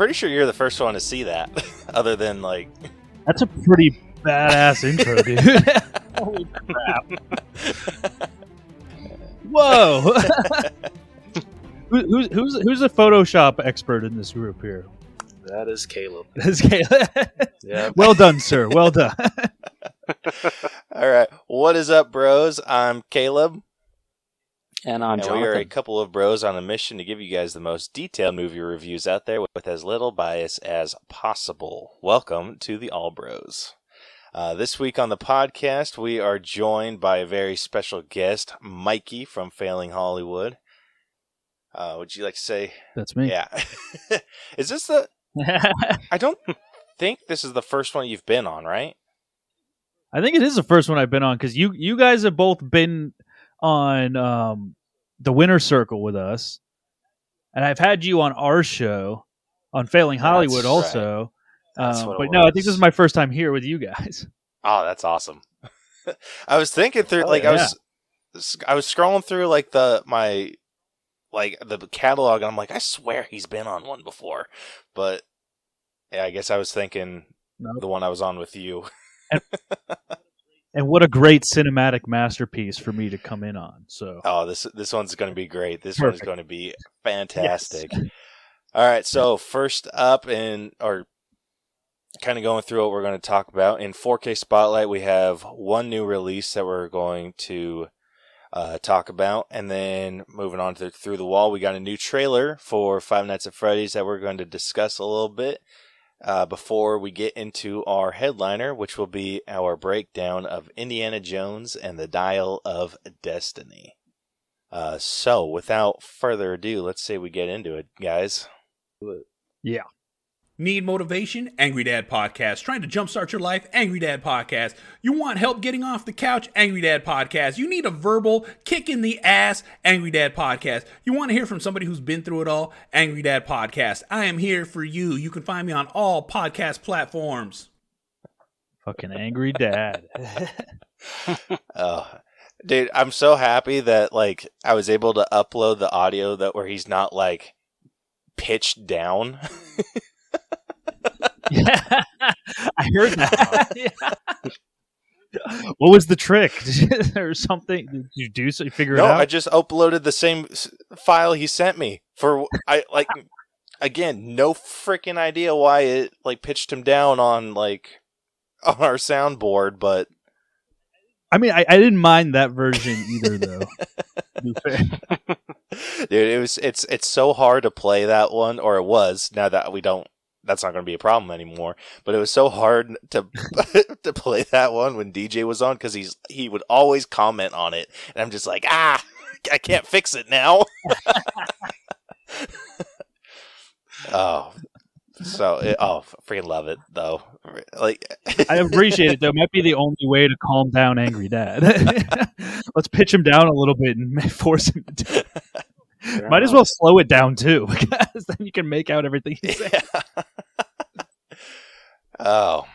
pretty sure you're the first one to see that, other than like. That's a pretty badass intro, dude. Holy crap! Whoa! Who, who's who's who's a Photoshop expert in this group here? That is Caleb. That's Caleb. Yeah. well done, sir. Well done. All right, what is up, bros? I'm Caleb, And I'm and we are a couple of bros on a mission to give you guys the most detailed movie reviews out there with as little bias as possible. Welcome to the All Bros. Uh, this week on the podcast, we are joined by a very special guest, Mykie from Failing Hollywood. Uh, would you like to say? That's me. Yeah. is this the? I don't think this is the first one you've been on, right? I think it is the first one I've been on because you you guys have both been on um, the Inner Circle with us, and I've had you on our show on Failing Hollywood also. Um, but no, I think this is my first time here with you guys. Oh, that's awesome. I was thinking through Oh, like I was I was scrolling through like the my like the catalog and I'm like I swear he's been on one before. But yeah, I guess I was thinking No. the one I was on with you. And what a great cinematic masterpiece for me to come in on. So Oh, this this one's going to be great. This one's going to be fantastic. All right, so first up in or kind of going through what we're going to talk about in 4K Spotlight, we have one new release that we're going to uh, talk about, and then moving on to through the wall, we got a new trailer for Five Nights at Freddy's that we're going to discuss a little bit uh, before we get into our headliner, which will be our breakdown of Indiana Jones and the Dial of Destiny. Uh, so, without further ado, let's say we get into it, guys. yeah, Need motivation? Angry Dad Podcast. Trying to jumpstart your life? Angry Dad Podcast. You want help getting off the couch? Angry Dad Podcast. You need a verbal kick in the ass? Angry Dad Podcast. You want to hear from somebody who's been through it all? Angry Dad Podcast. I am here for you. You can find me on all podcast platforms. fucking angry dad. Oh, dude, I'm so happy that like I was able to upload the audio that where he's not like pitched down. yeah, I heard that. Yeah. What was the trick? or something? Did you do so? You figure no, it out? I just uploaded the same file he sent me for I like again, no freaking idea why it like pitched him down on like on our soundboard, but I mean, I, I didn't mind that version either, though. to be fair. dude, it was it's it's so hard to play that one, or it was. Now that we don't, that's not going to be a problem anymore. But it was so hard to to play that one when DJ was on because he's he would always comment on it, and I'm just like, ah, I can't fix it now. oh, so it, oh, freaking love it though. Like, I appreciate it, though. It might be the only way to calm down angry dad. Let's pitch him down a little bit and force him to do it. Might as well slow it down, too, because then you can make out everything he's saying. Yeah. oh.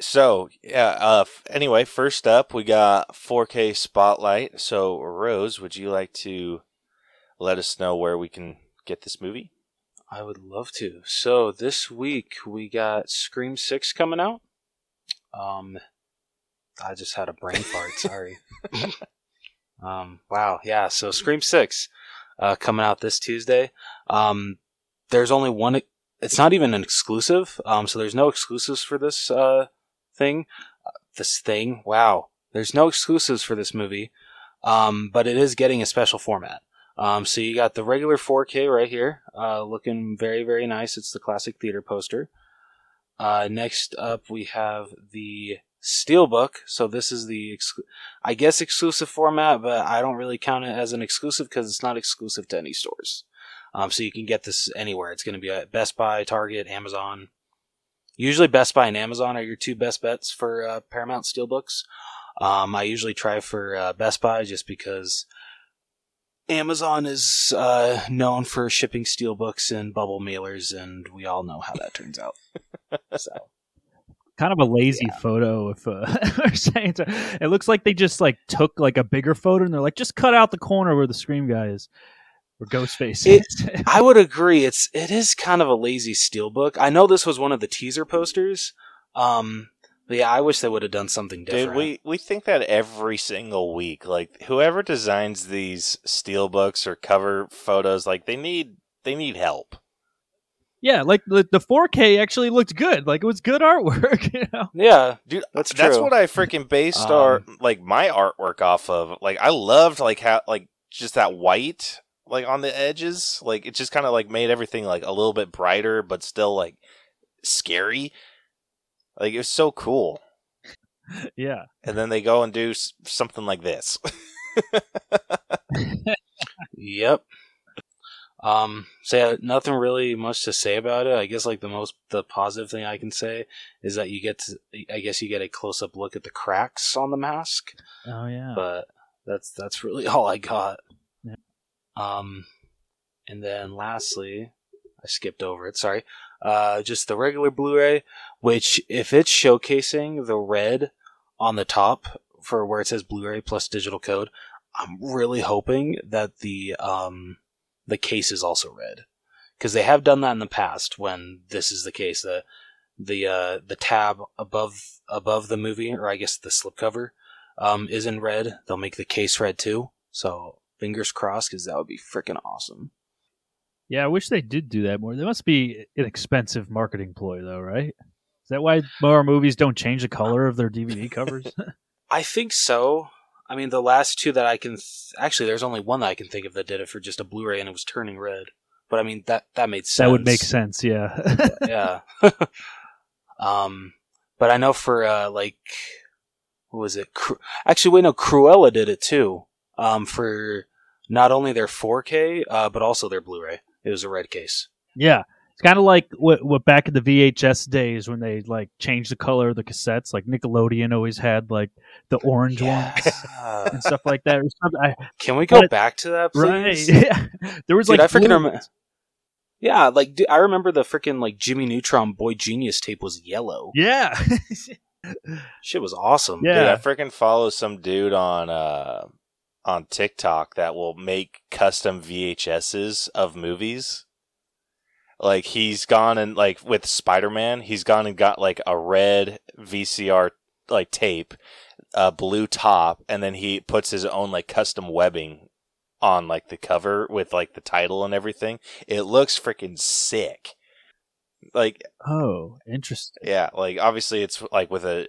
So, yeah, uh f- anyway, first up we got 4K Spotlight. So, Rose, would you like to let us know where we can get this movie? I would love to. So this week we got Scream Six coming out. Um, I just had a brain fart. Sorry. um, wow. Yeah. So Scream Six, uh, coming out this Tuesday. Um, there's only one. It's not even an exclusive. Um, so there's no exclusives for this uh thing. Uh, this thing. Wow. There's no exclusives for this movie. Um, but it is getting a special format. Um, so you got the regular 4K right here, uh, looking very, very nice. It's the classic theater poster. Uh, next up, we have the Steelbook. So this is the, exclu- I guess, exclusive format, but I don't really count it as an exclusive because it's not exclusive to any stores. Um, so you can get this anywhere. It's going to be at Best Buy, Target, Amazon. Usually, Best Buy and Amazon are your two best bets for uh, Paramount Steelbooks. Um, I usually try for uh, Best Buy just because Amazon is uh, known for shipping steelbooks and bubble mailers, and we all know how that turns out. So kind of a lazy Yeah. photo if uh, we're saying it looks like they just like took like a bigger photo and they're like just cut out the corner where the scream guy is or Ghostface. It- I would agree. It's it is kind of a lazy steelbook. I know this was one of the teaser posters. Um, but yeah, I wish they would have done something different. Dude, we, we think that every single week. Like whoever designs these steel books or cover photos, like they need they need help. Yeah, like the, the 4K actually looked good. Like it was good artwork. You know? yeah, Dude, That's that's what I freaking based Um, our like my artwork off of. Like I loved like how like just that white like on the edges. Like it just kind of like made everything like a little bit brighter, but still like scary. Like it was so cool. Yeah. And then they go and do s- something like this. Yep. Um, so yeah, nothing really much to say about it. I guess like the most the positive thing I can say is that you get to I guess you get a close up look at the cracks on the mask, Oh yeah. but that's that's really all I got. Yeah. Um, and then lastly, I skipped over it. Sorry. Uh, just the regular Blu-ray, which if it's showcasing the red on the top for where it says Blu-ray plus digital code, I'm really hoping that the um the case is also red because they have done that in the past when this is the case. The the uh, the tab above above the movie, or I guess the slipcover, um, is in red. They'll make the case red too. So fingers crossed, because that would be freaking awesome. yeah, I wish they did do that more. There must be an expensive marketing ploy though, right? Is that why more movies don't change the color of their DVD covers? I think so. I mean, the last two that I can th- actually, there's only one that I can think of that did it for just a Blu-ray, and it was turning red. But I mean, that that made sense. that would make sense, yeah. yeah. um, but I know for uh, like, what was it? Cru- Actually, wait, no, Cruella did it too. Um, for not only their 4K, uh, but also their Blu-ray. It was a red case. yeah. It's kind of like what what back in the VHS days when they like changed the color of the cassettes. Like Nickelodeon always had like the orange ones and stuff like that. Or something. I, Can we go But- back to that, right? Yeah. There was Dude, like I freaking blue remember. ones. Yeah, like dude, I remember the freaking like Jimmy Neutron Boy Genius tape was yellow. Yeah. Shit was awesome. Yeah. Dude, I freaking follow some dude on uh on TikTok that will make custom VHSs of movies. Like he's gone and like with Spider Man, he's gone and got like a red VCR like tape, a blue top, and then he puts his own like custom webbing on like the cover with like the title and everything. It looks freaking sick. Like oh, interesting. yeah, like obviously it's like with a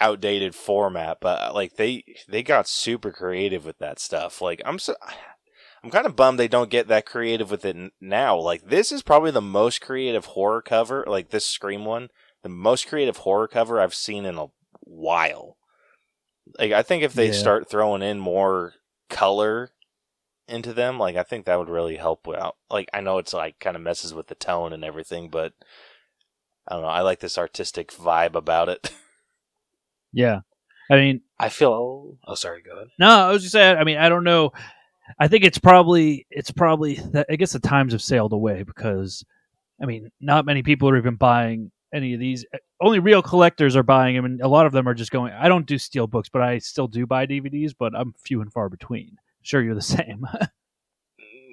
outdated format, but like they they got super creative with that stuff. Like I'm so I'm kind of bummed they don't get that creative with it now. Like this is probably the most creative horror cover, like this Scream one, the most creative horror cover I've seen in a while. Like I think if they Yeah. start throwing in more color into them, like I think that would really help out. Like I know it's like kind of messes with the tone and everything, but I don't know. I like this artistic vibe about it. Yeah. I mean, I feel. Oh, sorry. Go ahead. no, I was just saying. I mean, I don't know. I think it's probably it's probably I guess the times have sailed away because I mean, not many people are even buying any of these. Uh, only real collectors are buying them, and a lot of them are just going. I don't do steel books, but I still do buy DVDs, but I'm few and far between. Sure, you're the same.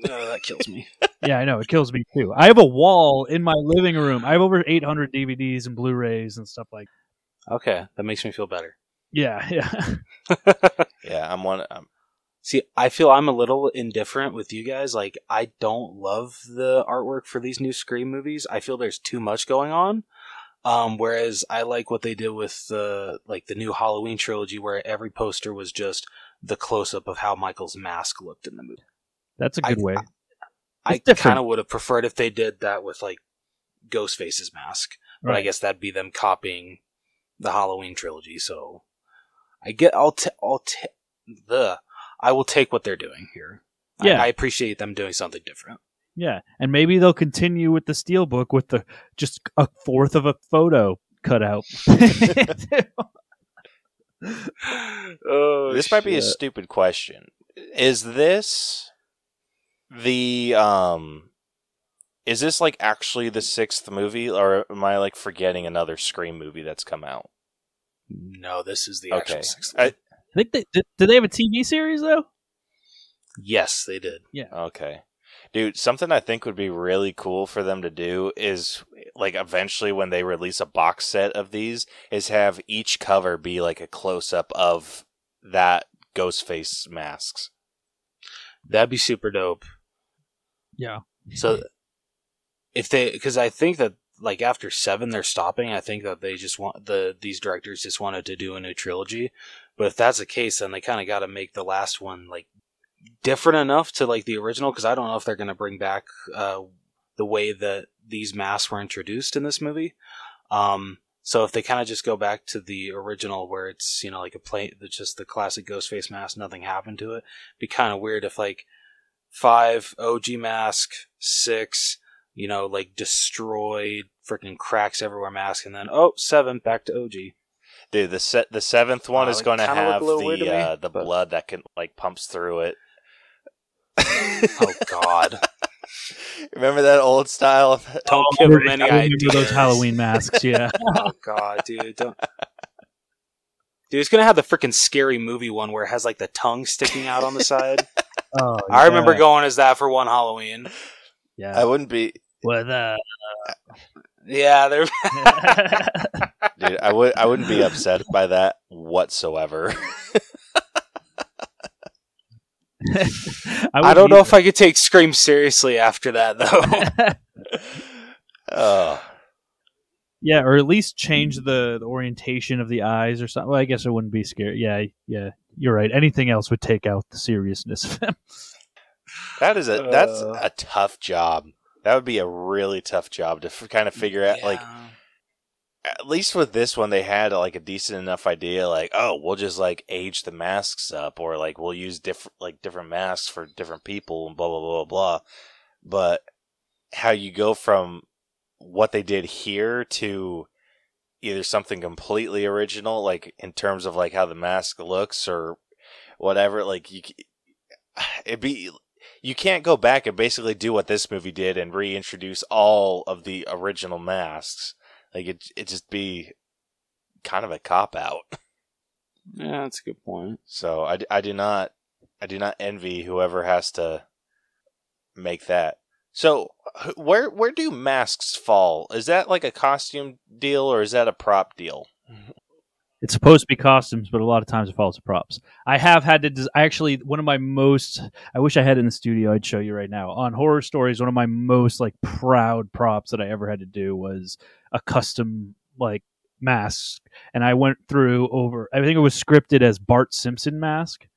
No, that kills me. yeah, I know it kills me too. I have a wall in my living room. I have over 800 DVDs and Blu-rays and stuff like. Okay, that makes me feel better. Yeah, yeah, yeah, I'm one. I'm, See, I feel I'm a little indifferent with you guys. Like, I don't love the artwork for these new Scream movies. I feel there's too much going on. Um, whereas I like what they did with the like the new Halloween trilogy, where every poster was just the close up of how Michael's mask looked in the movie. that's a good way. I different. kind of would have preferred if they did that with like Ghostface's mask, but I guess that'd be them copying the Halloween trilogy. So I get, I'll, t- I'll, t- the, I will take what they're doing here. Yeah. I, appreciate them doing something different. Yeah, and maybe they'll continue with the steelbook with the just a fourth of a photo cut out. oh, this might be a stupid question. Is this the um? Is this like actually the sixth movie, or am I like forgetting another Scream movie that's come out? no. This is the Okay. actual sixth. I- one. I think they did, did they have a TV series though? yes, they did. Yeah. Okay. Dude, something I think would be really cool for them to do is like eventually when they release a box set of these is have each cover be like a close up of that Ghostface masks. That'd be super dope. Yeah. So if they, because I think that like after seven they're stopping. I think that they just want the these directors just wanted to do a new trilogy. But if that's the case, then they kind of got to make the last one like different enough to like the original. Because I don't know if they're going to bring back uh, the way that these masks were introduced in this movie. Um, so if they kind of just go back to the original, where it's you know like a plain, just the classic ghost face mask, nothing happened to it, be kind of weird if like five OG mask, six, you know, like destroyed, freaking cracks everywhere mask, and then oh seven back to OG. Dude, the se- the seventh one Uh, is going to have a little weird the to me, uh, the but- blood that can like pumps through it. Oh God! Remember that old style? Don't I give them remember any ideas. those Halloween masks. Yeah. oh God, dude, don't. Dude, it's gonna have the freaking scary movie one where it has like the tongue sticking out on the side. Oh, I remember going as that for one Halloween. Yeah. I wouldn't be, With uh, Yeah, they're dude. I would I wouldn't be upset by that whatsoever. I don't know if I could take Scream seriously after that though. oh, yeah, or at least change the, the orientation of the eyes or something. Well, I guess it wouldn't be scary. Yeah, yeah, you're right. Anything else would take out the seriousness of him. that is a that's Uh. a tough job. That would be a really tough job to f- kind of figure out. Like at least with this one, they had like a decent enough idea. Like, oh, we'll just like age the masks up, or like we'll use different like different masks for different people, and blah blah blah blah blah. But how you go from what they did here to either something completely original, like in terms of like how the mask looks or whatever, like you, c- it'd be. You can't go back and basically do what this movie did and reintroduce all of the original masks. Like it, it just be kind of a cop out. yeah, that's a good point. So I, I do not, I do not envy whoever has to make that. So where where do masks fall? Is that like a costume deal or is that a prop deal? It's supposed to be costumes, but a lot of times it falls to props. I have had to. Des- I actually one of my most. I wish I had in the studio. I'd show you right now on horror stories. One of my most like proud props that I ever had to do was a custom like mask, and I went through over. I think it was scripted as Bart Simpson mask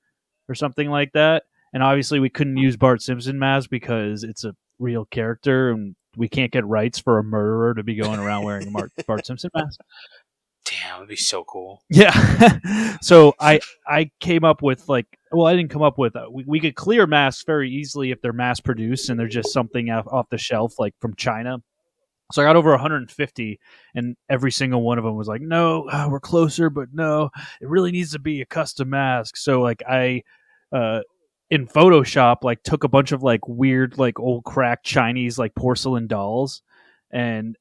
or something like that. And obviously, we couldn't use Bart Simpson mask because it's a real character, and we can't get rights for a murderer to be going around wearing a Bart Simpson mask. Damn, it'd be so cool. Yeah. so I I came up with like well I didn't come up with uh, we, we could clear masks very easily if they're mass produced and they're just something off, off the shelf like from China. So I got over 150 and every single one of them was like no uh, we're closer but no it really needs to be a custom mask. So like I uh in Photoshop like took a bunch of like weird like old cracked Chinese like porcelain dolls and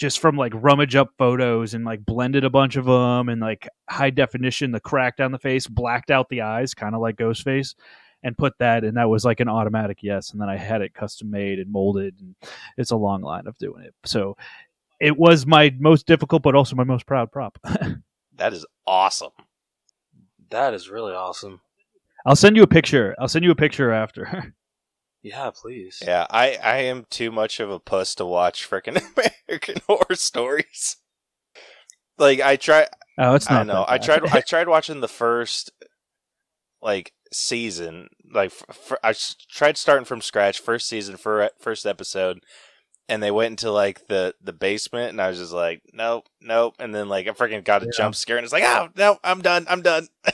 just from like rummage up photos and like blended a bunch of them and like high definition the crack down the face blacked out the eyes kind of like ghostface and put that and that was like an automatic yes and then i had it custom made and molded and it's a long line of doing it so it was my most difficult but also my most proud prop That is awesome. That is really awesome. i'll send you a picture i'll send you a picture after Yeah, please. Yeah, I, I am too much of a puss to watch freaking American horror stories. Like I try oh it's not I know. that I tried. I tried watching the first like season. Like I tried starting from scratch. First season, for first episode, and they went into like the the basement, and I was just like, nope, nope. And then like I freaking got a Yeah. jump scare, and it's like, oh no, I'm done. I'm done.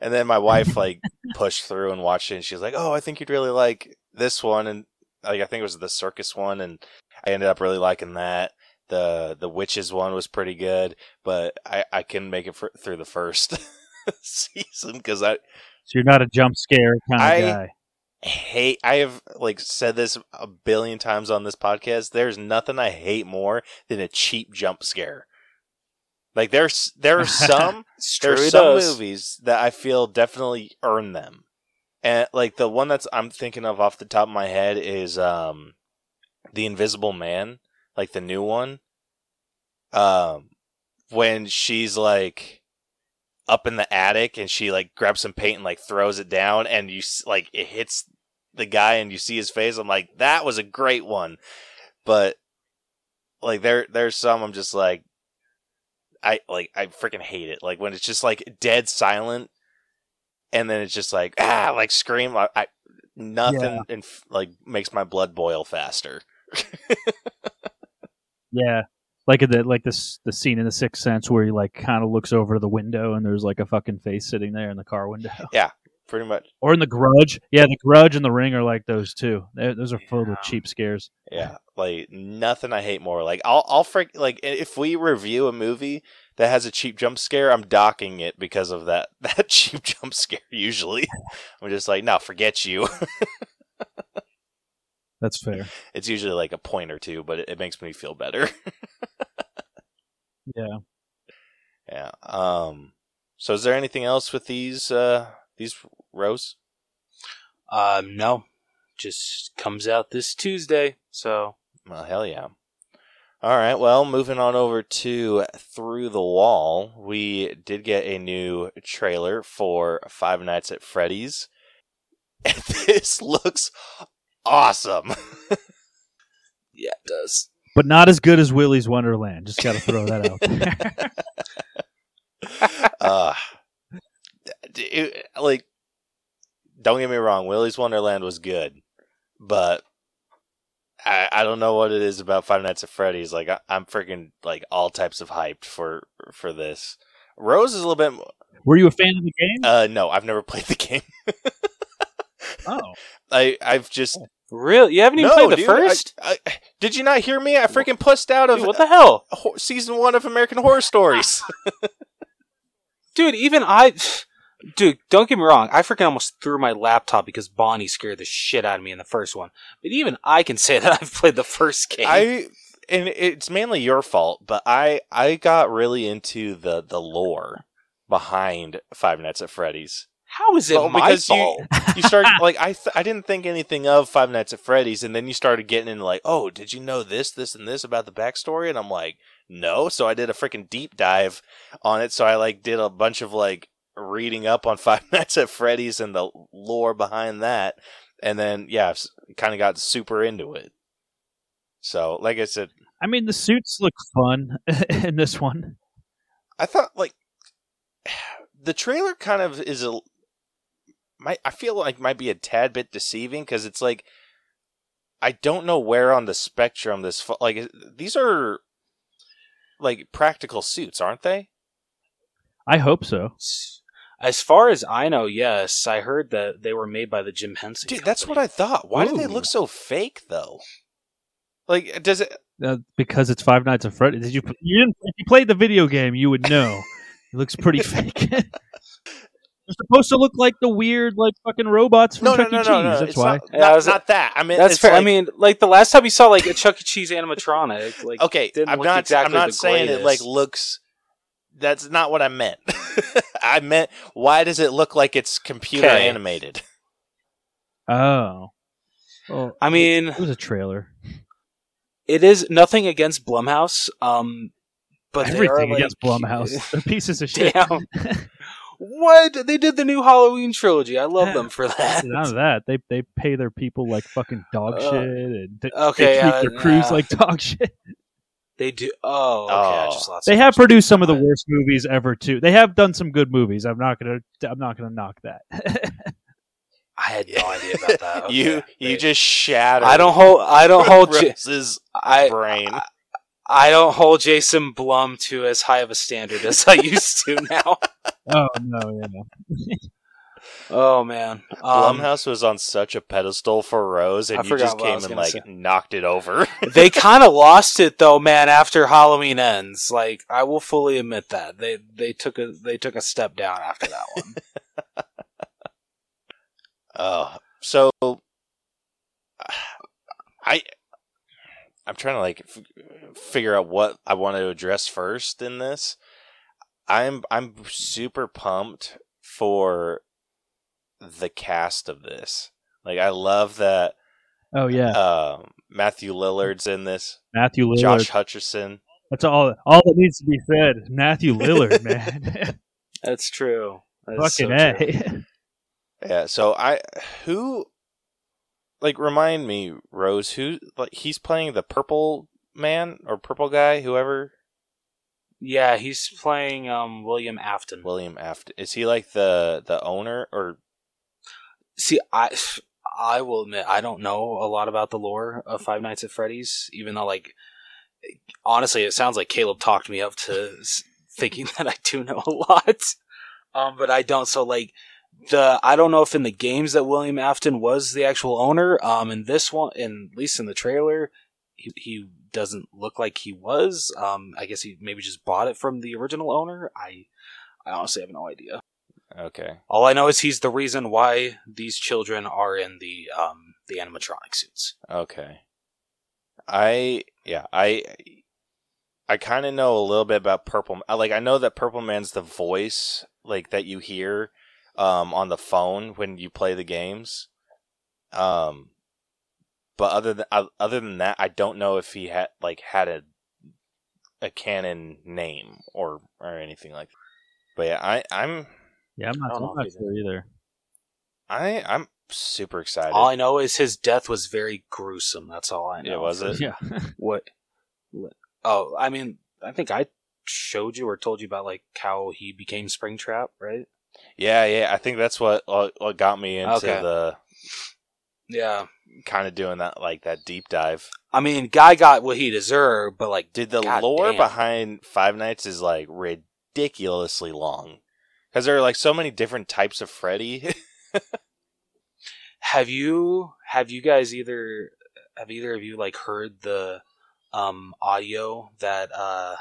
and then my wife like pushed through and watched it, and she's like, oh, I think you'd really like this one, and like I think it was the circus one, and I ended up really liking that. The the witches one was pretty good, but I I can make it for, through the first season because I so you're not a jump scare kind of guy hate. I have like said this a billion times on this podcast. There's nothing I hate more than a cheap jump scare. Like there's there are some there's he some does. movies that I feel definitely earn them. And like the one that's I'm thinking of off the top of my head is um the Invisible Man, like the new one. Um when she's like up in the attic and she like grabs some paint and like throws it down and you s- like it hits the guy and you see his face. I'm like that was a great one. But like there there's some I'm just like I like I freaking hate it. Like when it's just like dead silent and then it's just like ah like scream I, I nothing Yeah. and like makes my blood boil faster. Yeah, like the like this the scene in the Sixth Sense where he like kind of looks over the window and there's like a fucking face sitting there in the car window, Pretty much. or in the Grudge. Yeah, the Grudge and the Ring are like those too. They're, those are filled with Yeah. cheap scares. Yeah, like nothing I hate more. Like I'll I'll freak like if we review a movie that has a cheap jump scare, I'm docking it because of that that cheap jump scare. Usually, I'm just like, no, forget you. That's fair. it's usually like a point or two, but it, it makes me feel better. Yeah. yeah. Um. So, is there anything else with these uh these rows? Um, no, just comes out this Tuesday. So Well, hell yeah. All right. Well, moving on over to Through the Wall, we did get a new trailer for Five Nights at Freddy's. And this looks awesome. yeah, it does. But not as good as Willy's Wonderland. Just got to throw that out there. uh, d- it- like, don't get me wrong, Willy's Wonderland was good, but I, I don't know what it is about Five Nights at Freddy's. Like, I, I'm freaking like all types of hyped for for this. Rose is a little bit. mo- Were you a fan of the game? Uh, no, I've never played the game. oh, I I've just Really? You haven't even no, played the dude, first? I, I, did you not hear me? I freaking pussed out of Dude, what the hell, season one of American Horror Stories. dude? Even I, dude. Don't get me wrong. I freaking almost threw my laptop because Bonnie scared the shit out of me in the first one. But even I can say that I've played the first game. I and it's mainly your fault, but I I got really into the the lore behind Five Nights at Freddy's. How is it Well, my because you- fault? You start like I th- I didn't think anything of Five Nights at Freddy's, and then you started getting into like, oh, did you know this, this, and this about the backstory? And I'm like, no. So I did a freaking deep dive on it. So I like did a bunch of like reading up on Five Nights at Freddy's and the lore behind that, and then yeah, kind of got super into it. So like I said, I mean the suits look fun in this one. I thought like the trailer kind of is a might I feel like might be a tad bit deceiving because it's like I don't know where on the spectrum this like these are like practical suits, aren't they? I hope so. As far as I know, yes. I heard that they were made by the Jim Henson. Dude, that's what. I thought. Why do they look so fake though? Like, does it? Uh, because it's Five Nights at Freddy's. Did you? You didn't. If you played the video game, you would know. it looks pretty fake. They're supposed to look like the weird, like fucking robots from No, no, Chuck E. no, Cheese. no, no. That's it's why. Not, Yeah, not, I not that. I mean, That's it's fair. I mean, like the last time you saw like a Chuck E. Cheese animatronic, like okay, didn't I'm look not. exactly I'm not the saying it like looks. That's not what I meant. I meant why does it look like it's computer Okay. animated? Oh. Well, I mean, it was a trailer. it is nothing against Blumhouse, um, but they Everything are, against like, Blumhouse. They're pieces of shit. Damn. what they did the new Halloween trilogy. I love them for that. None of that. They they pay their people like fucking dog Uh, shit, and they, okay, they treat uh, their crews nah. like dog shit. They do. Oh, okay. I Oh. just lost. They have produced some of the worst movies ever too. They have done some good movies. I'm not gonna I'm not gonna knock that. I had no idea about that. Okay. you you They- just shattered. I don't hold. I don't hold. J- Rose's I brain. I- I don't hold Jason Blum to as high of a standard as I used to now. oh no, yeah. Oh man, um, Blumhouse was on such a pedestal for Rose, and I you just came and like say. knocked it over. they kind of lost it though, man. After Halloween ends, like I will fully admit that they they took a they took a step down after that one. Oh, so I I'm trying to like f- figure out what I want to address first in this. I'm I'm super pumped for the cast of this. Like I love that Oh yeah, uh, Matthew Lillard's in this. Matthew Lillard. Josh Hutcherson. That's all. All that needs to be said. Matthew Lillard, man. That's true. That's Fucking so true. a. Yeah, so I who like remind me, Rose, who like he's playing the purple man or purple guy, whoever Yeah, he's playing um, William Afton. William Afton. Is he like the the owner or See, I I will admit I don't know a lot about the lore of Five Nights at Freddy's, even though like honestly, it sounds like Caleb talked me up to thinking that I do know a lot. Um, but I don't. So like the I don't know if in the games that William Afton was the actual owner. Um, in this one, in at least in the trailer, he he doesn't look like he was. Um, I guess he maybe just bought it from the original owner. I I honestly have no idea. Okay. All I know is he's the reason why these children are in the um the animatronic suits. Okay. I yeah, I I kind of know a little bit about Purple. Like I know that Purple Man's the voice like that you hear um on the phone when you play the games. Um but other than other than that, I don't know if he had like had a a canon name or or anything like that. But yeah, I I'm Yeah, I'm not, I don't I'm not sure either. I I'm super excited. All I know is his death was very gruesome. That's all I know. Yeah, was it? Yeah. What? what- Oh, I mean, I think I showed you or told you about like how he became Springtrap, right? yeah, yeah, I think that's what what what got me into Okay. the Yeah. kind of doing that like that deep dive. I mean, guy got what he deserved, but like, Did the God lore damn. behind Five Nights is like ridiculously long because there are like so many different types of Freddy. have you have you guys either have either of you like heard the um audio that uh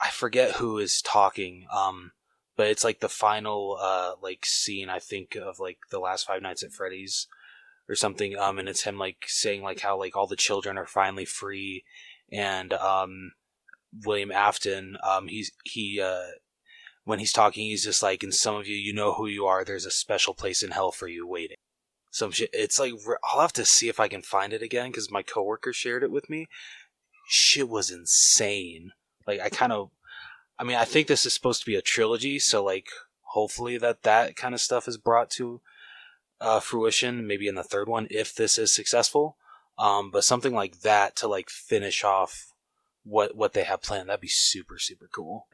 I forget who is talking um but it's like the final uh like scene I think of like the last Five Nights at Freddy's or something um and it's him like saying like how like all the children are finally free and um William Afton um he's he uh when he's talking he's just like and some of you you know who you are there's a special place in hell for you waiting some shit. It's like I'll have to see if I can find it again because my coworker shared it with me. Shit was insane. Like I kind of, I mean, I think this is supposed to be a trilogy, so like hopefully that that kind of stuff is brought to uh, fruition. Maybe in the third one if this is successful. Um, but something like that to like finish off what what they have planned. That'd be super super cool.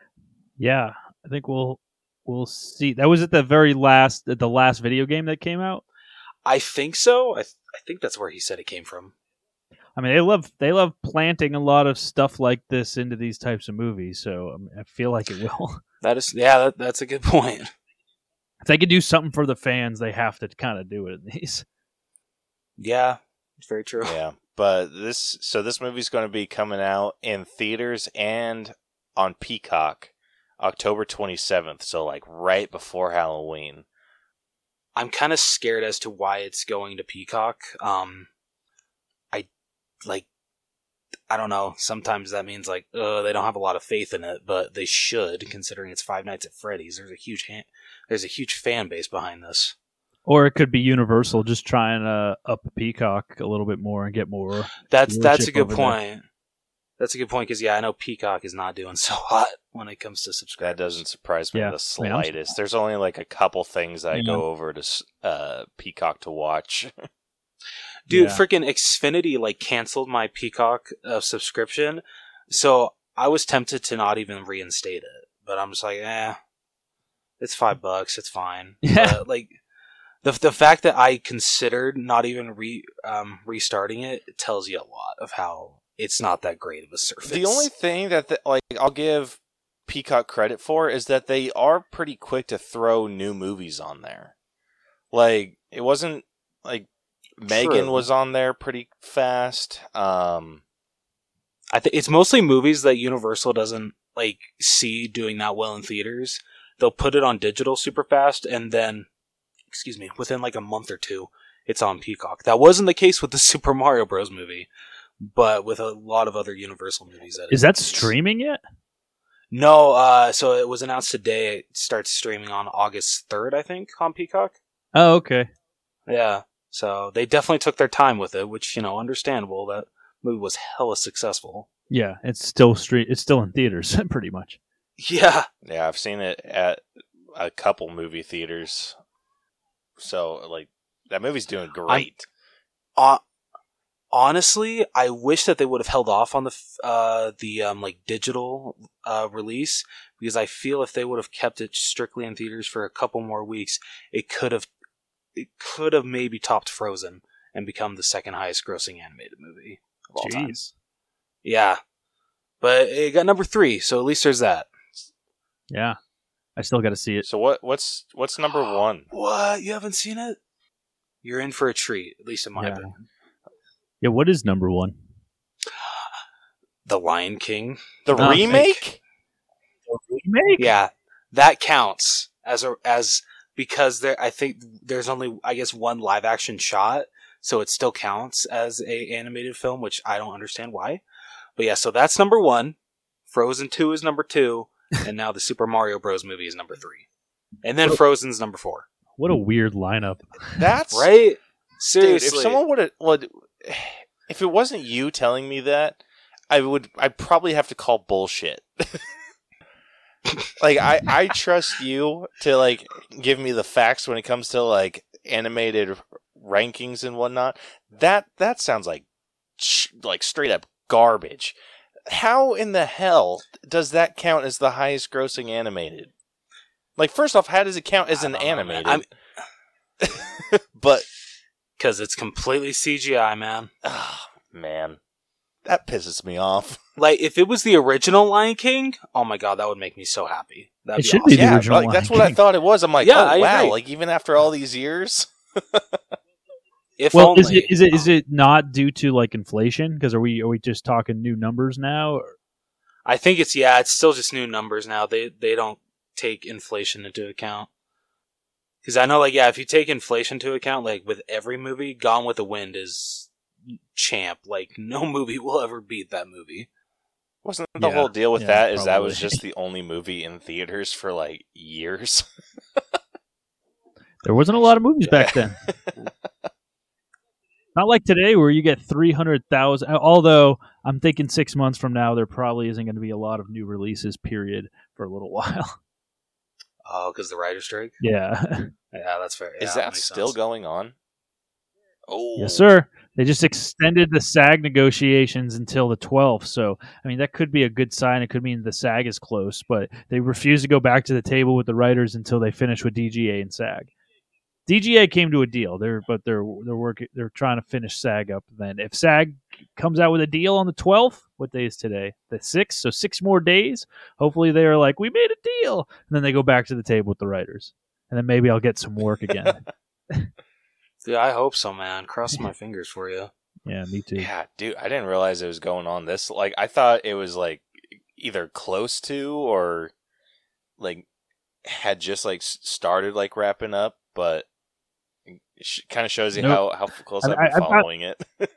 Yeah, I think we'll we'll see. That was at the very last the last video game that came out. I think so. I th- I think that's where he said it came from. I mean, they love they love planting a lot of stuff like this into these types of movies. So I, I feel like it will. That is yeah. That, that's a good point. if they could do something for the fans, they have to kind of do it in these. Yeah, it's very true. yeah, but this so this movie's going to be coming out in theaters and on Peacock October 27th, so like right before Halloween. I'm kind of scared as to why it's going to Peacock. Um, I like, I don't know. Sometimes that means like, uh, they don't have a lot of faith in it, but they should, considering it's Five Nights at Freddy's. There's a huge, ha- there's a huge fan base behind this. Or it could be Universal just trying to up Peacock a little bit more and get more. That's that's a good point. That's a good point because yeah, I know Peacock is not doing so hot when it comes to subscribers. That doesn't surprise me Yeah. the I mean, slightest. There's only like a couple things I Yeah. go over to uh, Peacock to watch. Dude, Yeah. freaking Xfinity like canceled my Peacock uh, subscription, so I was tempted to not even reinstate it. But I'm just like, eh, it's five bucks, it's fine. Yeah. But, like the the fact that I considered not even re um, restarting it tells you a lot of how it's not that great of a service. The only thing that the, like I'll give Peacock credit for is that they are pretty quick to throw new movies on there. Like it wasn't like M3GAN True. was on there pretty fast. Um I think it's mostly movies that Universal doesn't like see doing that well in theaters. They'll put it on digital super fast, and then, excuse me, within like a month or two, it's on Peacock. That wasn't the case with the Super Mario Bros. movie, but with a lot of other Universal movies. That Is that the streaming yet? No. Uh, so it was announced today. It starts streaming on August third, I think, on Peacock. Oh, okay. Yeah. So they definitely took their time with it, which, you know, understandable. That movie was hella successful. Yeah, it's still street. It's still in theaters, pretty much. Yeah. Yeah, I've seen it at a couple movie theaters. So like that movie's doing great. Uh, honestly, I wish that they would have held off on the uh, the um, like digital uh, release because I feel if they would have kept it strictly in theaters for a couple more weeks, it could have it could have maybe topped Frozen and become the second highest grossing animated movie of all time. Jeez. Yeah, but it got number three, so at least there's that. Yeah, I still got to see it. So what what's what's number one? What you haven't seen it? You're in for a treat, at least in my Yeah. opinion. Yeah, what is number one? The Lion King. The Oh, remake? Remake? Yeah, that counts as a as because there. I think there's only I guess one live action shot, so it still counts as a animated film, which I don't understand why. But yeah, so that's number one. Frozen two is number two, and now the Super Mario Bros. movie is number three, and then Frozen's number four. What a weird lineup. That's Right? Dude, Seriously, if someone would have would if it wasn't you telling me that, I would I'd probably have to call bullshit. like I I trust you to like give me the facts when it comes to like animated rankings and whatnot. That that sounds like sh- like straight up garbage. How in the hell does that count as the highest grossing animated? Like first off, how does it count as an animated? but because it's completely CGI, man. Oh, man. That pisses me off. Like if it was the original Lion King, oh my god, that would make me so happy. That'd It be should awesome. be the yeah, original like, that's Lion what I thought it was. I'm like, Yeah, oh, I wow. agree. Like, even after all these years? If well, only. is it is it is it not due to like inflation? Because are we are we just talking new numbers now? Or- I think it's yeah, it's still just new numbers now. They they don't take inflation into account. Because I know, like, yeah, if you take inflation into account, like with every movie, Gone with the Wind is champ. Like, no movie will ever beat that movie. Wasn't the Yeah, whole deal with yeah, that is that was just the only movie in theaters for like years? There wasn't a lot of movies back then. Not like today, where you get three hundred thousand. Although I'm thinking six months from now, there probably isn't going to be a lot of new releases. Period for a little while. Oh, because the writer's strike? yeah, Yeah, that's fair. is Yeah, that still sense. going on? Oh, yes, sir. They just extended the SAG negotiations until the 12th. So, I mean, that could be a good sign. It could mean the SAG is close, but they refuse to go back to the table with the writers until they finish with DGA and SAG. DGA came to a deal. They're but they're they're working. They're trying to finish SAG up. Then, if SAG comes out with a deal on the 12th, what day is today? The 6th. So six more days. Hopefully, they are like, we made a deal, and then they go back to the table with the writers, and then maybe I'll get some work again. Yeah, I hope so, man. Cross my fingers for you. yeah, me too. Yeah, dude, I didn't realize it was going on this. Like, I thought it was like either close to or like had just like started like wrapping up, but it sh- kind of shows you Nope. how how close I- I've been I've got- following it.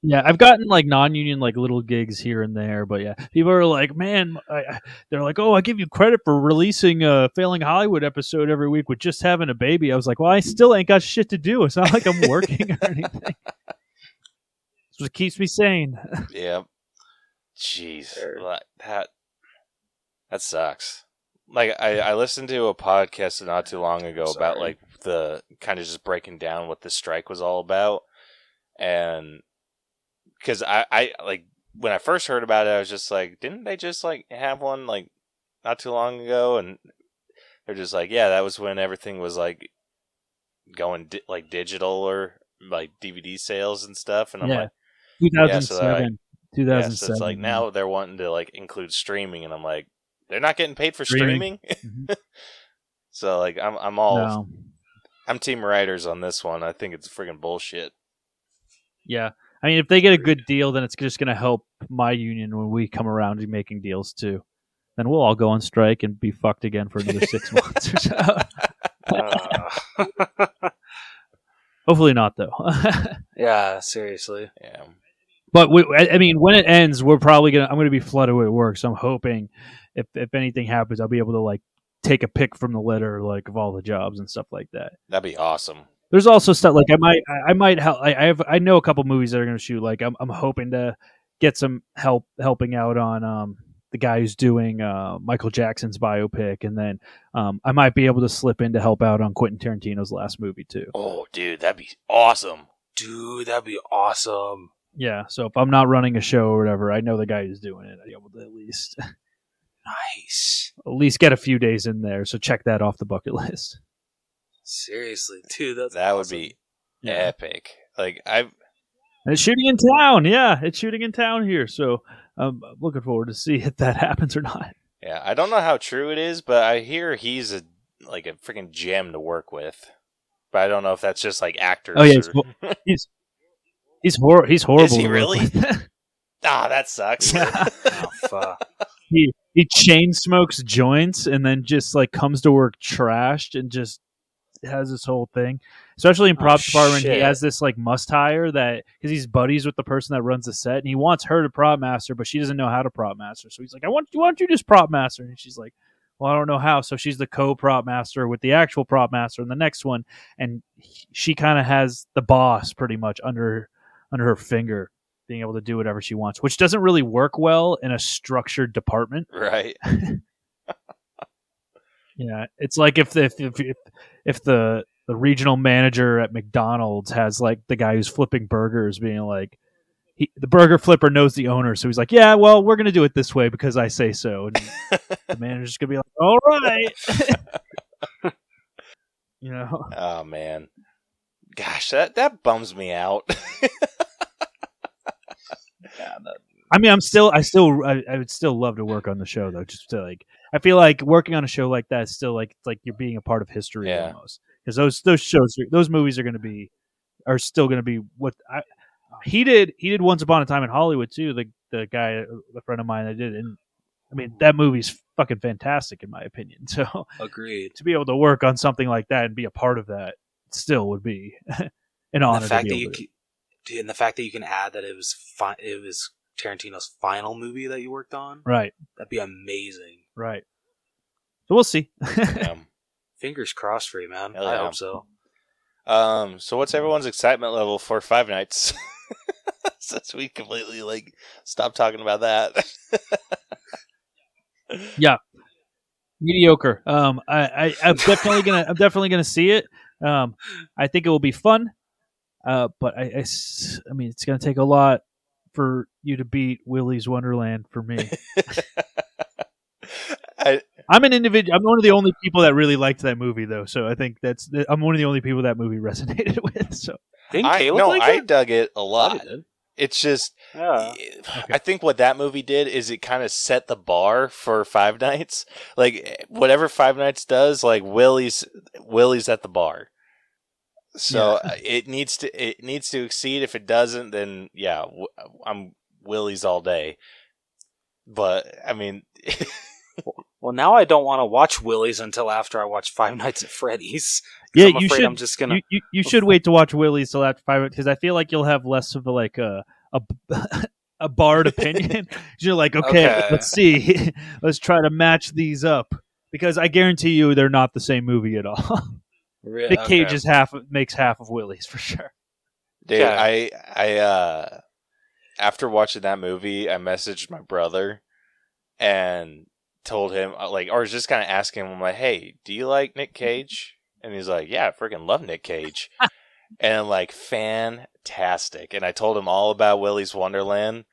Yeah, I've gotten like non-union like little gigs here and there, but yeah, people are like, "Man," I, I- they're like, "Oh, I give you credit for releasing a Failing Hollywood episode every week with just having a baby." I was like, "Well, I still ain't got shit to do. It's not like I'm working or anything." It's what keeps me sane. yeah. Jeez, that that sucks. Like I, I listened to a podcast not too long ago about like the kind of just breaking down what the strike was all about, and because I, I like when I first heard about it, I was just like, didn't they just like have one like not too long ago? And they're just like, yeah, that was when everything was like going di- like digital or like DVD sales and stuff. And I'm Yeah. like, 2007, yeah, 2007. so it's like now they're wanting to like include streaming, and I'm like, they're not getting paid for Streaming. streaming. Mhm. so like, I'm I'm all No. I'm team writers on this one. I think it's friggin' bullshit. Yeah, I mean, if they get a good deal, then it's just going to help my union when we come around to making deals too. Then we'll all go on strike and be fucked again for another six months or so. Uh, Hopefully not, though. yeah, seriously. Yeah. But we, I I mean, when it ends, we're probably gonna. I'm gonna be flooded with work, so I'm hoping if if anything happens, I'll be able to like take a pick from the litter like of all the jobs and stuff like that. That'd be awesome. There's also stuff like I might I might help. I I have I know a couple movies that are going to shoot. Like I'm I'm hoping to get some help helping out on um the guy who's doing uh, Michael Jackson's biopic, and then um, I might be able to slip in to help out on Quentin Tarantino's last movie too. Oh, dude, that'd be awesome. Dude, that'd be awesome. Yeah, so if I'm not running a show or whatever, I know the guy who's doing it. I'd be able to at least Nice. at least get a few days in there. So check that off the bucket list. Seriously, dude, that's that would awesome. be epic. Like I've And it's shooting in town. Yeah, it's shooting in town here. So um, I'm looking forward to see if that happens or not. yeah, I don't know how true it is, but I hear he's a like a freaking gem to work with. But I don't know if that's just like actors. Oh yeah, he's or- hor- he's he's, hor- he's horrible. Is he really? with. ah, that sucks. Oh, fuck. He he chain smokes joints and then just like comes to work trashed and just has this whole thing. Especially in Oh, prop department, he has this like must hire that because he's buddies with the person that runs the set, and he wants her to prop master, but she doesn't know how to prop master. So he's like, "I want you, why don't you just prop master?" And she's like, "Well, I don't know how." So she's the co prop master with the actual prop master in the next one, and he- she kind of has the boss pretty much under under her finger, being able to do whatever she wants, which doesn't really work well in a structured department. right. Yeah, it's like if the, if if if, if the the regional manager at McDonald's has like the guy who's flipping burgers being like he, the burger flipper knows the owner, so he's like, "Yeah, well, we're gonna do it this way because I say so." And the manager's gonna be like, "All right," you know. Oh man. Gosh, that that bums me out. I mean, I'm still, I still, I, I would still love to work on the show though. Just to like, I feel like working on a show like that is still like, it's like you're being a part of history Yeah. almost. Because those those shows, those movies are going to be, are still going to be what I. He did. He did Once Upon a Time in Hollywood too. The the guy, the friend of mine that did, and I mean that movie's fucking fantastic in my opinion. So Agreed. to be able to work on something like that and be a part of that still would be an honor. the to fact be that you, to- c- dude, and the fact that you can add that it was fi- it was Tarantino's final movie that you worked on, right, that'd be amazing. right. So we'll see. Um, Fingers crossed for you, man. Hell I yeah. hope so. um, so what's everyone's excitement level for Five Nights? Since we completely like stopped talking about that. Yeah, mediocre. Um, I, I I'm definitely gonna I'm definitely gonna see it. Um, I think it will be fun. Uh, but I mean, it's gonna take a lot for you to beat Willy's Wonderland for me. I, I'm an individual. I'm one of the only people that really liked that movie, though. So I think that's I'm one of the only people that movie resonated with. So Didn't I Caleb no, like I it? dug it a lot. Thought. It's just Yeah. I think what that movie did is it kind of set the bar for Five Nights. Like whatever Five Nights does, like Willy's Willy's at the bar. So uh, it needs to it needs to exceed. If it doesn't, then yeah, w- I'm Willy's all day. But I mean, Well, now I don't want to watch Willy's until after I watch Five Nights at Freddy's. Yeah, I'm you should- I'm just gonna. you, you, you should wait to watch Willy's till after five because I feel like you'll have less of a like a a, a barred opinion. You're like, okay, Okay. let's see, let's try to match these up because I guarantee you they're not the same movie at all. Re- Nick Cage okay. is half makes half of Willy's for sure. dude, Yeah. I I uh after watching that movie, I messaged my brother and told him uh, like, or was just kind of asking him, I'm like, hey, do you like Nick Cage? And he's like, yeah, I freaking love Nick Cage. and I'm like, fantastic. And I told him all about Willy's Wonderland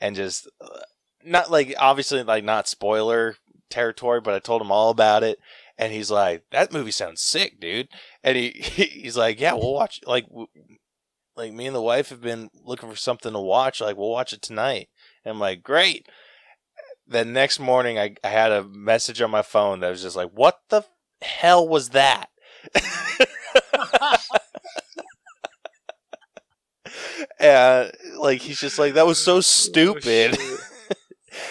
and just uh, not like obviously like not spoiler territory, but I told him all about it. And he's like, that movie sounds sick, dude. And he he's like, yeah, we'll watch like w- like me and the wife have been looking for something to watch. Like we'll watch it tonight. And I'm like, great. The next morning, I, I had a message on my phone that was just like, what the hell was that? and like he's just like that was so oh, stupid.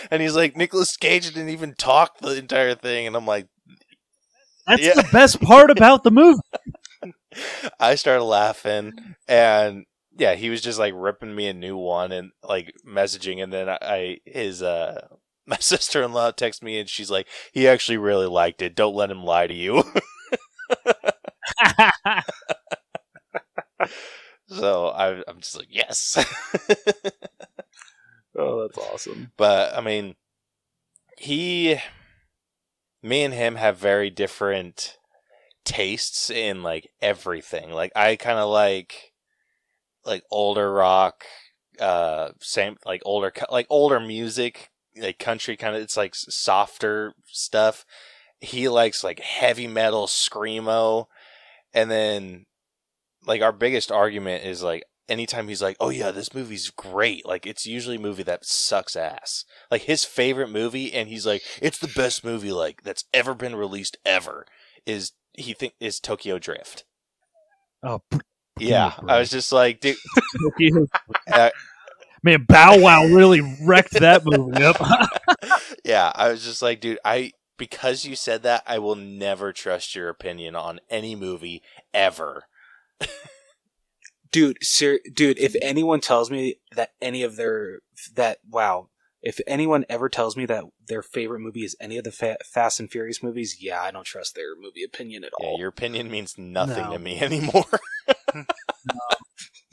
and he's like Nicolas Cage didn't even talk the entire thing, and I'm like, That's Yeah. the best part about the movie. I started laughing, and yeah, he was just like ripping me a new one and like messaging, and then I his uh my sister in law texted me and she's like, he actually really liked it. Don't let him lie to you. so I, I'm just like, yes. Oh, that's awesome. but I mean, he, me and him have very different tastes in like everything. Like I kind of like like older rock, uh, same like older like older music, like country kind of. It's like softer stuff. He likes like heavy metal screamo, and then like our biggest argument is like anytime he's like, "Oh yeah, this movie's great." Like it's usually a movie that sucks ass. Like his favorite movie, and he's like, "It's the best movie like that's ever been released ever." Is he think is Tokyo Drift? oh, Yeah, I was just like, dude. Uh, Man, Bow Wow really wrecked that movie up. yeah, I was just like, dude, I because you said that, I will never trust your opinion on any movie ever. dude ser- dude if anyone tells me that any of their that wow if anyone ever tells me that their favorite movie is any of the fa- fast and furious movies yeah i don't trust their movie opinion at Yeah, all your opinion means nothing No. to me anymore.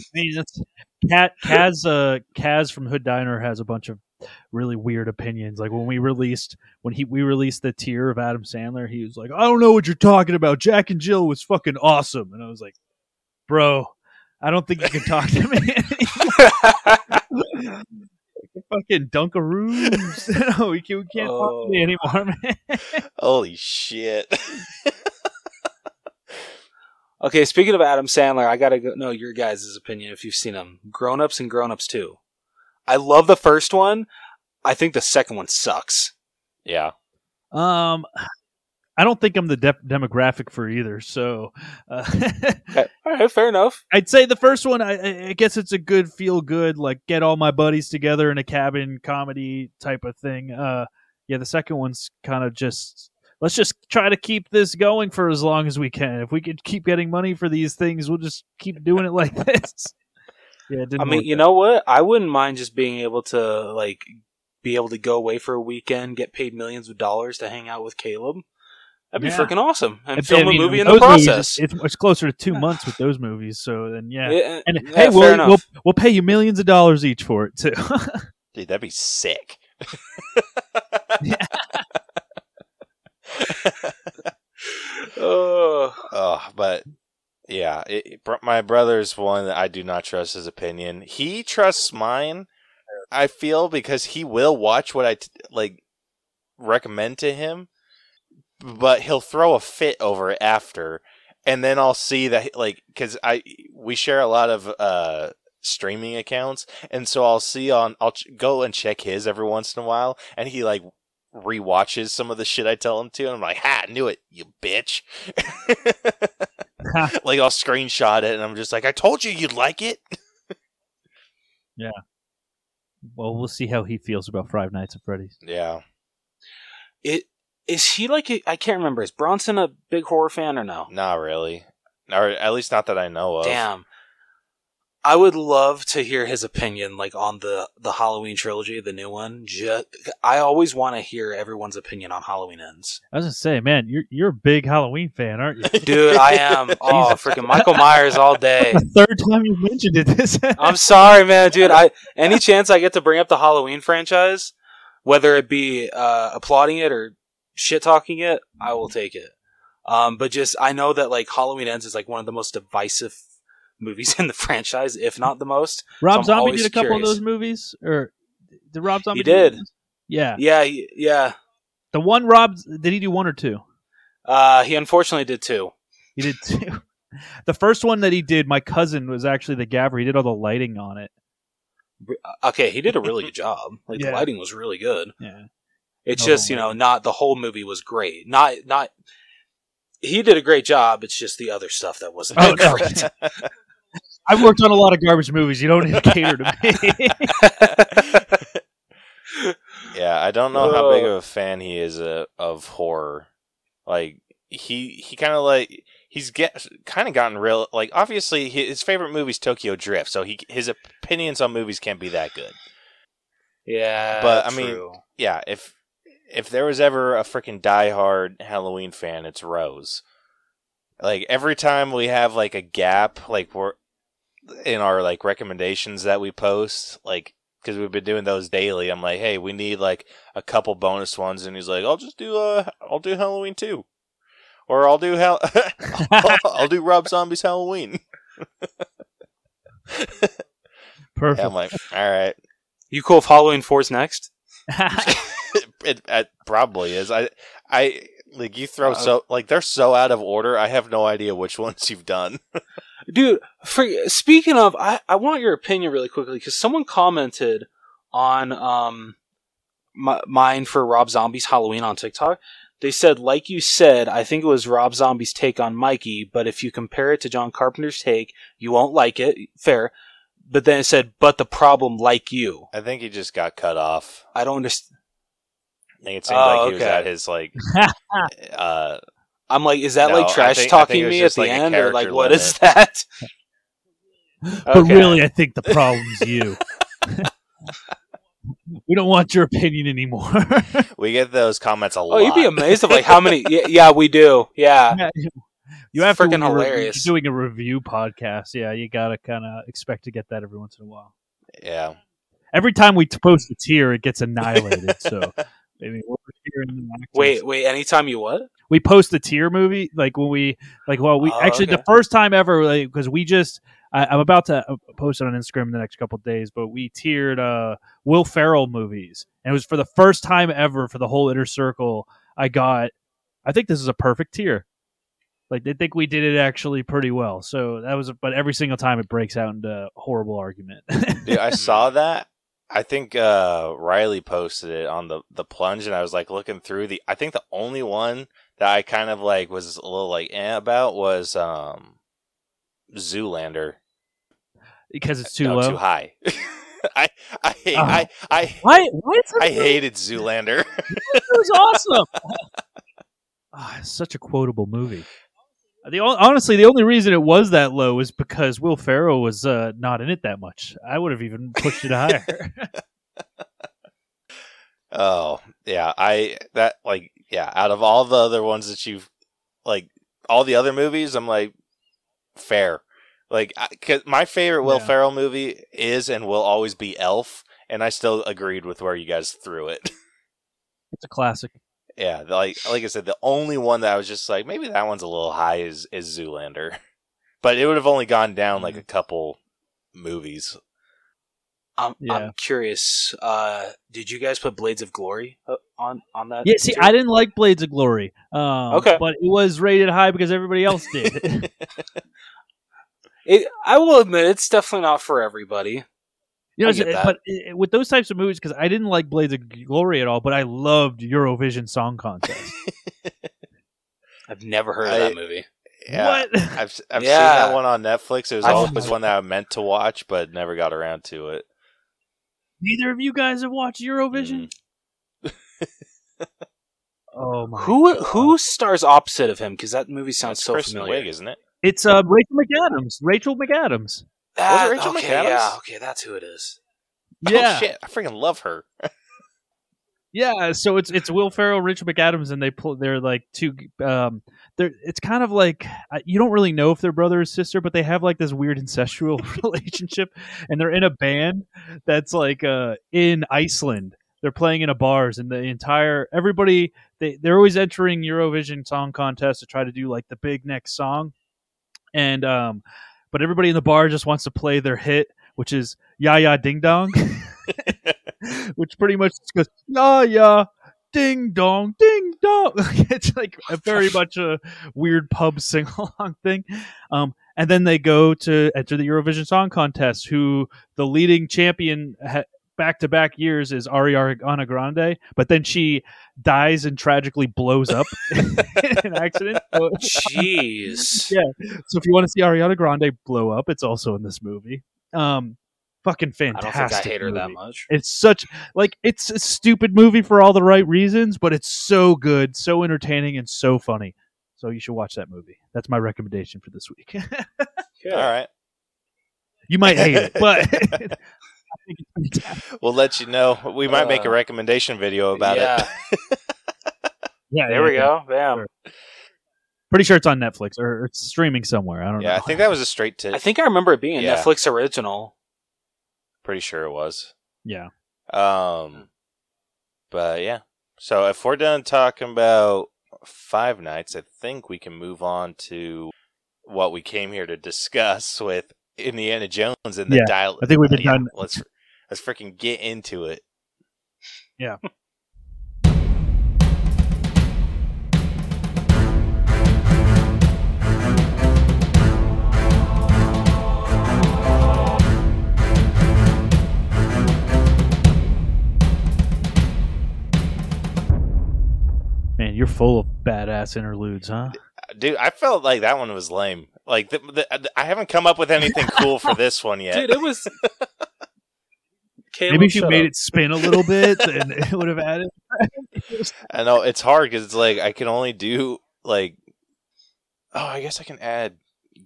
I mean, it's, Cat, Kaz, uh, Kaz from Hood Diner has a bunch of really weird opinions. Like when we released when he we released the tier of Adam Sandler, he was like, "I don't know what you're talking about. Jack and Jill was fucking awesome," and I was like, "Bro, I don't think you can talk to me anymore. fucking Dunkaroos. no, we can't, we can't talk to me Oh. anymore, man." Holy shit! okay speaking of adam sandler i gotta go, know your guys' opinion if you've seen him grown-ups and grown-ups 2 i love the first one i think the second one sucks yeah, Um, I don't think I'm the de- demographic for either. So, uh, okay. all right fair enough I'd say the first one. I- I, guess it's a good feel good, like get all my buddies together in a cabin comedy type of thing. Uh, yeah, the second one's kind of just let's just try to keep this going for as long as we can. If we could keep getting money for these things, we'll just keep doing it like this. Yeah, I mean, you out. know what? I wouldn't mind just being able to like be able to go away for a weekend, get paid millions of dollars to hang out with Caleb. That'd be Yeah. freaking awesome, and If- film I mean, a movie in those the movies, process. it's, it's closer to two months with those movies. So then, yeah. Yeah, uh, And yeah, hey, we'll, we'll we'll pay you millions of dollars each for it too. dude, that'd be sick. Oh, Oh, but yeah, it, it- br- my brother's one that I do not trust his opinion. He trusts mine. I feel because he will watch what I t- like recommend to him, but he'll throw a fit over it after, and then I'll see that like because I we share a lot of uh streaming accounts, and so I'll see on I'll ch- go and check his every once in a while, and he like rewatches some of the shit I tell him to, and I'm like, "Ha, knew it, you bitch." like I'll screenshot it, and I'm just like, "I told you you'd like it." Yeah. Well, we'll see how he feels about Five Nights at Freddy's. Yeah, it is he like I I can't remember. Is Bronson a big horror fan or no? not really, or at least not that I know of. Damn. I would love to hear his opinion, like on the the Halloween trilogy, the new one. Just, I always want to hear everyone's opinion on Halloween ends. I was gonna say, man, you're you're a big Halloween fan, aren't you? Dude, I am. Oh, freaking Michael Myers all day. the third time you mentioned it this. I'm sorry, man, dude. I any chance I get to bring up the Halloween franchise, whether it be uh, applauding it or shit talking it, I will take it. Um, but just I know that like Halloween Ends is like one of the most divisive movies in the franchise, if not the most. Rob So Zombie did a couple curious. of those movies, or did Rob Zombie? He did. Yeah, Yeah, yeah. the one Rob did he do one or two? Uh, he unfortunately did two. He did two. The first one that he did, my cousin was actually the gaffer. He did all the lighting on it. Okay, he did a really good job. Like the lighting was really good. Yeah, It's Oh, just you know not the whole movie was great. Not not. He did a great job. It's just the other stuff that wasn't Oh, that no. great. I've worked on a lot of garbage movies. You don't need to cater to me. yeah. I don't know how big of a fan he is uh, of horror. Like he he kind of like he's get kind of gotten real. Like obviously his favorite movie is Tokyo Drift, so he his opinions on movies can't be that good. yeah, But, I mean, yeah, if if there was ever a freaking diehard Halloween fan, it's Rose. Like every time we have like a gap, like we're in our like recommendations that we post, like because we've been doing those daily. I'm like, hey, we need like a couple bonus ones, and he's like, I'll just do uh, I'll do Halloween too, or I'll do Hal- I'll, I'll do Rob Zombie's Halloween. Perfect. Yeah, I'm like, all right, You cool if Halloween 4's next? it, it probably is. I I like you throw Uh, so like they're so out of order. I have no idea which ones you've done. Dude, for, speaking of, I, I want your opinion really quickly because someone commented on um my, mine for Rob Zombie's Halloween on TikTok. They said, like you said, I think it was Rob Zombie's take on Mikey, but if you compare it to John Carpenter's take, you won't like it. Fair. But then it said, but the problem, like you. I think he just got cut off. I don't understand. I think it seemed Oh, like he was okay. at his like uh I'm like, is that No, like trash think- talking me at the like end, or like character what is limit. that? but Okay. really, I think the problem's you. we don't want your opinion anymore. we get those comments a lot. Oh, lot. you'd be amazed of like how many. Yeah, yeah we do. Yeah. you have freaking when hilarious. You're doing a review podcast. Yeah, you gotta kind of expect to get that every once in a while. yeah. Every time we post a tier, it gets annihilated. so maybe we're hearing the actors. Wait, wait. Anytime you what? we post a tier movie like when we like well we Oh, actually the first time ever because we just I, i'm about to uh, post it on instagram in the next couple of days but we tiered uh will ferrell movies and it was for the first time ever for the whole inner circle i got i think this is a perfect tier like they think we did it actually pretty well so that was but every single time it breaks out into horrible argument Dude, I saw that. I think uh Riley posted it on the the plunge and I was like looking through the I think the only one that I kind of like was a little like eh about was um Zoolander. because it's too no, low too high. I I hate Oh. I I why why I hated Zoolander. It was awesome. Ah, it's such a quotable movie. The honestly, the only reason it was that low is because Will Ferrell was uh, not in it that much. I would have even pushed it higher. Oh, yeah. I that like yeah, out of all the other ones that you've like all the other movies, I'm like fair. Like I, cause my favorite Will Yeah. Ferrell movie is and will always be Elf, and I still agreed with where you guys threw it. it's a classic. Yeah, like like I said, the only one that I was just like maybe that one's a little high is is Zoolander. But it would have only gone down like a couple movies. I'm, Yeah. I'm curious. Uh, did you guys put Blades of Glory uh, on on that? Yeah, see, tier? I didn't like Blades of Glory. Um, Okay. but it was rated high because everybody else did. It, I will admit, it's definitely not for everybody. You know, I get that. but i- with those types of movies, because I didn't like Blades of Glory at all, but I loved Eurovision Song Contest. I've never heard of that movie. Yeah, What? I've I've seen that one on Netflix. It was always one that I meant to watch, but never got around to it. Neither of you guys have watched Eurovision. Oh my! Who God. who stars opposite of him? Because that movie sounds That's so Kristen familiar. Wiig, isn't it? It's uh, Rachel McAdams. Rachel McAdams. That- Rachel okay, McAdams? Yeah, okay, that's who it is. Yeah, Oh shit! I freaking love her. yeah. So it's it's Will Ferrell, Rachel McAdams, and they pull. They're like two. Um, they're it's kind of like you don't really know if they're brother or sister, but they have like this weird incestual relationship, and they're in a band that's like uh in Iceland. They're playing in a bars, and the entire everybody they they're always entering Eurovision Song Contest to try to do like the big next song, and um, but everybody in the bar just wants to play their hit, which is "Ya Ya Ding Dong," which pretty much just goes "Ya Ya Ding Dong Ding Dong." it's like a very much a weird pub sing along thing. Um, and then they go to enter the Eurovision Song Contest, who the leading champion. Ha- Back to back years is Ariana Grande, but then she dies and tragically blows up in an accident. So- Jeez. Yeah. So if you want to see Ariana Grande blow up, it's also in this movie. Um, fucking fantastic. I don't fantastic. think I hate her that much. It's such like it's a stupid movie for all the right reasons, but it's so good, so entertaining, and so funny. So you should watch that movie. That's my recommendation for this week. All right. you might hate it, but think it's fantastic. We'll let you know. We might make a Uh, recommendation video about yeah. it. Yeah, There yeah, we yeah. go. Bam. Sure. Pretty sure it's on Netflix or it's streaming somewhere. I don't Yeah, know. Yeah, I think that was a straight to. I think I remember it being a Netflix original. Pretty sure it was. Yeah. Um, but yeah. So if we're done talking about Five Nights, I think we can move on to what we came here to discuss with Indiana Jones and the Yeah, dial. I think we've been yeah, done- Let's let's freaking get into it. Yeah. Man, you're full of badass interludes, huh? Dude, I felt like that one was lame. Like the, the, I haven't come up with anything cool for this one yet. Dude, it was. Caleb, Maybe if you made up. it spin a little bit, then it would have added. I know it's hard because it's like I can only do like, oh, I guess I can add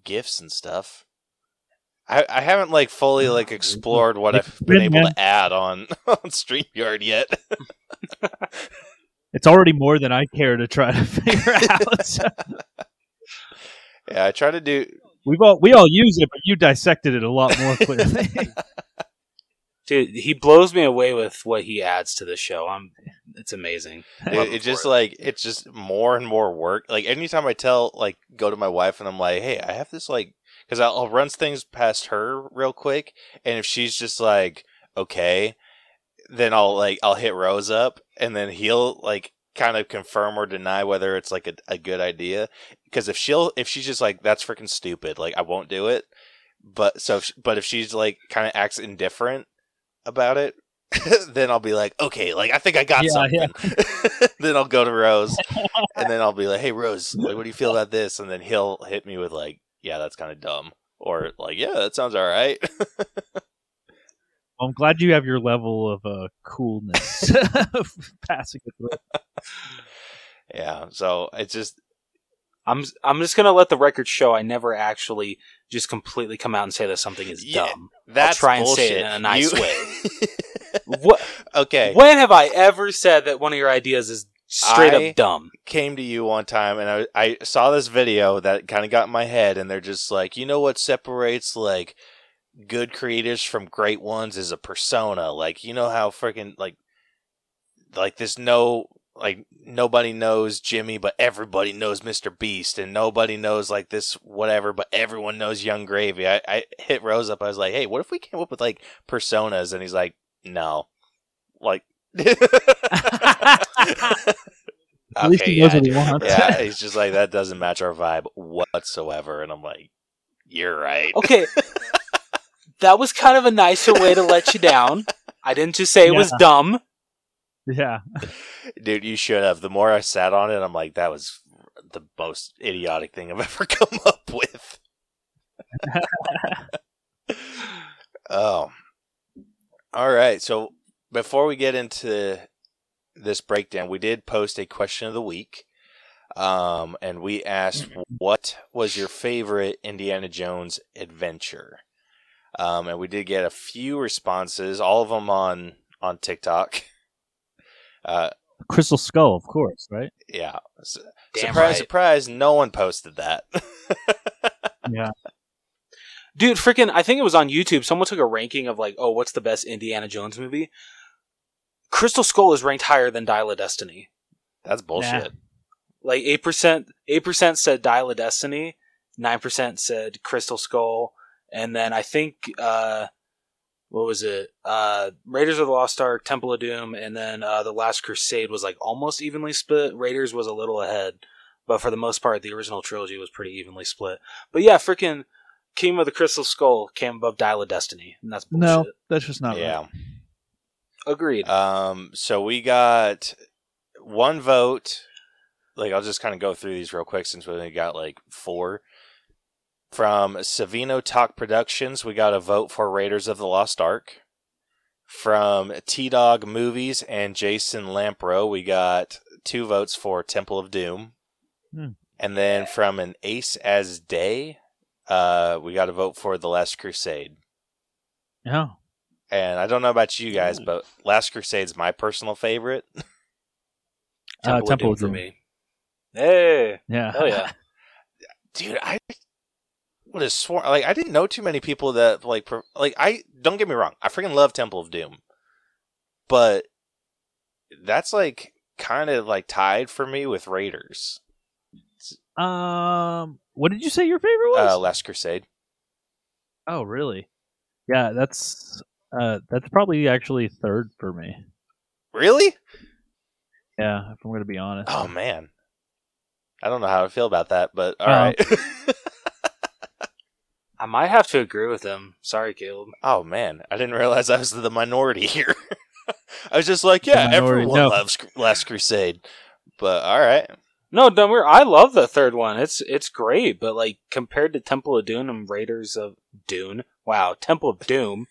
gifs and stuff. I I haven't like fully like oh, explored what It's I've been been, able man. to add on on Streamyard yet. It's already more than I care to try to figure out. yeah, I try to do. We've all we all use it, but you dissected it a lot more clearly. Dude, he blows me away with what he adds to the show. I'm. It's amazing. It, it just for like it's just more and more work. Like anytime I tell like go to my wife and I'm like, hey, I have this like because I'll, I'll run things past her real quick, and if she's just like okay, then I'll like I'll hit Rose up, and then he'll like kind of confirm or deny whether it's like a, a good idea. Because if she'll if she's just like that's freaking stupid, like I won't do it. But so if, but if she's like kind of acts indifferent about it. then I'll be like, okay, like I think I got Yeah, something. yeah. then I'll go to Rose, and then I'll be like, "Hey, Rose, like, what do you feel about this?" And then he'll hit me with like, "Yeah, that's kind of dumb," or like, "Yeah, that sounds all right." I'm glad you have your level of uh, coolness passing it through. yeah, so it's just I'm. I'm just gonna let the record show. I never actually just completely come out and say that something is Yeah. dumb. that's try and bullshit. say it in a nice You- way. What? okay, When have I ever said that one of your ideas is straight I- up dumb? came to you one time and I I saw this video that kind of got in my head and they're just like, you know what separates like good creators from great ones is a persona. Like, you know how freaking like like this no like nobody knows Jimmy but everybody knows Mr. Beast and nobody knows like this whatever but everyone knows Yung Gravy. I, I hit Rose up. I was like, "Hey, what if we came up with like personas?" And he's like, "No." Like At least Okay, he knows yeah, what he wants. yeah, he's just like that doesn't match our vibe whatsoever, and I'm like, you're right. Okay, that was kind of a nicer way to let you down. I didn't just say it was dumb. Yeah. Dude, you should have. The more I sat on it, I'm like, that was the most idiotic thing I've ever come up with. oh, all right. So before we get into this breakdown, we did post a question of the week. Um, and we asked, what was your favorite Indiana Jones adventure? Um, and we did get a few responses, all of them on on TikTok. Uh, Crystal Skull, of course, right? yeah. S- surprise, right. surprise! No one posted that. Yeah. Dude, freaking, I think it was on YouTube. Someone took a ranking of like, oh, what's the best Indiana Jones movie? Crystal Skull is ranked higher than Dial of Destiny. That's bullshit. Like eight percent, eight percent said Dial of Destiny, nine percent said Crystal Skull, and then I think uh, what was it? Uh, Raiders of the Lost Ark, Temple of Doom, and then uh, the Last Crusade was like almost evenly split. Raiders was a little ahead, but for the most part, the original trilogy was pretty evenly split. But yeah, freaking Kingdom of the Crystal Skull came above Dial of Destiny, and that's bullshit. No, that's just not yeah. right. Agreed. Um. So we got one vote. Like I'll just kind of go through these real quick since we only got like four. From Savino Talk Productions, we got a vote for Raiders of the Lost Ark. From T Dog Movies and Jason Lampro, we got two votes for Temple of Doom. Hmm. And then from an Ace as Day, uh, we got a vote for The Last Crusade. Yeah. and I don't know about you guys, but Last Crusade's my personal favorite. Uh, Temple, Temple of of Doom for me. Hey, Yeah. hell yeah. Dude, I would have sworn like I didn't know too many people that like like I don't get me wrong, I freaking love Temple of Doom, but that's like kind of like tied for me with Raiders, Um, what did you say your favorite was? uh, Last Crusade. oh, really? Yeah, that's uh, that's probably actually third for me. Really? Yeah, if I'm gonna be honest. Oh man, I don't know how I feel about that, but all Uh, right. I might have to agree with him. Sorry, Caleb. oh man, I didn't realize I was the minority here. I was just like, yeah, The minority, everyone no. loves Last Crusade, but all right. No, don't worry. I love the third one. It's it's great, but like compared to Temple of Doom and Raiders of Dune, wow, Temple of Doom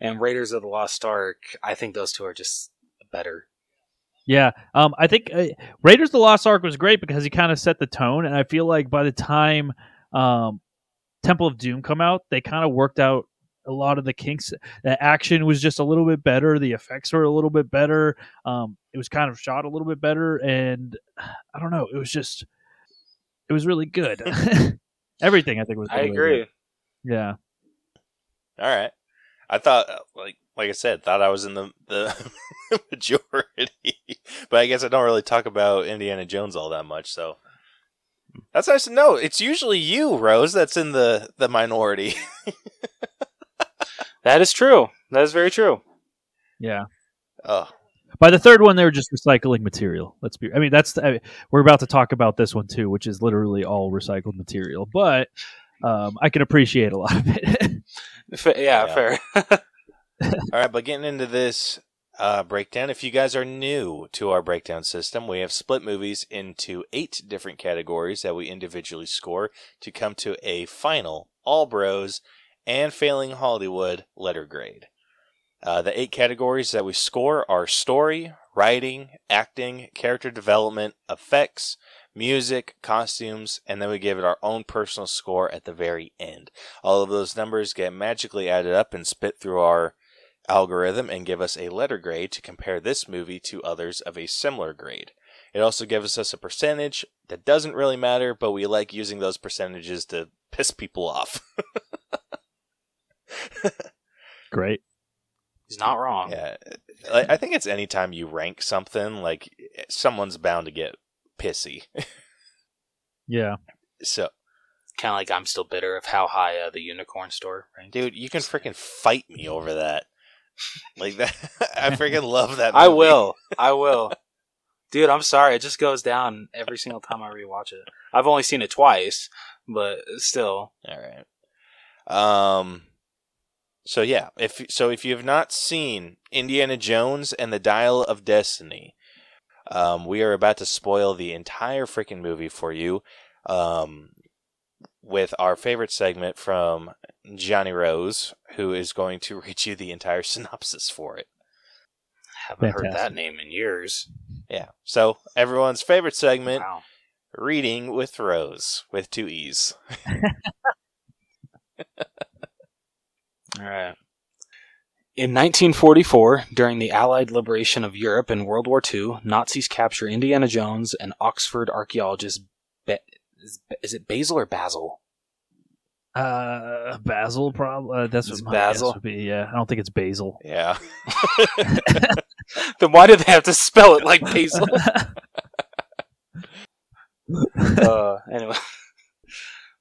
and Raiders of the Lost Ark, I think those two are just better. Yeah, um, I think uh, Raiders of the Lost Ark was great because he kind of set the tone, and I feel like by the time um, Temple of Doom come out, they kind of worked out a lot of the kinks. The action was just a little bit better. The effects were a little bit better. Um, it was kind of shot a little bit better, and I don't know. It was just, it was really good. Everything I think was. I agree. good. Yeah. All right. I thought, uh, like, like I said, thought I was in the the majority, but I guess I don't really talk about Indiana Jones all that much. So that's nice to know. It's usually you, Rose, that's in the the minority. That is true. That is very true. Yeah. oh, By the third one, they were just recycling material. Let's be. I mean, that's. I we're about to talk about this one too, which is literally all recycled material. But um, I can appreciate a lot of it. Fa- yeah, Yeah. fair. all right. But getting into this uh, breakdown, if you guys are new to our breakdown system, we have split movies into eight different categories that we individually score to come to a final all bros and failing Hollywood letter grade. Uh, the eight categories that we score are story, writing, acting, character development, effects, music, costumes, and then we give it our own personal score at the very end. All of those numbers get magically added up and spit through our algorithm and give us a letter grade to compare this movie to others of a similar grade. It also gives us a percentage that doesn't really matter, but we like using those percentages to piss people off. Great. He's not wrong. Yeah, I I think it's anytime you rank something, like someone's bound to get pissy. Yeah. So, Kind of like I'm still bitter of how high uh, the unicorn store ranked. dude, you can freaking fight me over that. Like that, I freaking love that. I will. I will. Dude, I'm sorry. It just goes down every single time I rewatch it. I've only seen it twice, but still. All right. Um. So yeah, if so, if you have not seen Indiana Jones and the Dial of Destiny, um, we are about to spoil the entire freaking movie for you, um, with our favorite segment from Johnny Rose, who is going to read you the entire synopsis for it. Haven't heard that name in years. Yeah. So everyone's favorite segment, Wow. reading with Rose with two e's. All right. In 1944, during the Allied liberation of Europe in World War II, Nazis capture Indiana Jones and Oxford archaeologist. Is, is it Basil or Basil? Uh, Basil, probably. Uh, that's It's what my guess Basil? would be. Yeah, I don't think it's Basil. Yeah. then why did they have to spell it like Basil? uh, anyway.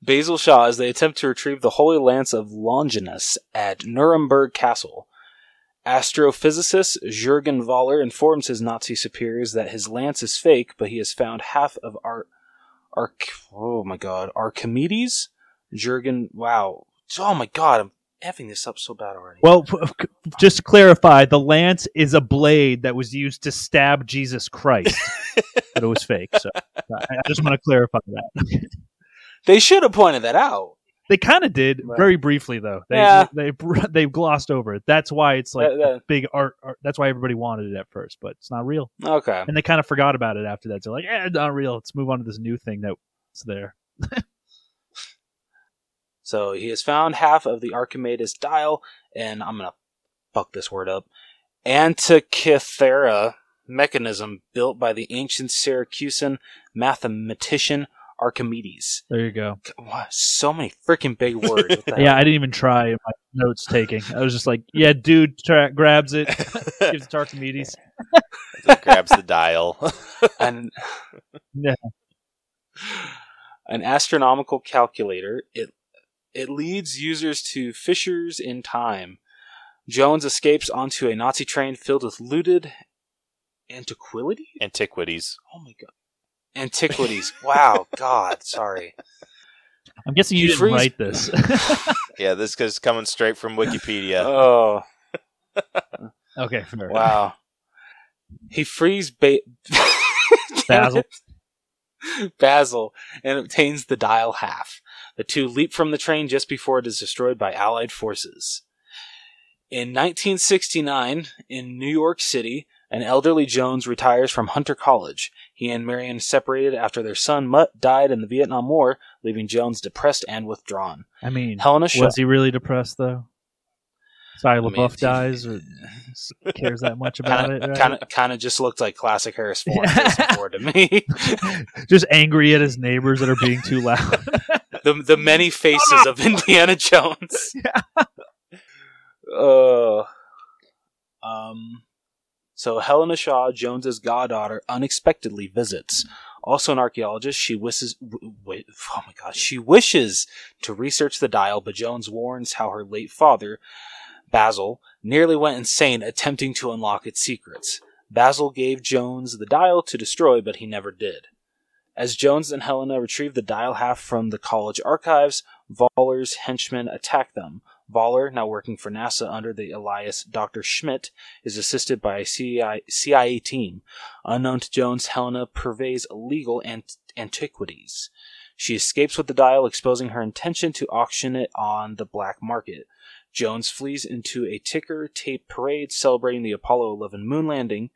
Basil Shaw as they attempt to retrieve the Holy Lance of Longinus at Nuremberg Castle. Astrophysicist Jürgen Voller informs his Nazi superiors that his lance is fake, but he has found half of Ar- oh my god, Archimedes? Jürgen, wow. Oh my god, I'm effing this up so bad already. Well, just to clarify, the lance is a blade that was used to stab Jesus Christ, but it was fake. So I just want to clarify that. they should have pointed that out. They kind of did Right. very briefly though. They, Yeah. they they glossed over it. That's why it's like big art, art. That's why everybody wanted it at first, but it's not real. Okay. And they kind of forgot about it after that. They're like, "Eh, not real. Let's move on to this new thing that's there." So he has found half of the Archimedes dial, and I'm gonna fuck this word up. Antikythera mechanism built by the ancient Syracusan mathematician Archimedes. There you go. Wow, so many freaking big words. Yeah, hell? I didn't even try in my notes taking. I was just like, yeah, dude tra- grabs it, gives it to Archimedes. grabs the dial. an Yeah. an astronomical calculator. It it leads users to fissures in time. Jones escapes onto a Nazi train filled with looted antiquity. Antiquities. Oh my god, antiquities! wow, God, sorry. I'm guessing you You didn't freeze- write this. Yeah, this is coming straight from Wikipedia. Oh okay, fair. wow. He frees ba- Basil. Basil and obtains the dial half. The two leap from the train just before it is destroyed by Allied forces. In 1969, in New York City, an elderly Jones retires from Hunter College. He and Marion separated after their son Mutt died in the Vietnam War, leaving Jones depressed and withdrawn. I mean, Helena Shaw. was he really depressed though? Mean, LaBeouf he- dies or cares that much about Kind it? kind of, kind of just looked like classic Harris Ford, Ford to me. just angry at his neighbors that are being too loud. the the many faces of Indiana Jones. Uh, um, so Helena Shaw, Jones's goddaughter, unexpectedly visits. Also an archaeologist, she wishes. w- Wait, oh my god, she wishes to research the dial, but Jones warns how her late father, Basil, nearly went insane attempting to unlock its secrets. Basil gave Jones the dial to destroy, but he never did. As Jones and Helena retrieve the dial half from the college archives, Voller's henchmen attack them. Voller, now working for NASA under the alias Dr. Schmidt, is assisted by a CIA, CIA team. Unknown to Jones, Helena purveys illegal ant- antiquities. She escapes with the dial, exposing her intention to auction it on the black market. Jones flees into a ticker tape parade celebrating the Apollo 11 moon landing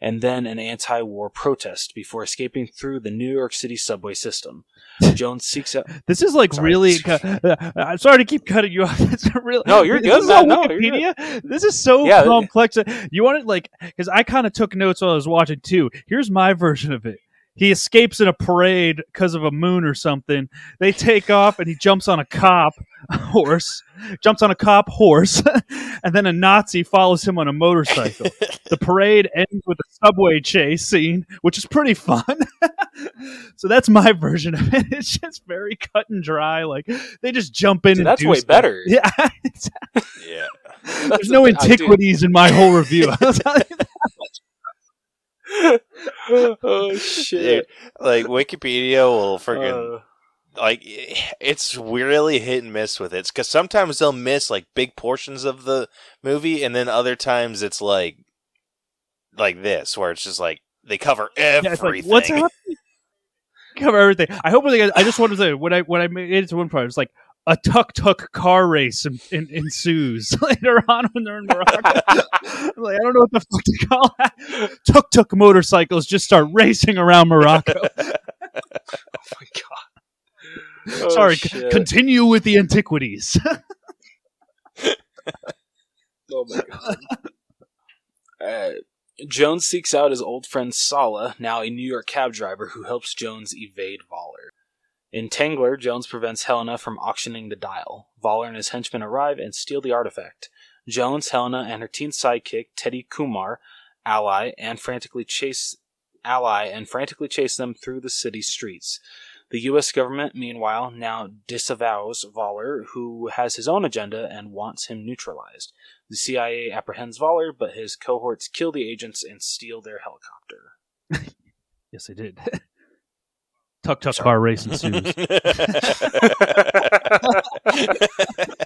and then an anti war protest before escaping through the New York City subway system. Jones seeks out. This is like Sorry. really. uh, I'm sorry to keep cutting you off. It's really No, you're this good, is on man. No, you're Wikipedia. This is so Yeah, complex. You want it like because I kind of took notes while I was watching too. Here's my version of it. He escapes in a parade because of a moon or something. They take off and he jumps on a cop horse, jumps on a cop horse, and then a Nazi follows him on a motorcycle. the parade ends with a subway chase scene, which is pretty fun. so that's my version of it. It's just very cut and dry. Like they just jump in Dude, that's way stuff. better. Yeah, yeah. there's no antiquities in my whole review. I'll tell you that. oh shit! Like Wikipedia will freaking Uh, like it's really hit and miss with it because sometimes they'll miss like big portions of the movie, and then other times it's like like this where it's just like they cover everything. Yeah, like, what's happening? Cover everything. I hope they. I just wanted to say when I when I made it to one part, it's like a tuk tuk car race in, in, ensues later on when they're in Morocco. I'm like I don't know what the fuck to call that. Tuk tuk motorcycles just start racing around Morocco. oh my god! Oh, Sorry, c- continue with the antiquities. Oh my god. Uh, Jones seeks out his old friend Sala, now a New York cab driver who helps Jones evade Voller. In Tangier, Jones prevents Helena from auctioning the dial. Voller and his henchmen arrive and steal the artifact. Jones, Helena, and her teen sidekick, Teddy Kumar, ally, and frantically chase ally and frantically chase them through the city streets. The U.S. government, meanwhile, now disavows Voller, who has his own agenda and wants him neutralized. The CIA apprehends Voller, but his cohorts kill the agents and steal their helicopter. yes, I did. Tuk tuk Sorry. car race ensues.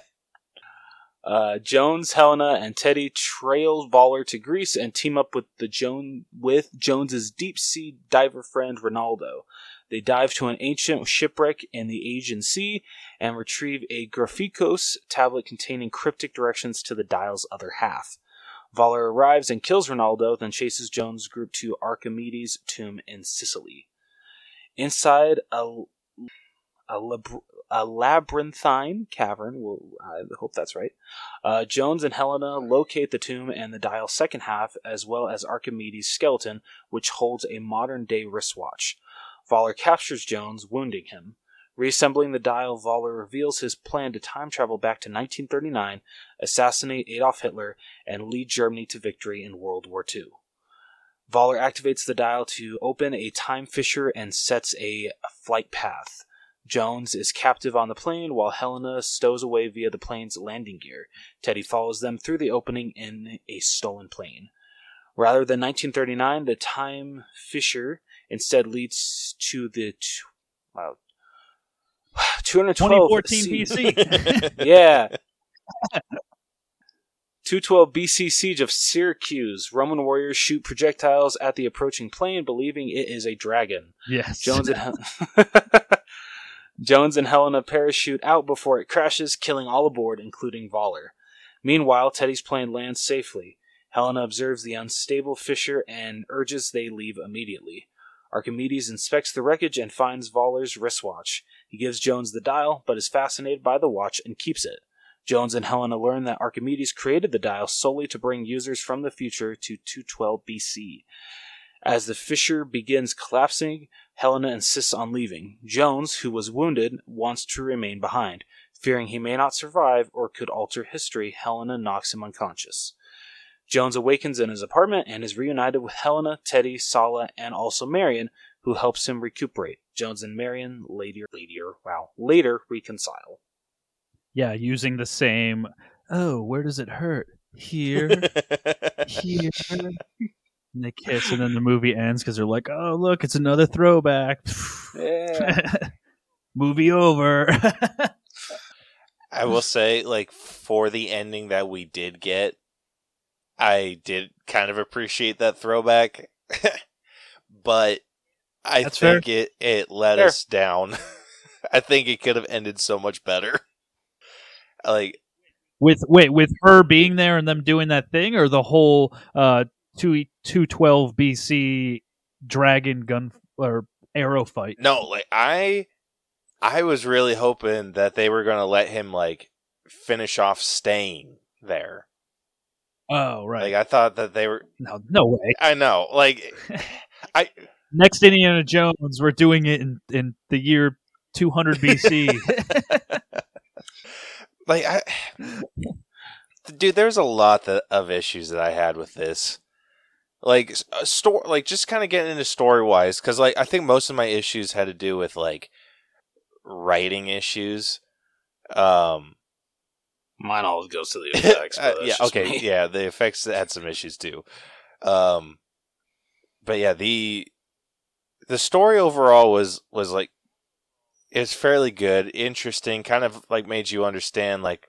Uh, Jones, Helena, and Teddy trail Voller to Greece and team up with the Joan with Jones's deep sea diver friend Renaldo. They dive to an ancient shipwreck in the Aegean Sea and retrieve a Graphikos tablet containing cryptic directions to the dial's other half. Voller arrives and kills Renaldo, then chases Jones' group to Archimedes' tomb in Sicily. Inside a, a, lab- a labyrinthine cavern. Well, I hope that's right. Uh, Jones and Helena locate the tomb and the dial second half, as well as Archimedes' skeleton, which holds a modern day wristwatch. Voller captures Jones, wounding him. Reassembling the dial, Voller reveals his plan to time travel back to 1939, assassinate Adolf Hitler, and lead Germany to victory in World War II. Voller activates the dial to open a time fissure and sets a flight path. Jones is captive on the plane while Helena stows away via the plane's landing gear. Teddy follows them through the opening in a stolen plane. Rather than 1939, the time fissure instead leads to the t- wow, 212 2014 BC. yeah. 212 BC siege of Syracuse. Roman warriors shoot projectiles at the approaching plane, believing it is a dragon. yes. Jones and Jones and Helena parachute out before it crashes, killing all aboard, including Voller. Meanwhile, Teddy's plane lands safely. Helena observes the unstable fissure and urges they leave immediately. Archimedes inspects the wreckage and finds Voller's wristwatch. He gives Jones the dial, but is fascinated by the watch and keeps it. Jones and Helena learn that Archimedes created the dial solely to bring users from the future to 212 BC. As the fissure begins collapsing, Helena insists on leaving. Jones, who was wounded, wants to remain behind. Fearing he may not survive or could alter history, Helena knocks him unconscious. Jones awakens in his apartment and is reunited with Helena, Teddy, Sallah, and also Marion, who helps him recuperate. Jones and Marion later, later, wow, later reconcile. Yeah, using the same. Oh, where does it hurt? Here, here. And they kiss, and then the movie ends because they're like, "Oh, look, it's another throwback." Yeah. movie over. I will say, like, for the ending that we did get, I did kind of appreciate that throwback. but I That's think it, it let Fair. us down. I think it could have ended so much better. Like, with wait, with her being there and them doing that thing, or the whole uh two two twelve BC dragon gun or arrow fight. no, like, I. I was really hoping that they were going to let him, like, finish off staying there. Oh, right. Like, I thought that they were. no, no way. I know. Like, I. Next Indiana Jones, we're doing it in in the year 200 BC. like I, dude, there's a lot that, of issues that I had with this. Like a story, like just kind of getting into story wise, because like I think most of my issues had to do with like writing issues. Um, Mine always goes to the effects. uh, yeah, okay, me. yeah, the effects had some issues too. Um, but yeah, the the story overall was was like it's fairly good, interesting, kind of like made you understand like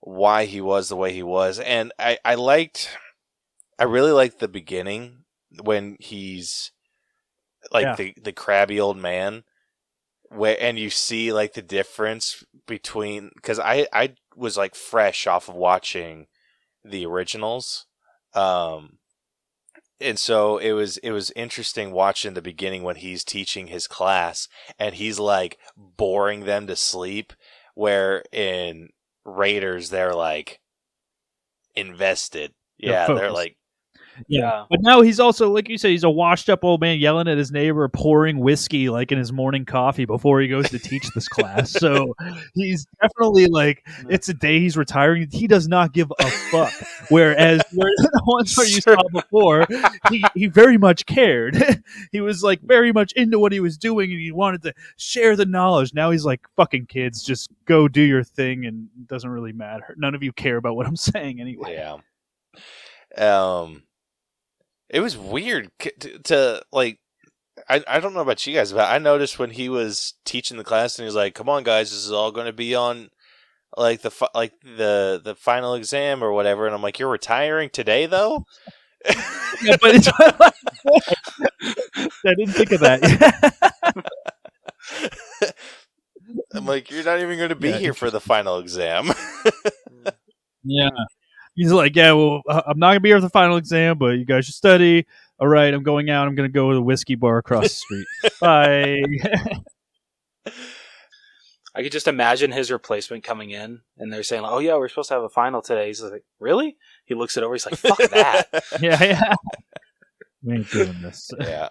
why he was the way he was, and I I liked, I really liked the beginning when he's like Yeah. the the crabby old man where and you see like the difference between because I I was like fresh off of watching the originals, um, and so it was it was interesting watching the beginning when he's teaching his class and he's like boring them to sleep, where in Raiders they're like invested. Yeah, they're like Yeah. But now he's also, like you said, he's a washed up old man yelling at his neighbor, pouring whiskey like in his morning coffee before he goes to teach this class. So he's definitely like, it's a day he's retiring. He does not give a fuck. Whereas where the ones where you saw before, he, he very much cared. he was like very much into what he was doing and he wanted to share the knowledge. Now he's like, fucking kids, just go do your thing and it doesn't really matter. None of you care about what I'm saying anyway. Yeah. Um, it was weird to, to like. I I don't know about you guys, but I noticed when he was teaching the class and he was like, "Come on, guys, this is all going to be on." Like the fi- like the the final exam or whatever, and I'm like, you're retiring today though. Yeah, but it's I didn't think of that. I'm like, you're not even going to be Yeah, here for the final exam. yeah. He's like, yeah, well, I'm not gonna be here for the final exam, but you guys should study. All right, I'm going out. I'm gonna go to the whiskey bar across the street. Bye. I could just imagine his replacement coming in, and they're saying, "Oh yeah, we're supposed to have a final today." He's like, "Really?" He looks it over. He's like, "Fuck that." Yeah, yeah. We ain't doing this. yeah.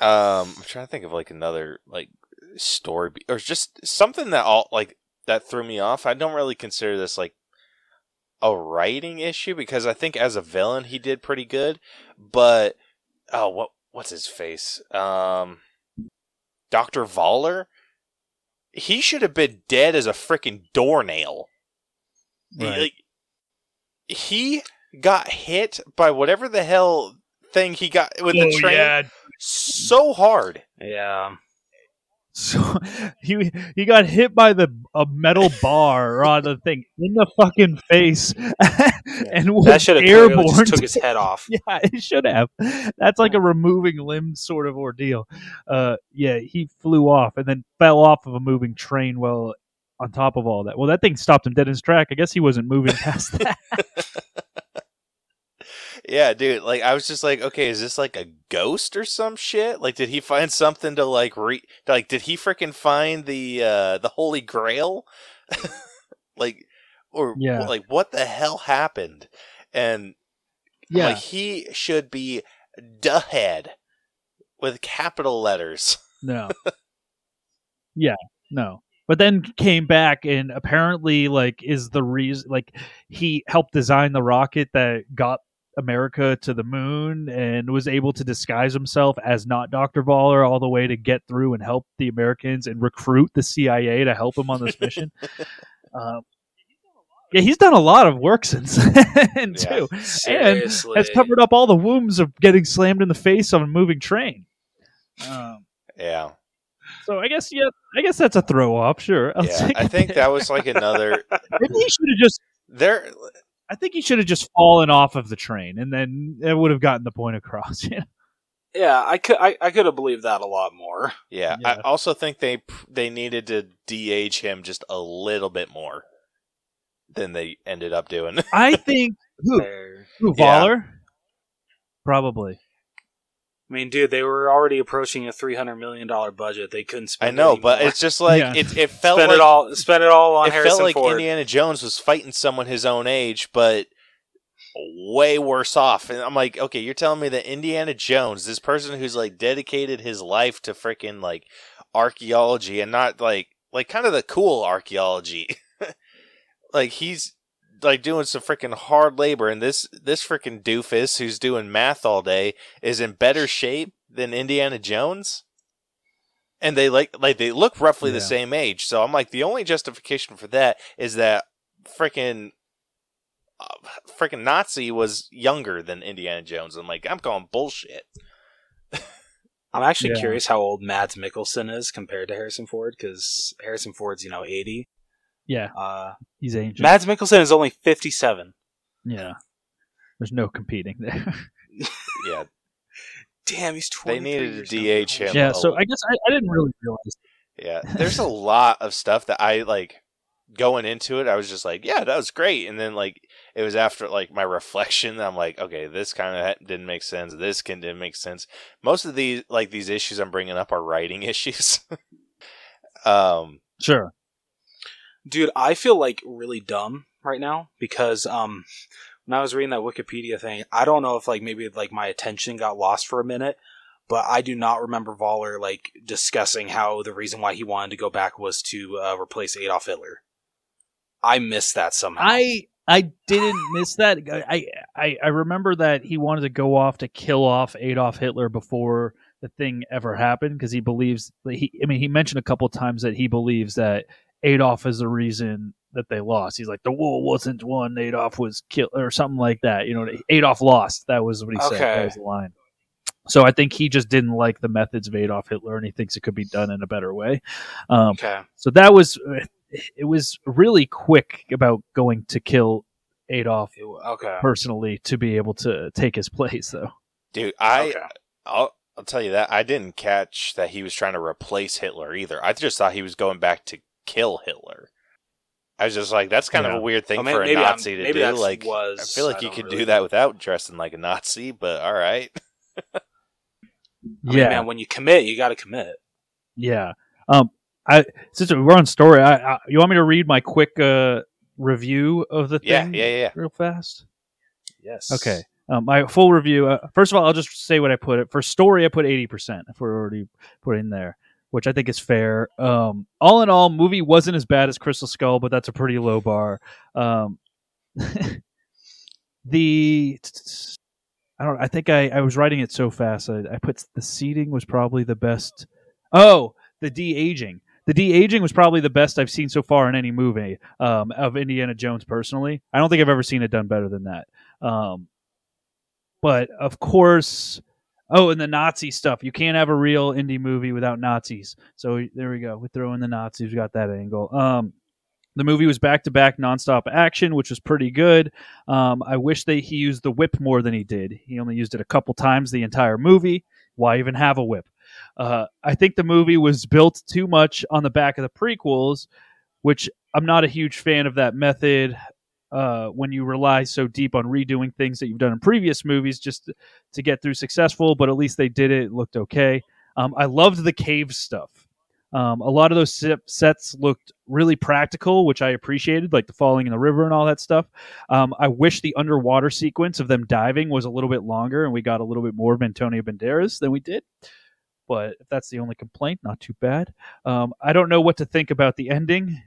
Um, I'm trying to think of like another like story be- or just something that all like that threw me off. I don't really consider this like a writing issue because I think as a villain he did pretty good, but oh what what's his face? Um, Doctor Voller. He should have been dead as a freaking doornail. He, like, he got hit by whatever the hell thing he got with the Oh, train yeah. so hard. yeah, So he he got hit by the a metal bar on the thing in the fucking face, and was that should have airborne. just took his head off. yeah, it should have. That's like a removing limbs sort of ordeal. Uh, yeah, he flew off and then fell off of a moving train. Well, on top of all that, well, that thing stopped him dead in his track. I guess he wasn't moving past that. Yeah, dude. Like I was just like, okay, is this like a ghost or some shit? Like, did he find something to like re? Like, did he freaking find the uh the Holy Grail? like, or Yeah. like what the hell happened? And yeah, like he should be the head with capital letters. No. yeah, no. But then came back and apparently like is the reason like he helped design the rocket that got America to the moon and was able to disguise himself as not Dr. Voller all the way to get through and help the Americans and recruit the CIA to help him on this mission. um, yeah, he's done a lot of work since then Yeah. too. Seriously, Has covered up all the wounds of getting slammed in the face on a moving train. Um, Yeah, so I guess yeah, I guess that's a throw off. Sure, I'll yeah. I think that was like another. maybe he should have just. There, I think he should have just fallen off of the train, and then it would have gotten the point across. you know? Yeah, I could I, I could have believed that a lot more. Yeah, I also think they they needed to de-age him just a little bit more than they ended up doing. I think who There. who Yeah. Probably. I mean, dude, they were already approaching a three hundred million dollar budget. They couldn't spend. I know, any but it's just like Yeah. it. It felt spend like it all. Spend it all on it Harrison felt like Ford. Indiana Jones was fighting someone his own age, but way worse off. And I'm like, okay, you're telling me that Indiana Jones, this person who's like dedicated his life to freaking like archaeology and not like like kind of the cool archaeology, like he's like doing some freaking hard labor, and this this freaking doofus who's doing math all day is in better shape than Indiana Jones. And they like like they look roughly the same age, so I'm like the only justification for that is that freaking uh, freaking Nazi was younger than Indiana Jones. I'm like I'm calling bullshit. I'm actually Yeah. curious how old Mads Mikkelsen is compared to Harrison Ford because Harrison Ford's you know eighty. Yeah, Uh, he's ancient. Mads Mikkelsen is only fifty seven. yeah, there's no competing there. Yeah, Damn, he's twenty. they needed to de-age him. yeah, so I guess I, I didn't really realize. Yeah, there's a lot of stuff that I like going into it. I was just like, yeah, that was great, and then like it was after like my reflection. I'm like, okay, this kind of didn't make sense. This can didn't make sense. Most of these like these issues I'm bringing up are writing issues. um, Sure. Dude, I feel like really dumb right now because um when I was reading that Wikipedia thing, I don't know if like maybe like my attention got lost for a minute, but I do not remember Voller like discussing how the reason why he wanted to go back was to uh, replace Adolf Hitler. I missed that somehow. I I didn't miss that. I, I I remember that he wanted to go off to kill off Adolf Hitler before the thing ever happened because he believes that he. I mean, he mentioned a couple times that he believes that Adolf is the reason that they lost. He's like the war wasn't won. Adolf was killed or something like that. You know, Adolf lost. That was what he said. That was the line. So I think he just didn't like the methods of Adolf Hitler, and he thinks it could be done in a better way. Um, okay. so that was it was really quick about going to kill Adolf okay. personally to be able to take his place though. dude, I okay. I'll I'll tell you that I didn't catch that he was trying to replace Hitler either. I just thought he was going back to kill Hitler. I was just like, that's kind of a weird thing Oh, may- for a maybe I'm- Nazi to maybe do. that's Like, was- I feel like I you could really do that know. without dressing like a Nazi. But all right, I mean, man, when you commit, you got to commit. Yeah. Um, I since we're on story, I, I you want me to read my quick uh, review of the Yeah, thing yeah, yeah. real fast? Yes. Okay. Um, my full review. Uh, first of all, I'll just say what I put it for story. I put eighty percent. If we're already put in there, which I think is fair. Um, all in all, movie wasn't as bad as Crystal Skull, but that's a pretty low bar. Um, the I don't. I think I, I was writing it so fast. I, I put the seating was probably the best. Oh, the de aging. The de aging was probably the best I've seen so far in any movie um, of Indiana Jones. Personally, I don't think I've ever seen it done better than that. Um, but of course, oh, and the Nazi stuff. You can't have a real indie movie without Nazis. So there we go. We throw in the Nazis. We got that angle. Um, the movie was back to back nonstop action, which was pretty good. Um, I wish that he used the whip more than he did. He only used it a couple times the entire movie. Why even have a whip? Uh, I think the movie was built too much on the back of the prequels, which I'm not a huge fan of that method. Uh, when you rely so deep on redoing things that you've done in previous movies just to, get through successful, but at least they did it. It looked okay. Um, I loved the cave stuff. Um, a lot of those sets looked really practical, which I appreciated, like the falling in the river and all that stuff. Um, I wish the underwater sequence of them diving was a little bit longer and we got a little bit more of Antonio Banderas than we did. But if that's the only complaint, not too bad. Um, I don't know what to think about the ending.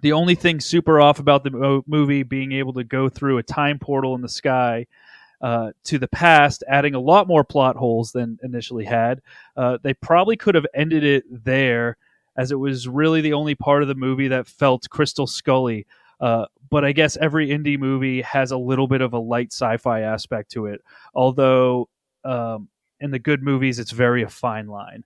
The only thing super off about the mo- movie being able to go through a time portal in the sky uh, to the past, adding a lot more plot holes than initially had. Uh, they probably could have ended it there, as it was really the only part of the movie that felt Crystal Scully. Uh, but I guess every indie movie has a little bit of a light sci-fi aspect to it. Although um, in the good movies, it's very a fine line.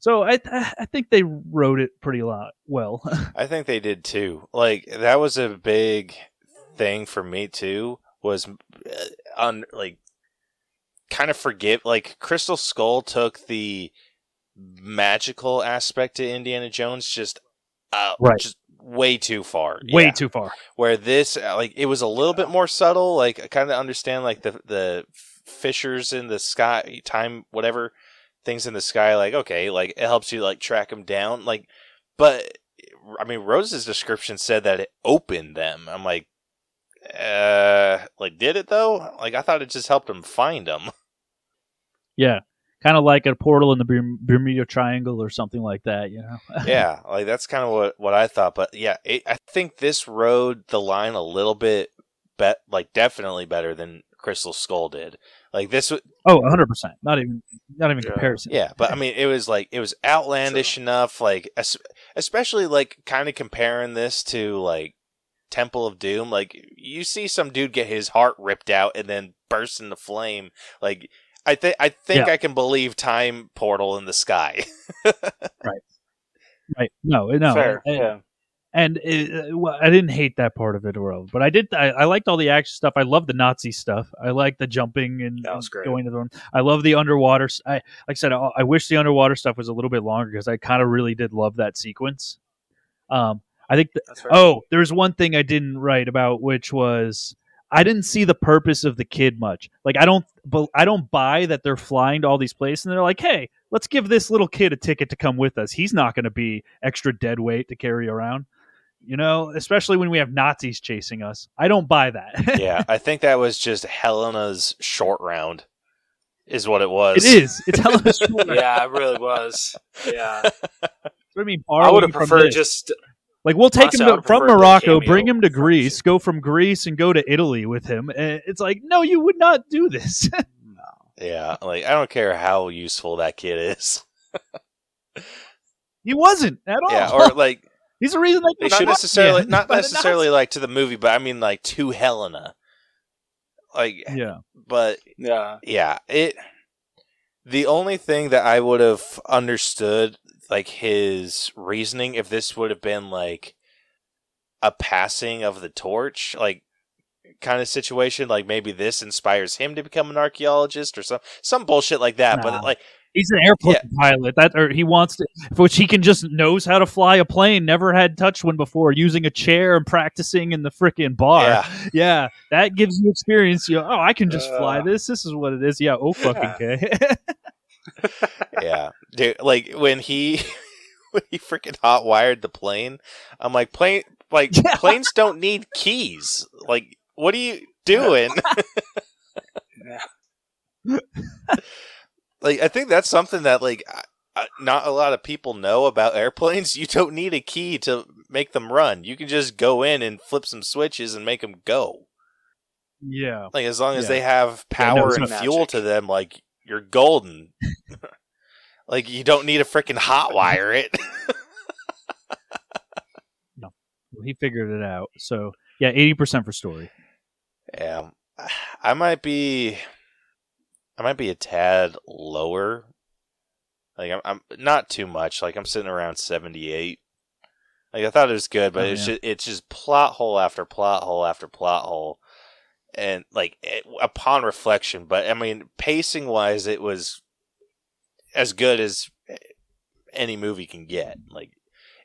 So I I think they wrote it pretty lot well. I think they did too. Like that was a big thing for me too. Was uh, on like kind of forgive like Crystal Skull took the magical aspect to Indiana Jones just uh Right. just way too far. Way Yeah. too far. Where this uh, like it was a little bit more subtle. Like I kind of understand like the the fissures in the sky, time, whatever things in the sky. Like okay, like it helps you like track them down. Like, but I mean, Rose's description said that it opened them. I'm like, uh, like did it though? Like I thought it just helped him find them. Yeah, kind of like a portal in the Bermuda Triangle or something like that. You know. yeah, like that's kind of what what I thought. But yeah, it, I think this rode the line a little bit, bet like definitely better than Crystal Skull did. Like this, w- Oh, 100 percent. Not even not even Yeah. comparison. yeah. But I mean, it was like it was outlandish enough. Like especially like kind of comparing this to like Temple of Doom. Like you see some dude get his heart ripped out and then burst into flame. Like I think I think Yeah. I can believe time portal in the sky. Right. Right. No. No. Fair. And, yeah. And it, well, I didn't hate that part of it, well, but I did. I, I liked all the action stuff. I love the Nazi stuff. I like the jumping and, That was and great. going to the. I love the underwater. I like I said. I, I wish the underwater stuff was a little bit longer because I kind of really did love that sequence. Um, I think. th- That's fair. Oh, there's one thing I didn't write about, which was I didn't see the purpose of the kid much. Like I don't, but I don't buy that they're flying to all these places and they're like, hey, let's give this little kid a ticket to come with us. He's not going to be extra dead weight to carry around. You know, especially when we have Nazis chasing us. I don't buy that. yeah, I think that was just Helena's short round, is what it was. it is. It's Helena's Short. round. yeah, it really was. Yeah, What I mean, I would have preferred just Like we'll take Honestly, I him to, from Morocco, bring him to Greece, go from Greece and go to Italy with him. And it's like, no, you would not do this. no. Yeah, like I don't care how useful that kid is. he wasn't at all. Yeah, or like he's the reason they, not should necessarily yeah, not by the necessarily like to the movie, but I mean like to Helena. Like Yeah, but Yeah, yeah, it the only thing that I would have understood like his reasoning if this would have been like a passing of the torch, like kind of situation, like maybe this inspires him to become an archaeologist or some some bullshit like that. Nah. But like he's an airport pilot. That or he wants to, which he can just knows how to fly a plane. Never had touched one before, using a chair and practicing in the freaking bar. yeah, Yeah, that gives you experience. You oh, I can just fly Uh. this. This is what it is. Yeah. Oh fucking okay. yeah, dude. Like when he when he freaking hot wired the plane. I'm like, plane, like planes don't need keys. Like, what are you doing? Like, I think that's something that like not a lot of people know about airplanes. You don't need a key to make them run. You can just go in and flip some switches and make them go. Yeah. Like as long as Yeah. they have Yeah, no, power and fuel magic. to them, like you're golden. like you don't need to freaking hot wire it. No. He figured it out. So yeah, eighty percent for story. yeah, I might be, I might be a tad lower. Like I'm, I'm not too much. Like I'm sitting around seventy eight. Like I thought it was good, but Oh, it's yeah. just it's just plot hole after plot hole after plot hole, and like it, upon reflection. But I mean, pacing wise, it was as good as any movie can get. Like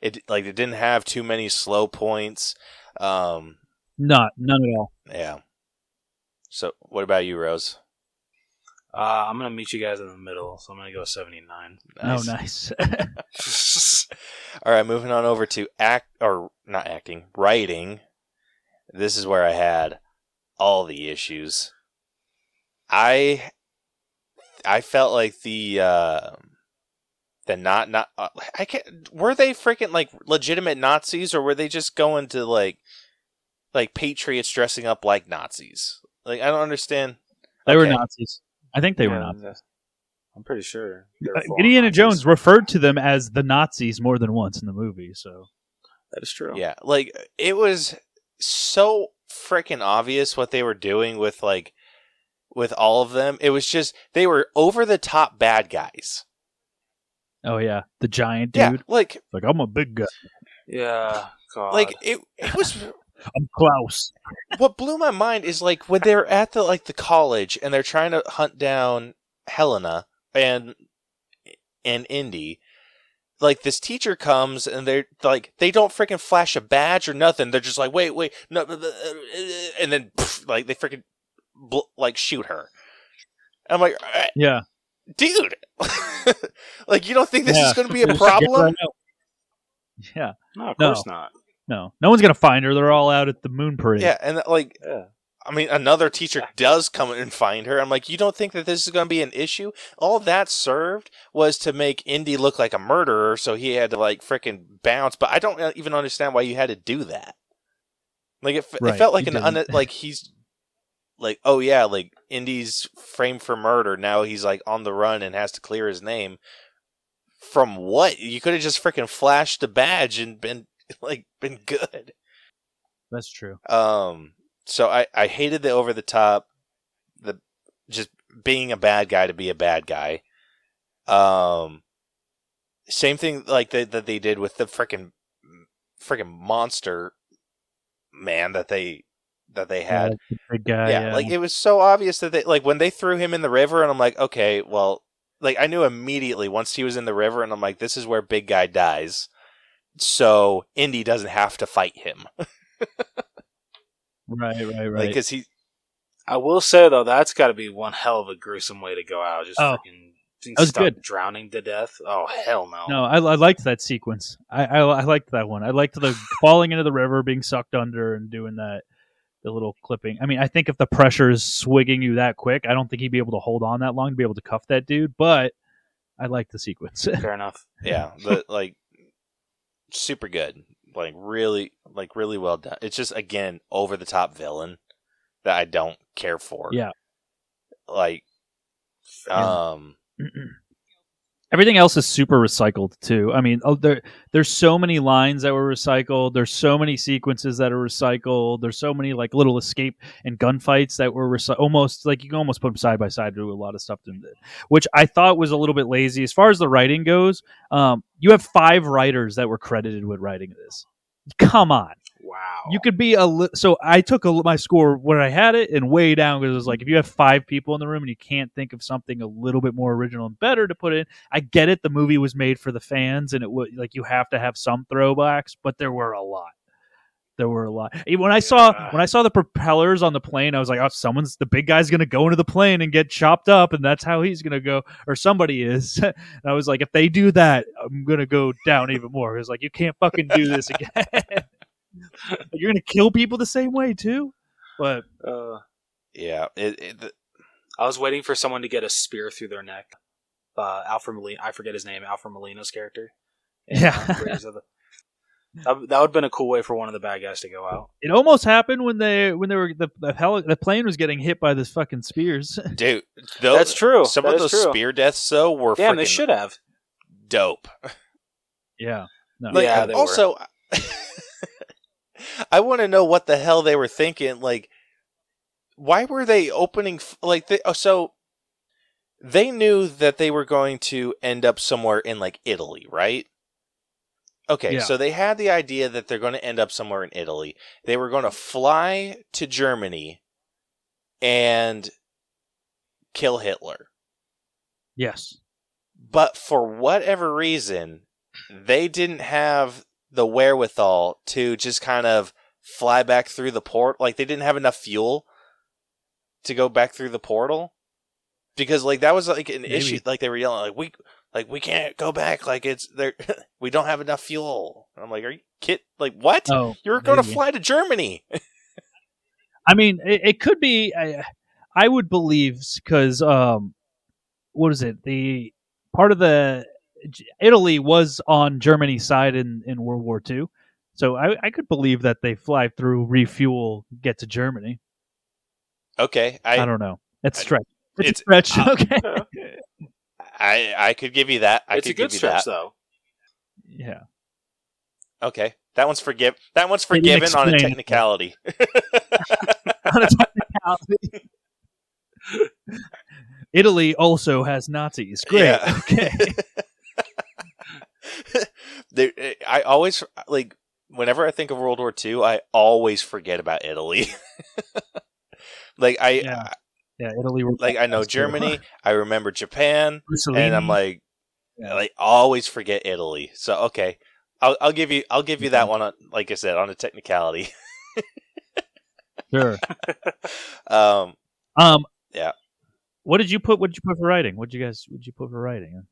it, like it didn't have too many slow points. Um, Not none at all. yeah. So, what about you, Rose? Uh, I'm gonna meet you guys in the middle, so I'm gonna go 79. Oh, nice. All right, moving on over to act or not acting, writing. This is where I had all the issues. I I felt like the uh the not not uh, I can't were they freaking like legitimate Nazis or were they just going to like like patriots dressing up like Nazis? Like I don't understand. they were Nazis. I think they were Yeah, Nazis. I'm pretty sure. they're Uh, Indiana Nazis. Jones referred to them as the Nazis more than once in the movie. So That is true. Yeah, like it was so freaking obvious what they were doing with like with all of them. It was just they were over the top bad guys. oh yeah, the giant dude. Yeah, dude. like Like I'm a big guy. Yeah. God. like it it was I'm Klaus. what blew my mind is like when they're at the like the college and they're trying to hunt down Helena and and Indy. Like this teacher comes and they're like they don't freaking flash a badge or nothing. They're just like wait wait no uh, uh, uh, and then pff, like they freaking bl- like shoot her. I'm like "Uh, Yeah. dude, like you don't think this Yeah. is going to be a problem? Yeah. no, of no. course not. No. No one's gonna find her. They're all out at the moon parade. Yeah, and like Yeah. I mean, another teacher does come and find her. I'm like, you don't think that this is going to be an issue? All that served was to make Indy look like a murderer, so he had to like freaking bounce. But I don't uh, even understand why you had to do that. Like it, f- Right, it felt like he an un- like he's like, oh yeah, like Indy's framed for murder. Now he's like on the run and has to clear his name. From what? You could have just freaking flashed the badge and been like been good. That's true. Um, so I, I hated the over the top, the just being a bad guy to be a bad guy. Um, same thing like that that they did with the freaking freaking monster man that they that they had. Yeah, guy. yeah, like it was so obvious that they like when they threw him in the river, and I'm like, okay, well, like I knew immediately once he was in the river, and I'm like, this is where big guy dies. So Indy doesn't have to fight him, right, right, right. because he I will say though, that's got to be one hell of a gruesome way to go out. Just Oh. freaking That was good. drowning to death. Oh hell no! No, I, I liked that sequence. I, I I liked that one. I liked the falling into the river, being sucked under, and doing that. The little clipping. I mean, I think if the pressure is swigging you that quick, I don't think he'd be able to hold on that long to be able to cuff that dude. But I like the sequence. Fair enough. yeah, but like super good, like really, like really well done. It's just again over the top villain that I don't care for. Yeah. like um, Everything else is super recycled too. I mean, oh, there there's so many lines that were recycled. There's so many sequences that are recycled. There's so many like little escape and gunfights that were almost like you can almost put them side by side to a lot of stuff, which I thought was a little bit lazy as far as the writing goes. Um, you have five writers that were credited with writing this. Come on, Wow. you could be a li- so I took a, my score when I had it and way down because it was like if you have five people in the room and you can't think of something a little bit more original and better to put in. I get it, the movie was made for the fans and it would like you have to have some throwbacks, but there were a lot. there were a lot. When I saw when I saw the propellers on the plane, I was like, "Oh, someone's the big guy's gonna go into the plane and get chopped up, and that's how he's gonna go, or somebody is." and I was like, "If they do that, I'm gonna go down even more." It's like you can't fucking do this again. You're gonna kill people the same way too. But Uh, Yeah, it, it, the- I was waiting for someone to get a spear through their neck. Uh, Alfred Molina, I forget his name, Alfred Molina's character. in, Yeah. Raiders the- that, that would have been a cool way for one of the bad guys to go out. it almost happened when they when they were the the, heli- the plane was getting hit by this fucking spears. dude, those, That's true. Some That of those true. spear deaths though were Damn, they should have. dope. yeah. No. Like, Yeah, they were. also, I want to know what the hell they were thinking. Like, why were they opening? Like, they, oh, so they knew that they were going to end up somewhere in like Italy, right? Okay, Yeah. so they had the idea that they're going to end up somewhere in Italy. They were going to fly to Germany and kill Hitler. Yes. But for whatever reason, they didn't have the wherewithal to just kind of fly back through the port. Like they didn't have enough fuel to go back through the portal because like that was like an Maybe. issue. Like they were yelling like we like we can't go back. Like it's there. we don't have enough fuel. And I'm like, are you kid? Like what? Oh, You're going to fly to Germany. I mean, it, it could be. I, I would believe because um, what is it? The part of the Italy was on Germany's side in in World War II, so I, I could believe that they fly through, refuel, get to Germany. okay, I, I don't know. It's stretch. It's, it's- stretch. uh, okay. I I could give you that. I it's a good give you stretch, that. though. yeah. Okay, that one's forgive. That one's They didn't forgiven on a technicality. On a technicality. Italy also has Nazis. Great. Yeah. Okay. there, I always like whenever I think of World War II, I always forget about Italy. like I, Yeah. Yeah. Italy. like I know Germany, I remember Japan, and I'm like, Yeah. like always forget Italy. So okay, I'll, I'll give you, I'll give you that one. On, like I said, on a technicality. sure. Um, Um. Yeah. What did you put? What did you put for writing? What did you guys? What did you put for writing?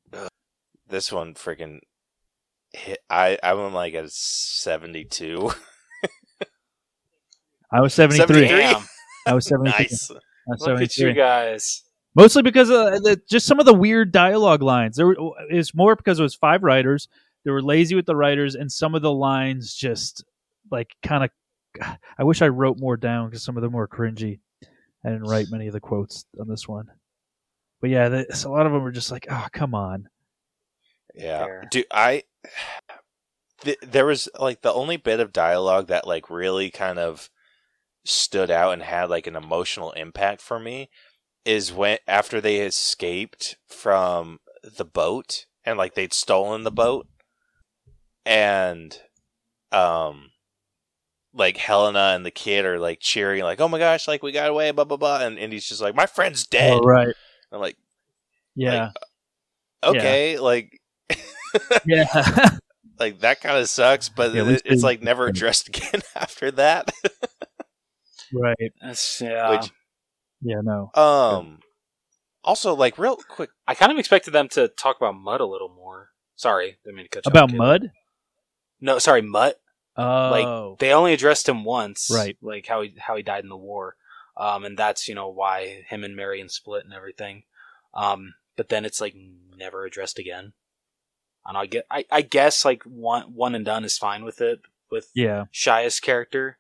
this one freaking. I, I went like a seventy-two. I was seventy three. 73? I was seventy three. nice. I was look at you guys. Mostly because of the, just some of the weird dialogue lines. There were, it's more because it was five writers. They were lazy with the writers, and some of the lines just like kind of. I wish I wrote more down because some of them were cringy. I didn't write many of the quotes on this one, but yeah, the, a lot of them were just like, "Oh, come on." Yeah, Fair. dude, I th- there was like the only bit of dialogue that like really kind of stood out and had like an emotional impact for me is when after they escaped from the boat and like they'd stolen the boat and um like Helena and the kid are like cheering like oh my gosh like we got away blah blah blah and Indy's just like my friend's dead. Oh, right? I'm like Yeah, okay like yeah. like that kind of sucks but Yeah, it- it's like never addressed again after that right. That's, yeah. Which- Yeah. No. um also like real quick I kind of expected them to talk about Mud a little more. Sorry, didn't mean to cut you About off, mud. No, sorry, Mutt. Oh. Like they only addressed him once, Right. Like how he how he died in the war, um, and that's you know why him and Marion split and everything. Um, but then it's like never addressed again. And I get, I, I guess like one one and done is fine with it with yeah. Shia's character,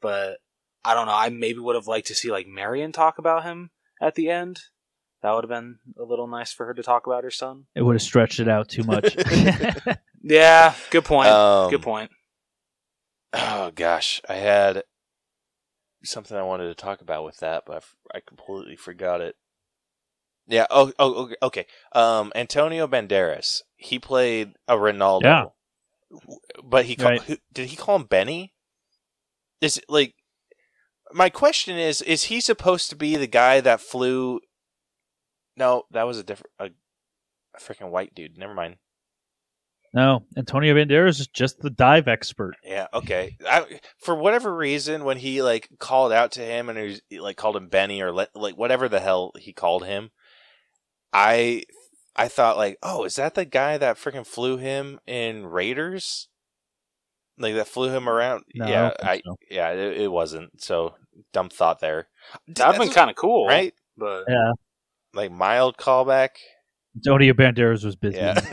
but I don't know. I maybe would have liked to see like Marion talk about him at the end. That would have been a little nice for her to talk about her son. It would have stretched it out too much. Yeah, good point. Um, good point. oh gosh i had something i wanted to talk about with that but i, f- I completely forgot it yeah oh, oh okay, okay um antonio banderas he played a Renaldo Yeah. but he called, Right. who, did he call him benny is it like my question is is he supposed to be the guy that flew no that was a different a, a freaking white dude never mind No, Antonio Banderas is just the dive expert. Yeah, okay. I, for whatever reason, when he like called out to him and he, was, like called him Benny or le- like whatever the hell he called him, I I thought like, oh, is that the guy that freaking flew him in Raiders? Like that flew him around? No, yeah, don't I, so. yeah, it, it wasn't. So dumb thought there. That'd been kind of cool, right, But Yeah, like mild callback. Antonio Banderas was busy. Yeah.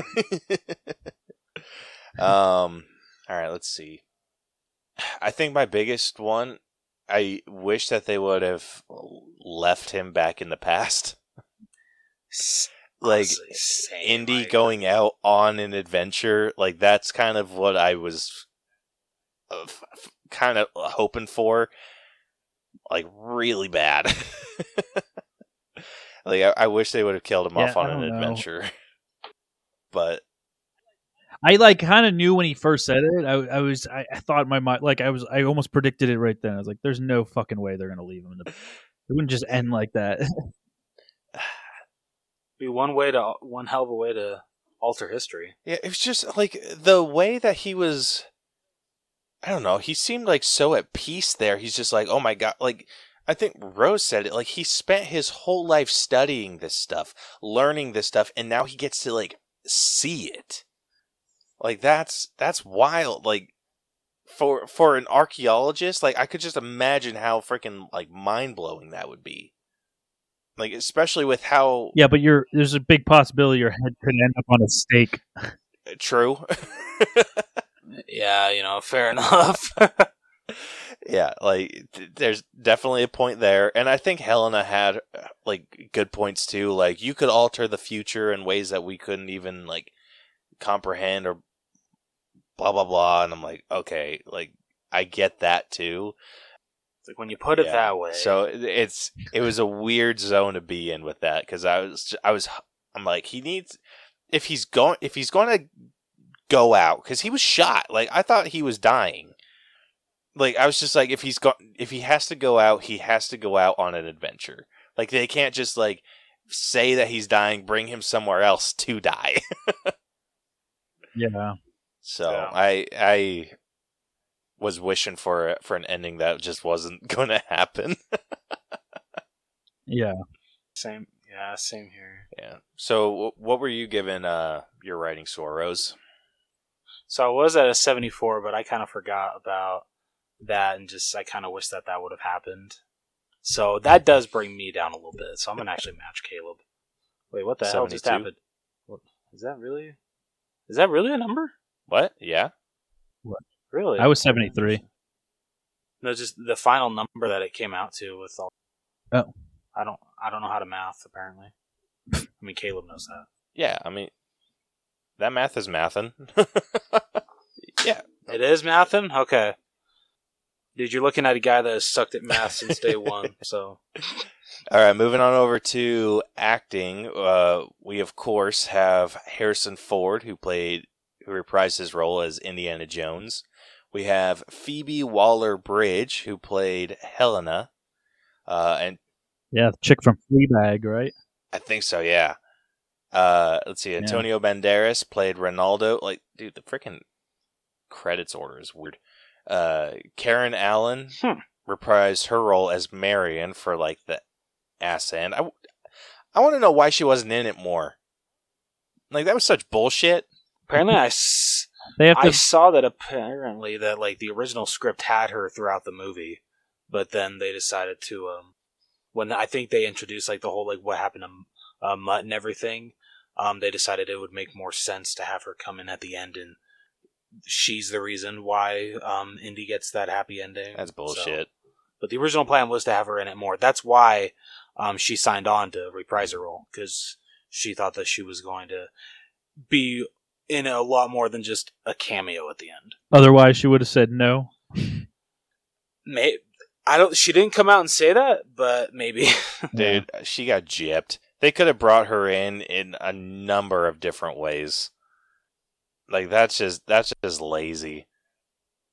um. All right. Let's see. I think my biggest one. I wish that they would have left him back in the past. Like honestly, same, Indy like- going out on an adventure. Like that's kind of what I was uh, f- f- kind of hoping for. Like really bad. like I, I wish they would have killed him Yeah, off on an know. adventure. But I like kind of knew when he first said it. I, I was I, I thought my mind like I was I almost predicted it right then. I was like, "There's no fucking way they're gonna leave him. In the, it wouldn't just end like that." be one way to one hell of a way to alter history. Yeah, it was just like the way that he was. I don't know. He seemed like so at peace there. He's just like, oh my god. Like, I think Rose said it. Like, he spent his whole life studying this stuff, learning this stuff, and now he gets to like see it. Like that's that's wild. Like for for an archaeologist, like I could just imagine how freaking like mind blowing that would be. Like especially with how yeah, but you're there's a big possibility your head could end up on a stake. true. Yeah, you know, fair enough. yeah, like th- there's definitely a point there, and I think Helena had uh, like good points too. Like you could alter the future in ways that we couldn't even like comprehend or blah blah blah. And I'm like, okay, like I get that too. It's like when you put it Yeah. that way. So it's it was a weird zone to be in with that because I was I was I'm like he needs if he's going if he's going to go out because he was shot like I thought he was dying. Like I was just like if he's go if he has to go out he has to go out on an adventure. Like they can't just like say that he's dying, bring him somewhere else to die. Yeah, So Yeah. I I was wishing for for an ending that just wasn't going to happen. yeah. same, yeah, same here. Yeah. So, wh- what were you given uh, your writing score, Rose? So I was at a 74, but I kind of forgot about that and just I kind of wish that that would have happened. So that does bring me down a little bit. So I'm gonna actually match Caleb. Wait, what the hell just 72? happened? What, is that really? Is that really a number? What? Yeah. Really? I was seventy three. No, just the final number that it came out to with all. Oh. I don't. I don't know how to math. Apparently, I mean Caleb knows that. Yeah. I mean, that math is mathin'. yeah. It is mathin'? Okay. Dude, you're looking at a guy that has sucked at math since day one. So All right. Moving on over to acting. Uh, we of course have Harrison Ford, who played, who reprised his role as Indiana Jones. We have Phoebe Waller Bridge, who played Helena. Uh, and Yeah, the chick from Fleabag, right? I think so, yeah. Uh, let's see. Antonio Banderas played Renaldo. Like, dude, the freaking credits order is weird. Uh, Karen Allen Hmm. reprised her role as Marion for like the ass end. I, I want to know why she wasn't in it more. Like that was such bullshit. apparently, I, s- They have I saw that apparently that like the original script had her throughout the movie, but then they decided to um when I think they introduced like the whole like what happened to uh, Mutt and everything. Um, they decided it would make more sense to have her come in at the end and she's the reason why um Indy gets that happy ending. That's So- bullshit. but the original plan was to have her in it more. That's why um, she signed on to reprise her role because she thought that she was going to be in a lot more than just a cameo at the end. Otherwise, she would have said no. May I don't. She didn't come out and say that, but maybe. Dude, she got gypped. They could have brought her in in a number of different ways. Like that's just that's just lazy.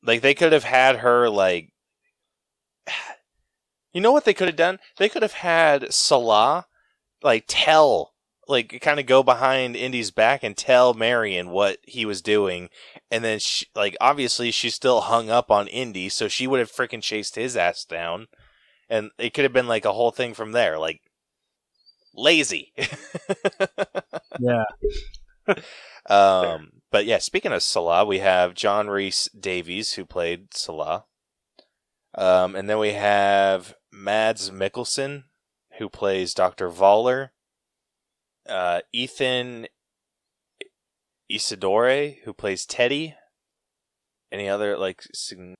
Like they could have had her like You know what they could have done? They could have had Sallah like tell like kind of go behind Indy's back and tell Marion what he was doing, and then she, like obviously she's still hung up on Indy, so she would have freaking chased his ass down, and it could have been like a whole thing from there, like lazy. Yeah. um, but yeah, speaking of Sallah, we have John Reese Davies who played Sallah. Um, and then we have Mads Mikkelsen who plays Dr. Voller. Uh, Ethann Isidore who plays Teddy. Any other like sign-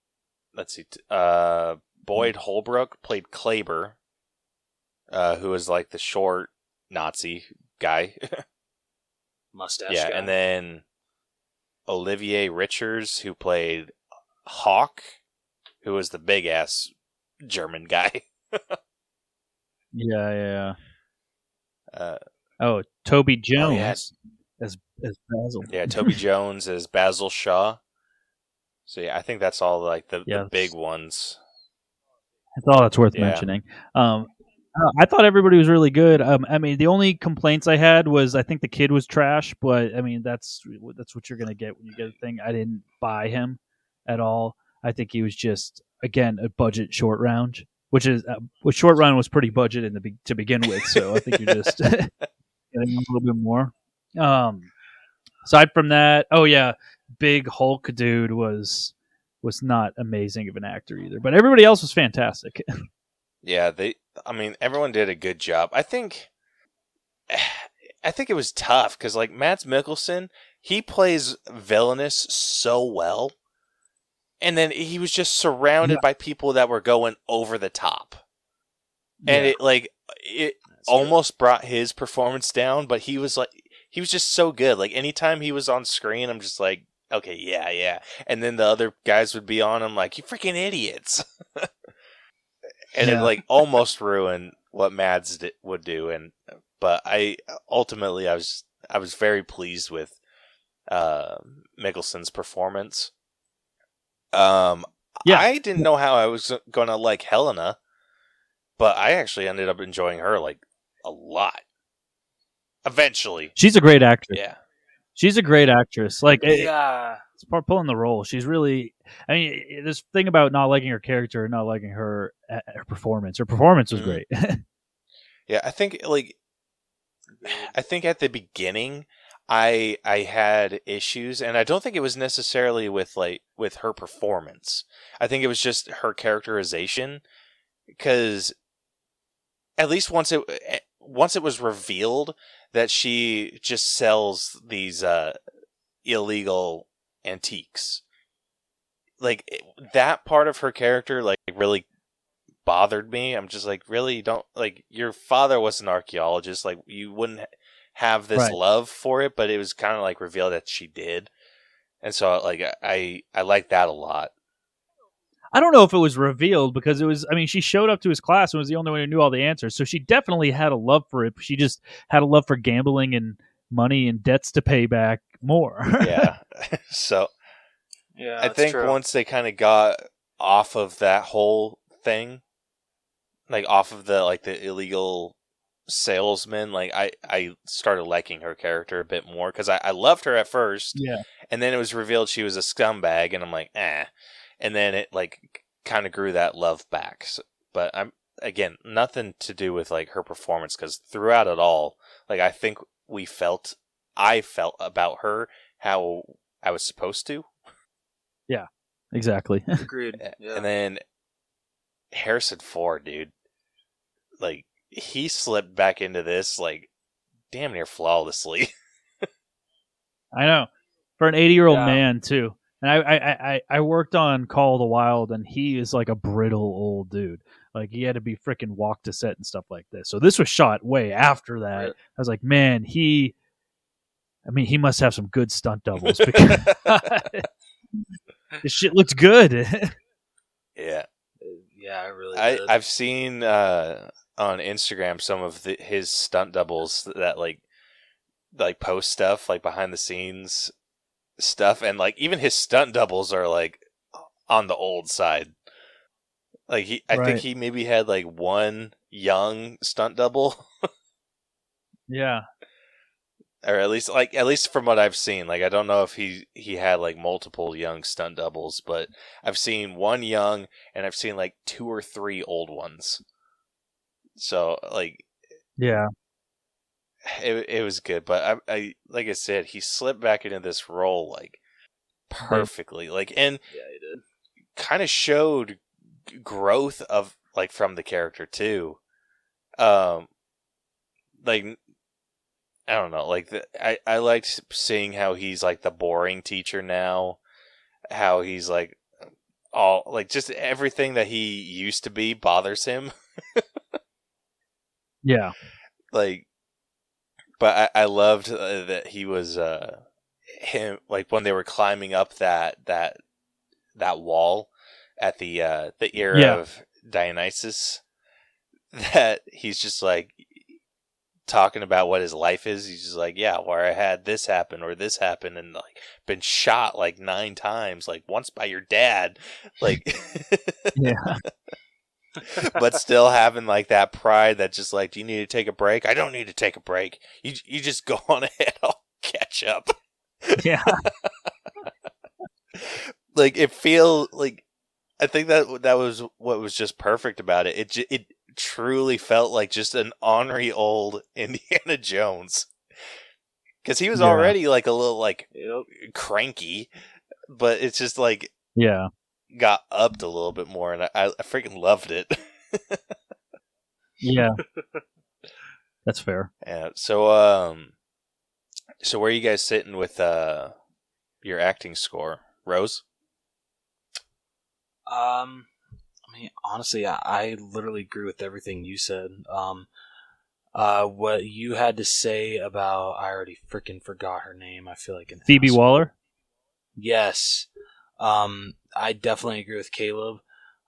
let's see uh Boyd Holbrook played Klaber. Uh, who was like the short Nazi guy. Mustache. yeah, guy. and then Olivier Richters, who played Hawk, who was the big ass German guy. Yeah, yeah. Uh, Oh, Toby Oh, Jones yeah. as as Basil. yeah, Toby Jones as Basil Shaw. So yeah, I think that's all like the, Yeah, the big ones. That's all that's worth Yeah. mentioning. Um, uh, I thought everybody was really good. Um, I mean, the only complaints I had was I think the kid was trash, but I mean that's that's what you're gonna get when you get a thing. I didn't buy him at all. I think he was just again a budget short round, which is uh, which short round was pretty budget in the be- to begin with. So I think you're just getting a little bit more. Um, aside from that, oh yeah, big Hulk dude was was not amazing of an actor either, but everybody else was fantastic. Yeah, they. I mean, everyone did a good job. I think. I think it was tough because like Mads Mikkelsen, he plays villainous so well, and then he was just surrounded by people that were going over the top, and Yeah. it like it. Almost brought his performance down. But he was like, he was just so good. Like anytime he was on screen, I'm just like, okay, yeah, yeah. And then the other guys would be on him like, you freaking idiots. and it like almost ruined what Mads would do. And but I ultimately I was I was very pleased with uh, Mikkelsen's performance. Um, Yeah. I didn't know how I was going to like Helena, but I actually ended up enjoying her like a lot. Eventually, She's a great actress. yeah, She's a great actress. Like it- yeah. it's part pulling the role. She's really. I mean, this thing about not liking her character, not liking her uh, her performance. Her performance was Mhm. great. yeah. I think like I think at the beginning I I had issues and I don't think it was necessarily with like with her performance. I think it was just her characterization cuz at least once it once it was revealed that she just sells these uh illegal antiques. Like it- that part of her character like really bothered me. I'm just like, really, don't like your father was an archaeologist. Like you wouldn't ha- have this Right. love for it, but it was kind of like revealed that she did, and so like I I like that a lot. I don't know if it was revealed because it was. I mean, she showed up to his class and was the only one who knew all the answers. So she definitely had a love for it. She just had a love for gambling and money and debts to pay back more. Yeah, so Yeah. I think true. once they kind of got off of that whole thing, like off of the like the illegal salesman, like I I started liking her character a bit more because I I loved her at first. yeah. and then it was revealed she was a scumbag and i'm like eh and then it like kind of grew that love back So- but i'm again nothing to do with like her performance because throughout it all like i think we felt i felt about her how i was supposed to Yeah, Exactly. Agreed. Yeah. and then harrison ford dude like he slipped back into this like damn near flawlessly I know. For an 80 year old Yeah. man, too. And I, I, I, I worked on Call of the Wild, and he is like a brittle old dude. Like, he had to be freaking walked to set and stuff like this. So, this was shot way after that. Right. I was like, man, he. I mean, he must have some good stunt doubles because this shit looks good. yeah yeah, I really I, did. I've seen uh, on Instagram some of the, his stunt doubles that like like post stuff like behind the scenes stuff and like even his stunt doubles are like on the old side. Like he I Right. think he maybe had like one young stunt double. yeah. or at least like at least from what I've seen. Like I don't know if he he had like multiple young stunt doubles, but I've seen one young and I've seen like two or three old ones. So like Yeah. It it was good, but I, I like I said, he slipped back into this role like perfectly, like and Yeah, kind of showed growth of like from the character too. Um, like I don't know, like the, I I liked seeing how he's like the boring teacher now, how he's like all like just everything that he used to be bothers him. Yeah. like but I, I loved uh, that he was uh him like when they were climbing up that that that wall at the uh the ear Yeah. of Dionysus that he's just like talking about what his life is he's just like yeah where I had this happen or this happen and like been shot like nine times like once by your dad like Yeah. but still having like that pride that just like, do you need to take a break? I don't need to take a break. You you just go on ahead. I'll catch up. Yeah. Like it feel like I think that that was what was just perfect about it. It it truly felt like just an ornery old Indiana Jones. Because he was Yeah. already like a little like Yep. cranky, but it's just like Yeah. Got upped a little bit more, and I, I freaking loved it. Yeah. That's fair. Yeah. So, um, so where are you guys sitting with uh your acting score, Rose? Um, I mean, honestly, I, I literally agree with everything you said. Um, uh, what you had to say about I already freaking forgot her name. I feel like in Phoebe House- Waller. Yes. Um, I definitely agree with Caleb.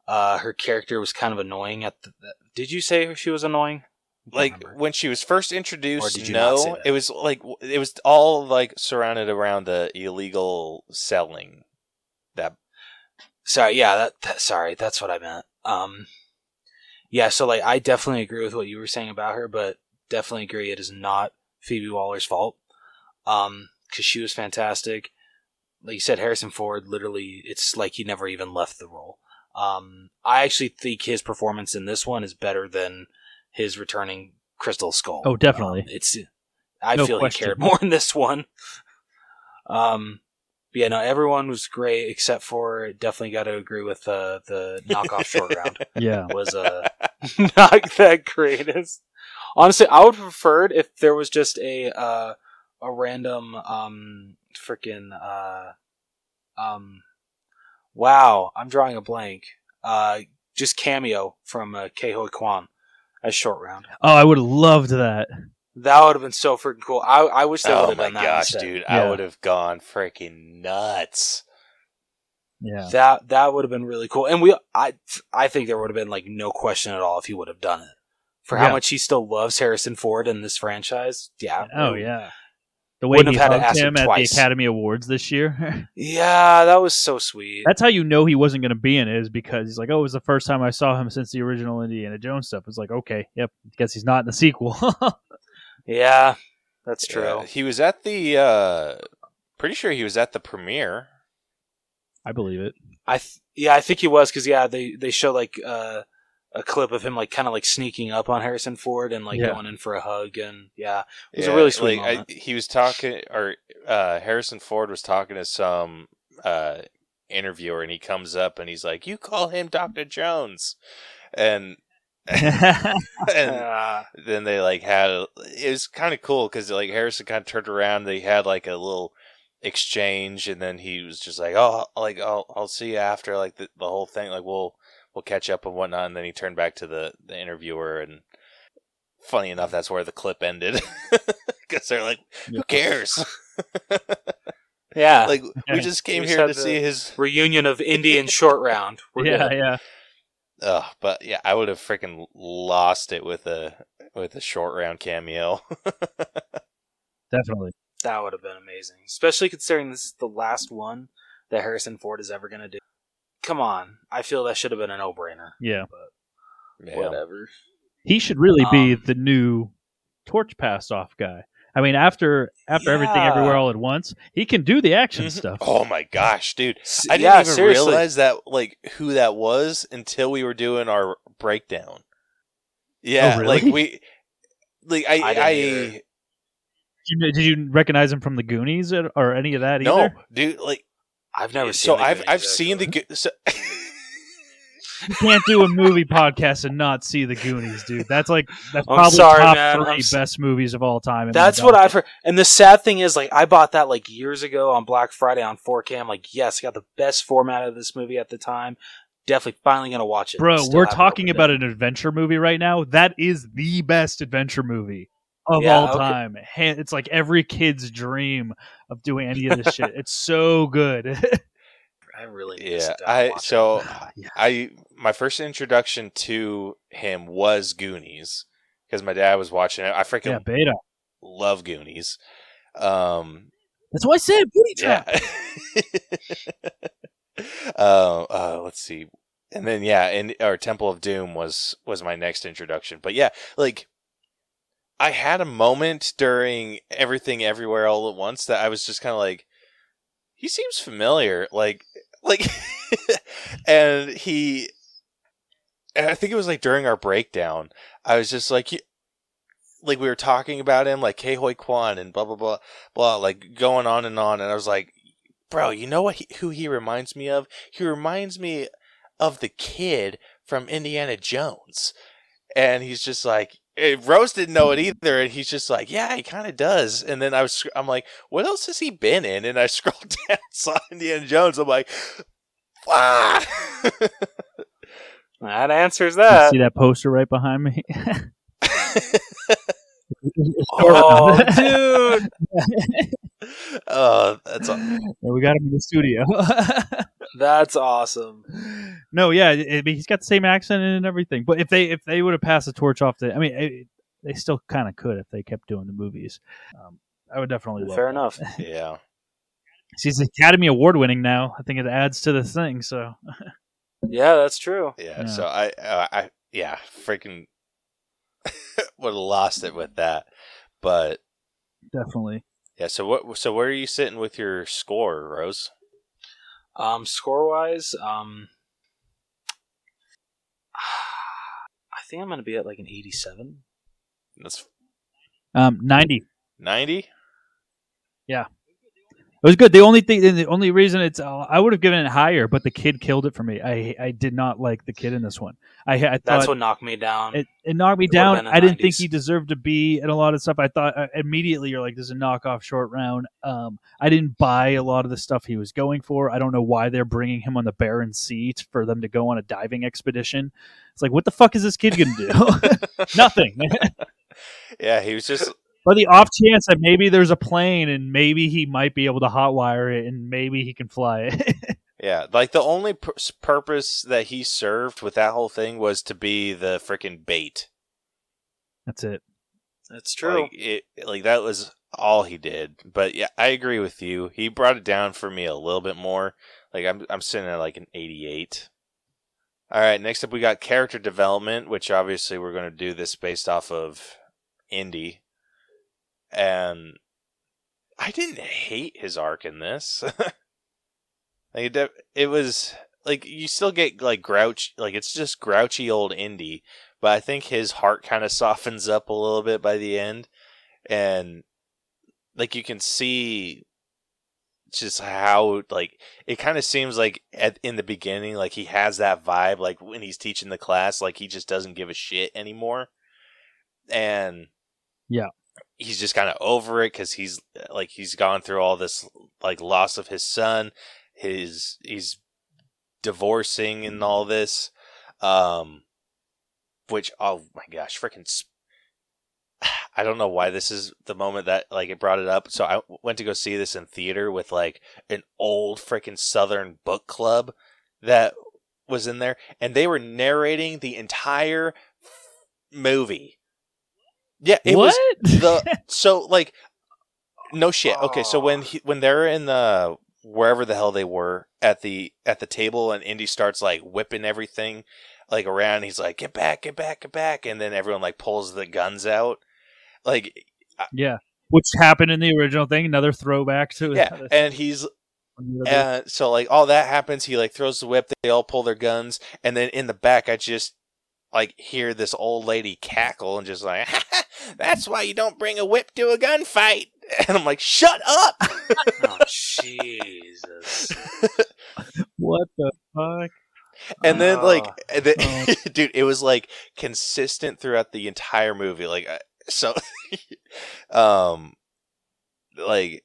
Uh, her character was kind of annoying at the. the- did you say she was annoying? Like remember. when she was first introduced, did you not say no, it was like it was all like surrounded around the illegal selling. That sorry yeah that, that sorry that's what i meant um yeah so like i definitely agree with what you were saying about her but definitely agree it is not phoebe waller's fault um because she was fantastic like you said harrison ford literally it's like he never even left the role um i actually think his performance in this one is better than his returning crystal skull Oh, definitely. Um, it's i No feel question. he cared more in this one um yeah, no, everyone was great except for definitely got to agree with uh, the knockoff short round Yeah. was uh, not that greatest. Honestly, I would have preferred if there was just a uh, a random um freaking uh um wow, I'm drawing a blank. Uh, just cameo from uh, Ke Huy Quan as short round. Oh, I would have loved that. That would have been so freaking cool. I I wish they would oh have my done that. Oh my gosh, instead. dude, Yeah. I would have gone freaking nuts. Yeah. That that would have been really cool, and we I I think there would have been like no question at all if he would have done it. For how Yeah. much he still loves Harrison Ford in this franchise, yeah. Oh yeah. The way Wouldn't he have had hugged him him at twice. the Academy Awards this year. yeah, that was so sweet. That's how you know he wasn't going to be in it, is because he's like, "Oh, it was the first time I saw him since the original Indiana Jones stuff." It's like, okay, yep, guess he's not in the sequel. yeah, that's true. Yeah, he was at the. uh Pretty sure he was at the premiere. I believe it. I th- yeah, I think he was because yeah, they they show like uh, a clip of him like kind of like sneaking up on Harrison Ford and like Yeah. going in for a hug and yeah, It was a really sweet like, I, he was talking, or uh, Harrison Ford was talking to some uh, interviewer, and he comes up and he's like, "You call him Doctor Jones," and and then they like had a, it was kind of cool because like Harrison kind of turned around, they had like a little exchange, and then he was just like, "Oh, like I'll I'll see you after like the the whole thing, like we'll we'll catch up and whatnot," and then he turned back to the the interviewer and. Funny enough, that's where the clip ended because they're like, "Who cares?" yeah, like we just came We here to see his reunion of Indian short round. We're yeah, good. yeah. Ugh, but yeah i would have freaking lost it with a with a short round cameo Definitely. That would have been amazing, especially considering this is the last one that Harrison Ford is ever going to do. Come on, I feel that should have been a no-brainer. Yeah. Yeah. Whatever. He should really be Um, the new torch pass off guy. I mean, after after everything, everywhere, all at once, he can do the action Mhm. stuff. Oh my gosh, dude! I didn't yeah, even seriously. realize that like who that was until we were doing our breakdown. Yeah, Oh, really? like we, like I, I I, didn't either. Did you, did you recognize him from the Goonies or, or any of that no, either? dude, like I've never seen. so the I've I've seen the actually. Go- so, You can't do a movie podcast and not see the Goonies, dude. That's like that's I'm probably sorry, top man. 3 I'm s- best movies of all time. in That's what. I've heard. And the sad thing is, like, I bought that like years ago on Black Friday on 4K. I'm like, yes, I got the best format of this movie at the time. Definitely, finally gonna watch it. Bro, Still we're talking opened about it. an adventure movie right now. That is the best adventure movie of Yeah, all okay. time. It's like every kid's dream of doing any of this shit. It's so good. I really yeah. sit down and I so yeah. I my first introduction to him was Goonies because my dad was watching it. I freaking yeah, beta. love Goonies. Um, That's why I said booty trap. yeah. uh, uh, let's see, and then yeah, and or Temple of Doom was was my next introduction. But yeah, like I had a moment during everything everywhere all at once that I was just kind of like, he seems familiar, like like, and he. And I think it was like during our breakdown, I was just like, like we were talking about him, like Ke Huy Quan and blah blah blah blah, like going on and on, and I was like, bro, you know what? He, who he reminds me of? He reminds me of the kid from Indiana Jones, and he's just like. Rose didn't know it either, and he's just like, "Yeah, he kind of does." And then I was, I'm like, "What else has he been in?" And I scrolled down, saw Indiana Jones. I'm like, "Ah!" That answers You that. see that poster right behind me? Oh, dude. oh, that's all. Yeah, we got him in the studio. That's awesome. no, yeah, I mean, he's got the same accent and everything. But if they if they would have passed the torch off to, I mean, it, they still kind of could if they kept doing the movies. Um, I would definitely love. Fair it. enough. Yeah, She's Academy Award winning now. I think it adds to the thing. So Yeah, that's true. yeah. Yeah. So I, uh, I, yeah, freaking would have lost it with that. But definitely. yeah. So what? So where are you sitting with your score, Rose? Um, score wise, um, I think I'm gonna be at like an 87. That's Um, ninety. ninety. It was good. The only thing, the only reason it's, uh, I would have given it higher, but the kid killed it for me. I I did not like the kid in this one. I, I That's what knocked me down. it, it knocked me It down. I didn't think he deserved to be in a lot of stuff. I thought uh, immediately you're like, this is a knockoff short round. Um, I didn't buy a lot of the stuff he was going for. I don't know why they're bringing him on the Barren Sea t- for them to go on a diving expedition. It's like, what the fuck is this kid gonna do? Nothing. Yeah, he was just but the off chance that maybe there's a plane and maybe he might be able to hotwire it and maybe he can fly it. yeah. Like the only pur- purpose that he served with that whole thing was to be the freaking bait. That's it. That's true. Like it, like that was all he did. But yeah, I agree with you. He brought it down for me a little bit more. Like I'm, I'm sitting at like an 88. All right, next up we got character development, which obviously we're going to do this based off of Indy. And I didn't hate his arc in this. like it, it was like you still get like grouch, like it's just grouchy old Indy, but I think his heart kind of softens up a little bit by the end, and like you can see just how like it kind of seems like at in the beginning like he has that vibe like when he's teaching the class like he just doesn't give a shit anymore and Yeah. He's just kind of over it because he's like he's gone through all this like loss of his son his he's divorcing and all this um which oh my gosh freaking sp- I don't know why this is the moment that like it brought it up. So I went to go see this in theater with like an old freaking Southern book club that was in there, and they were narrating the entire movie. Yeah, it what? was the so like no shit. Okay, so when he, when they're in the wherever the hell they were at the at the table, and Indy starts like whipping everything like around, he's like, "Get back, get back, get back," and then everyone like pulls the guns out. Like yeah. which happened in the original thing. Another throwback to Yeah, and he's and so like all that happens. He like throws the whip. They all pull their guns, and then in the back, I just like hear this old lady cackle and just like, "That's why you don't bring a whip to a gunfight." And I'm like, "Shut up!" oh Jesus! what the fuck? and then like, Ah. and then- Oh. dude, it was like consistent throughout the entire movie. Like, so, um, like,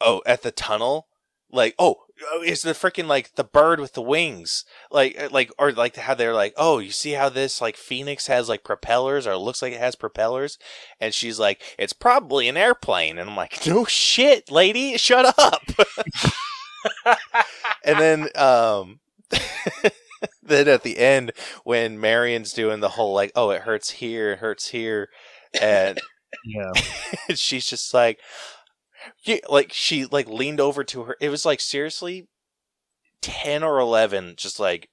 oh, at the tunnel, like, oh, is the freaking like the bird with the wings, like, uh, like, or like how they're like, oh, you see how this like phoenix has like propellers, or looks like it has propellers, and she's like, it's probably an airplane, and I'm like, no shit, lady, shut up. and then, um. then at the end when Marion's doing the whole like oh it hurts here it hurts here and Yeah, she's just like yeah, like she like leaned over to her it was like seriously 10 or 11 just like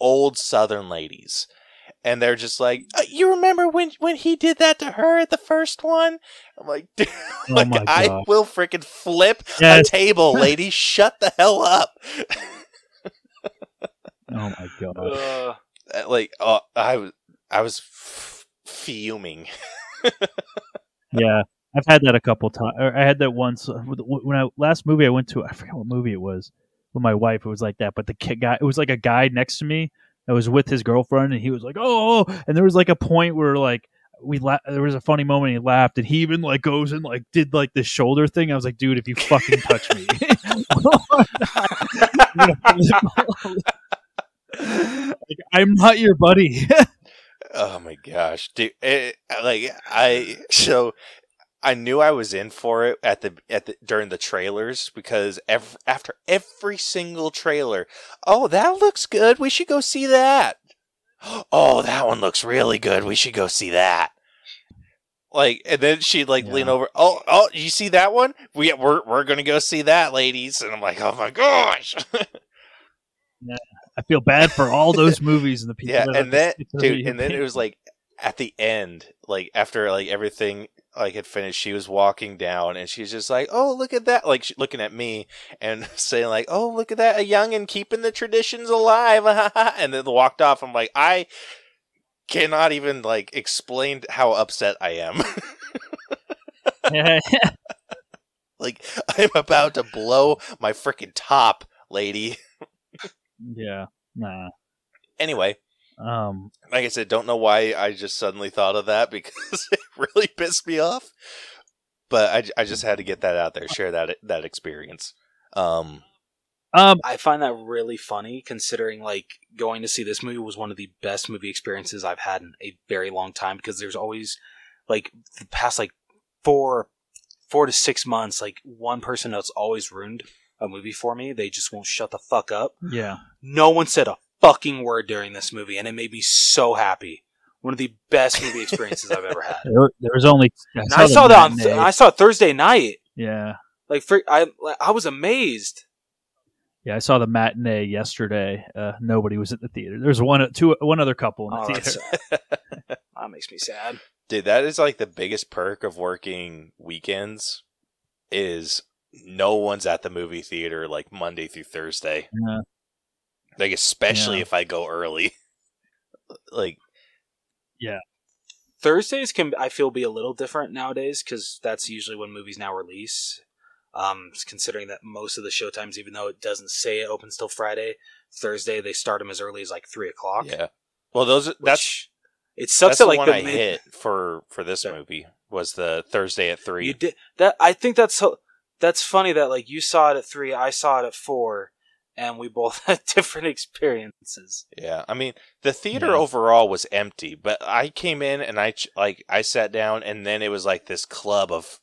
old southern ladies. And they're just like uh, you remember when when he did that to her at the first one? I'm like dude Oh like i will freaking flip Yes. a table lady. Shut the hell up. Oh my god. Uh, Uh, like uh, i was i was f- fuming. Yeah, I've had that a couple times. I had that once uh, when I last movie I went to. I forget what movie it was with my wife. It was like that, but the kid guy. It was like a guy next to me that was with his girlfriend, and he was like, "Oh," oh," and there was like a point where like we la- there was a funny moment. He laughed, and he even like goes and like did like the shoulder thing. I was like, "Dude, if you fucking touch me." like, I'm not your buddy. Oh my gosh, dude! It, like I so I knew I was in for it at the at the during the trailers because ev- after every single trailer, oh that looks good. We should go see that. Oh, that one looks really good. We should go see that. Like, and then she'd like lean over. Oh, oh, you see that one? We we're we're gonna go see that, ladies. And I'm like, oh my gosh. yeah, I feel bad for all those movies and the people. yeah and then dude and then it was like at the end like after like everything like had finished she was walking down and she's just like oh look at that like she, looking at me and saying like oh look at that a young and keeping the traditions alive. And then walked off. I'm like i cannot even like explain how upset i am. Like i'm about to blow my freaking top lady. Yeah, nah. anyway Um, like I said, don't know why I just suddenly thought of that because it really pissed me off. But I, I just had to get that out there, share that that experience. Um, um, I find that really funny, considering like going to see this movie was one of the best movie experiences I've had in a very long time. Because there's always like the past like four, four to six months, like one person that's always ruined a movie for me. They just won't shut the fuck up. yeah. No one said a fucking word during this movie, and it made me so happy. One of the best movie experiences I've ever had. There, there was only. I And I the saw that on matinee. I saw it Thursday night. yeah, Like, for, I I was amazed. yeah. I saw the matinee yesterday. Uh, nobody was at the theater. There's one, two, one other couple in the Oh, theater. that's sad. that makes me sad. dude, that is like the biggest perk of working weekends is no one's at the movie theater like Monday through Thursday. Yeah. Like especially Yeah. if I go early. like yeah. Thursdays can I feel be a little different nowadays because that's usually when movies now release. Um, considering that most of the showtimes, even though it doesn't say it opens till Friday, Thursday they start them as early as like three o'clock. yeah. Well, those which that's it sucks that's that the like one the I mid- hit for for this Sorry. movie was the Thursday at three. You did that. I think that's so- that's funny that like you saw it at three, I saw it at four, and we both had different experiences. Yeah, I mean the theater Yeah. overall was empty, but I came in and I like I sat down, and then it was like this club of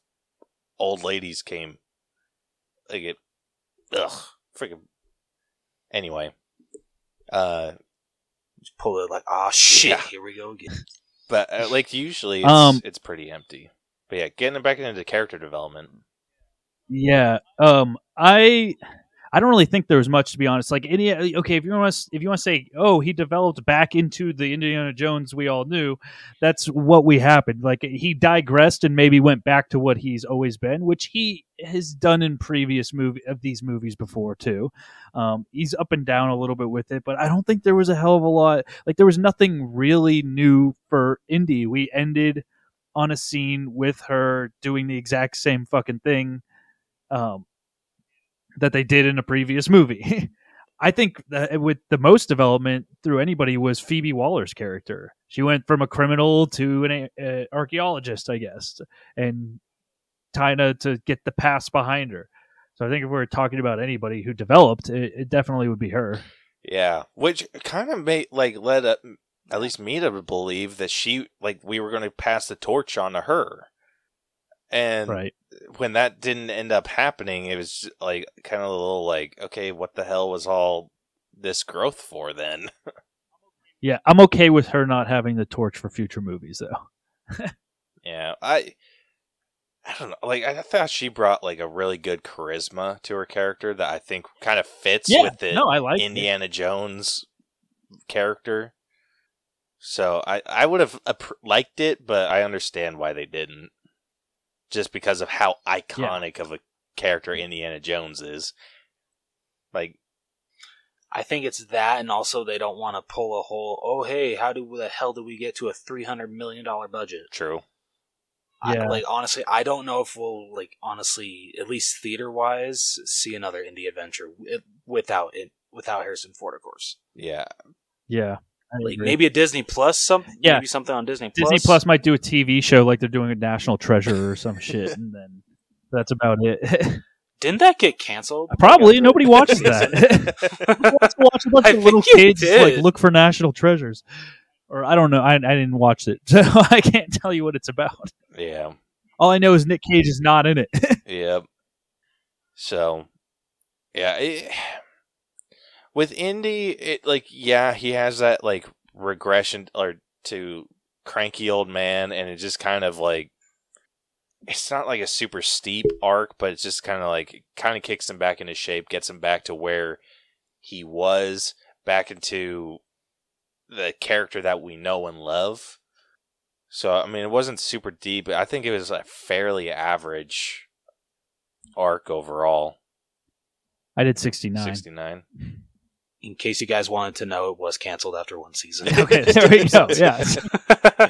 old ladies came. Like it, ugh, freaking. Anyway, uh, Just pull it like, ah, shit, Yeah. here we go again. but uh, like usually it's Um, it's pretty empty. But yeah, getting back into character development. Yeah. Um I I don't really think there was much to be honest. Like any okay, if you want to if you want to say, oh, he developed back into the Indiana Jones we all knew, that's what we happened. Like he digressed and maybe went back to what he's always been, which he has done in previous movie of these movies before too. Um, he's up and down a little bit with it, but I don't think there was a hell of a lot. Like there was nothing really new for Indy. We ended on a scene with her doing the exact same fucking thing. Um, that they did in a previous movie. I think that with the most development through anybody was Phoebe Waller's character. She went from a criminal to an uh, archaeologist, I guess, and Tina to get the past behind her. So I think if we are talking about anybody who developed, it, it definitely would be her. Yeah, which kind of made like led at least me to believe that she like we were going to pass the torch on to her. And right. when that didn't end up happening, it was like kind of a little like, okay, what the hell was all this growth for then? yeah, I'm okay with her not having the torch for future movies though. yeah, I I don't know. Like I thought she brought like a really good charisma to her character that I think kind of fits yeah, with the no, I like Indiana it. Jones character. So I I would have liked it, but I understand why they didn't just because of how iconic yeah. of a character Indiana Jones is. Like, I think it's that, and also they don't want to pull a whole. Oh, hey, how do the hell do we get to a three hundred million dollar budget? True. Yeah. I, like honestly, I don't know if we'll like honestly, at least theater wise, see another indie adventure without it without Harrison Ford, of course. Yeah. Yeah. Like maybe a Disney Plus, something. yeah, maybe something on Disney. Plus. Disney Plus might do a TV show like they're doing a National Treasure or some shit, and then that's about it. Didn't that get canceled? Probably nobody watches that. watch a bunch of little kids like look for national treasures, or I don't know. I, I didn't watch it, so I can't tell you what it's about. Yeah. All I know is Nick Cage is not in it. yep. So, yeah. It, with Indy, it like yeah, he has that like regression or to cranky old man, and it just kind of like it's not like a super steep arc, but it's just kind of like kind of kicks him back into shape, gets him back to where he was, back into the character that we know and love. So I mean, it wasn't super deep. But I think it was a fairly average arc overall. I did sixty nine. Sixty nine in case you guys wanted to know, it was canceled after one season. okay, there we go. Yeah,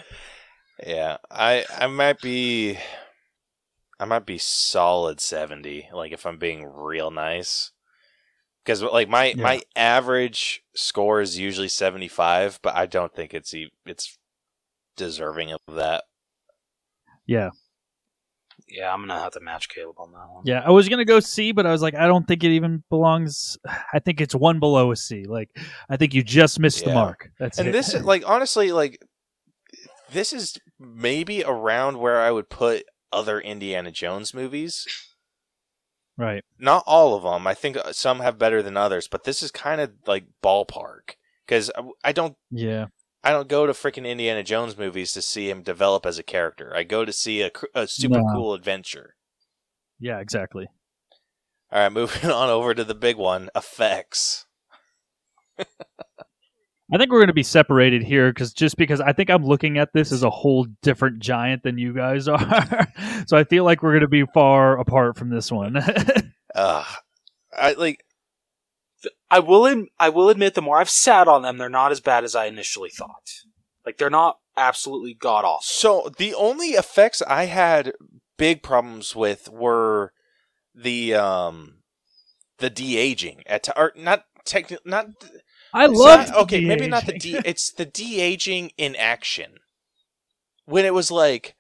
yeah. I I might be, I might be solid seventy. Like if I'm being real nice, because like my yeah. my average score is usually seventy five, but I don't think it's it's deserving of that. Yeah, yeah, I'm gonna have to match Caleb on that one. Yeah, I was gonna go C, but I was like, I don't think it even belongs. I think it's one below a C. Like, I think you just missed yeah. the mark. That's it. and it. this, like, honestly, like, this is maybe around where I would put other Indiana Jones movies. Right. Not all of them. I think some have better than others, but this is kind of like ballpark because I don't. Yeah. I don't go to freaking Indiana Jones movies to see him develop as a character. I go to see a, a super no. cool adventure. Yeah, exactly. All right, moving on over to the big one effects. I think we're going to be separated here because just because I think I'm looking at this as a whole different giant than you guys are, so I feel like we're going to be far apart from this one. uh, I like I will I will admit the more I've sat on them, they're not as bad as I initially thought. Like they're not absolutely god awful. So the only effects I had big problems with were the um the de aging at or not technically not. I love okay, de-aging. maybe not the de. It's the de aging in action when it was like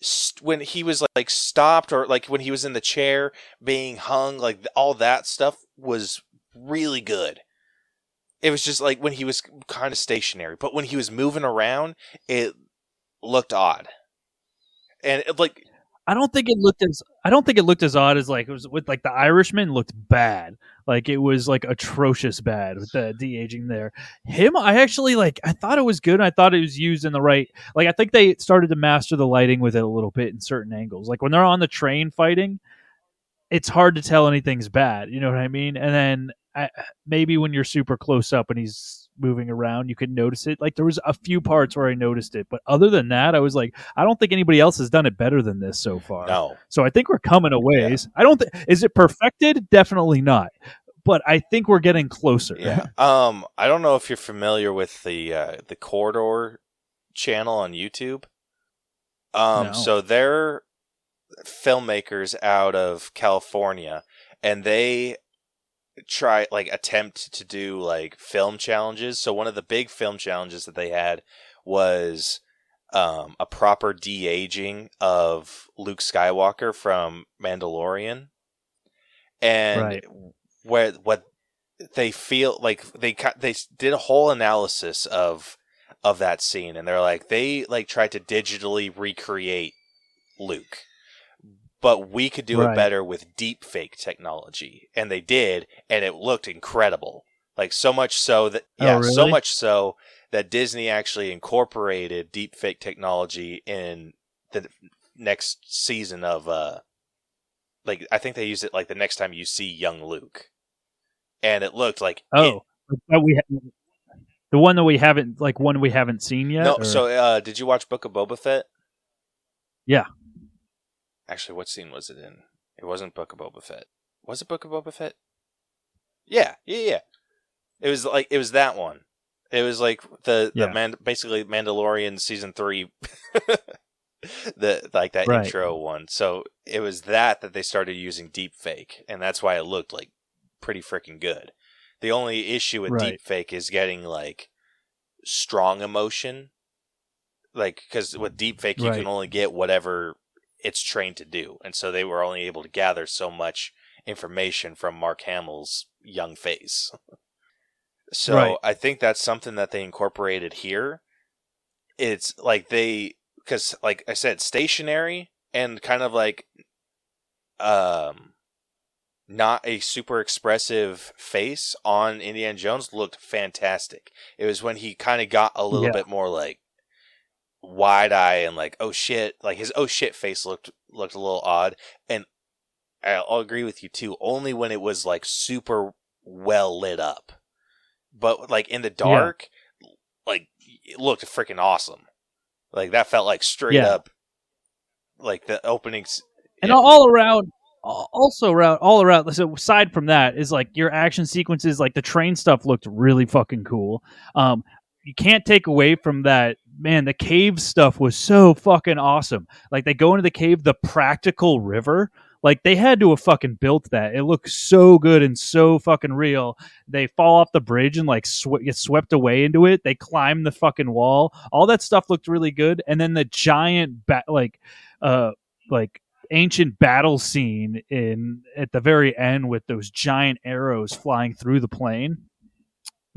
st- when he was like stopped or like when he was in the chair being hung like all that stuff was really good. It was just like when he was kind of stationary, but when he was moving around, it looked odd. And it, like I don't think it looked as I don't think it looked as odd as like it was with like the Irishman looked bad. Like it was like atrocious bad with the de aging there. Him, I actually like I thought it was good. I thought it was used in the right like I think they started to master the lighting with it a little bit in certain angles. Like when they're on the train fighting, it's hard to tell anything's bad. You know what I mean? And then I, maybe when you're super close up and he's moving around, you can notice it. Like there was a few parts where I noticed it, but other than that, I was like, I don't think anybody else has done it better than this so far. No. So I think we're coming a ways. I don't. Th- is it perfected? Definitely not. But I think we're getting closer. Yeah. Um, I don't know if you're familiar with the uh, the Corridor channel on YouTube. Um, No. so they're filmmakers out of California, and they try like attempt to do like film challenges. So one of the big film challenges that they had was um, a proper de aging of Luke Skywalker from Mandalorian, and Right. where what they feel like they they did a whole analysis of of that scene, and they're like they like tried to digitally recreate Luke, but we could do it better with deep fake technology, and they did, and it looked incredible. Like so much so that Oh, yeah, so much so that Disney actually incorporated deep fake technology in the next season of uh like I think they used it like the next time you see young Luke. And it looked like Oh, but we ha- the one that we haven't like one we haven't seen yet. no. or- So, uh, did you watch Book of Boba Fett? Yeah. Actually, what scene was it in? It wasn't Book of Boba Fett. Was it Book of Boba Fett? Yeah, yeah, yeah. It was like it was that one. It was like the Yeah. the man, basically Mandalorian season three, the like that Right. intro one. So it was that that they started using deep fake, and that's why it looked like pretty freaking good. The only issue with Right. deep fake is getting like strong emotion, like because with deep fake you Right. can only get whatever it's trained to do, and so they were only able to gather so much information from Mark Hamill's young face. So Right. I think that's something that they incorporated here. It's like they because like I said, stationary and kind of like um not a super expressive face on Indiana Jones looked fantastic. It was when he kind of got a little Yeah. bit more like wide eye and like oh shit, like his oh shit face looked looked a little odd and I'll agree with you too. Only when it was like super well lit up, but like in the dark, like it looked freaking awesome. Like that felt like straight Yeah. up, like the openings. and yeah. all, all around also around all around so aside from that is like your action sequences like the train stuff looked really fucking cool um you can't take away from that man the cave stuff was so fucking awesome. Like they go into the cave the practical river like they had to have fucking built that. It looks so good and so fucking real. They fall off the bridge and like sw- get swept away into it. They climb the fucking wall. All that stuff looked really good. And then the giant ba- like uh like ancient battle scene in at the very end with those giant arrows flying through the plane.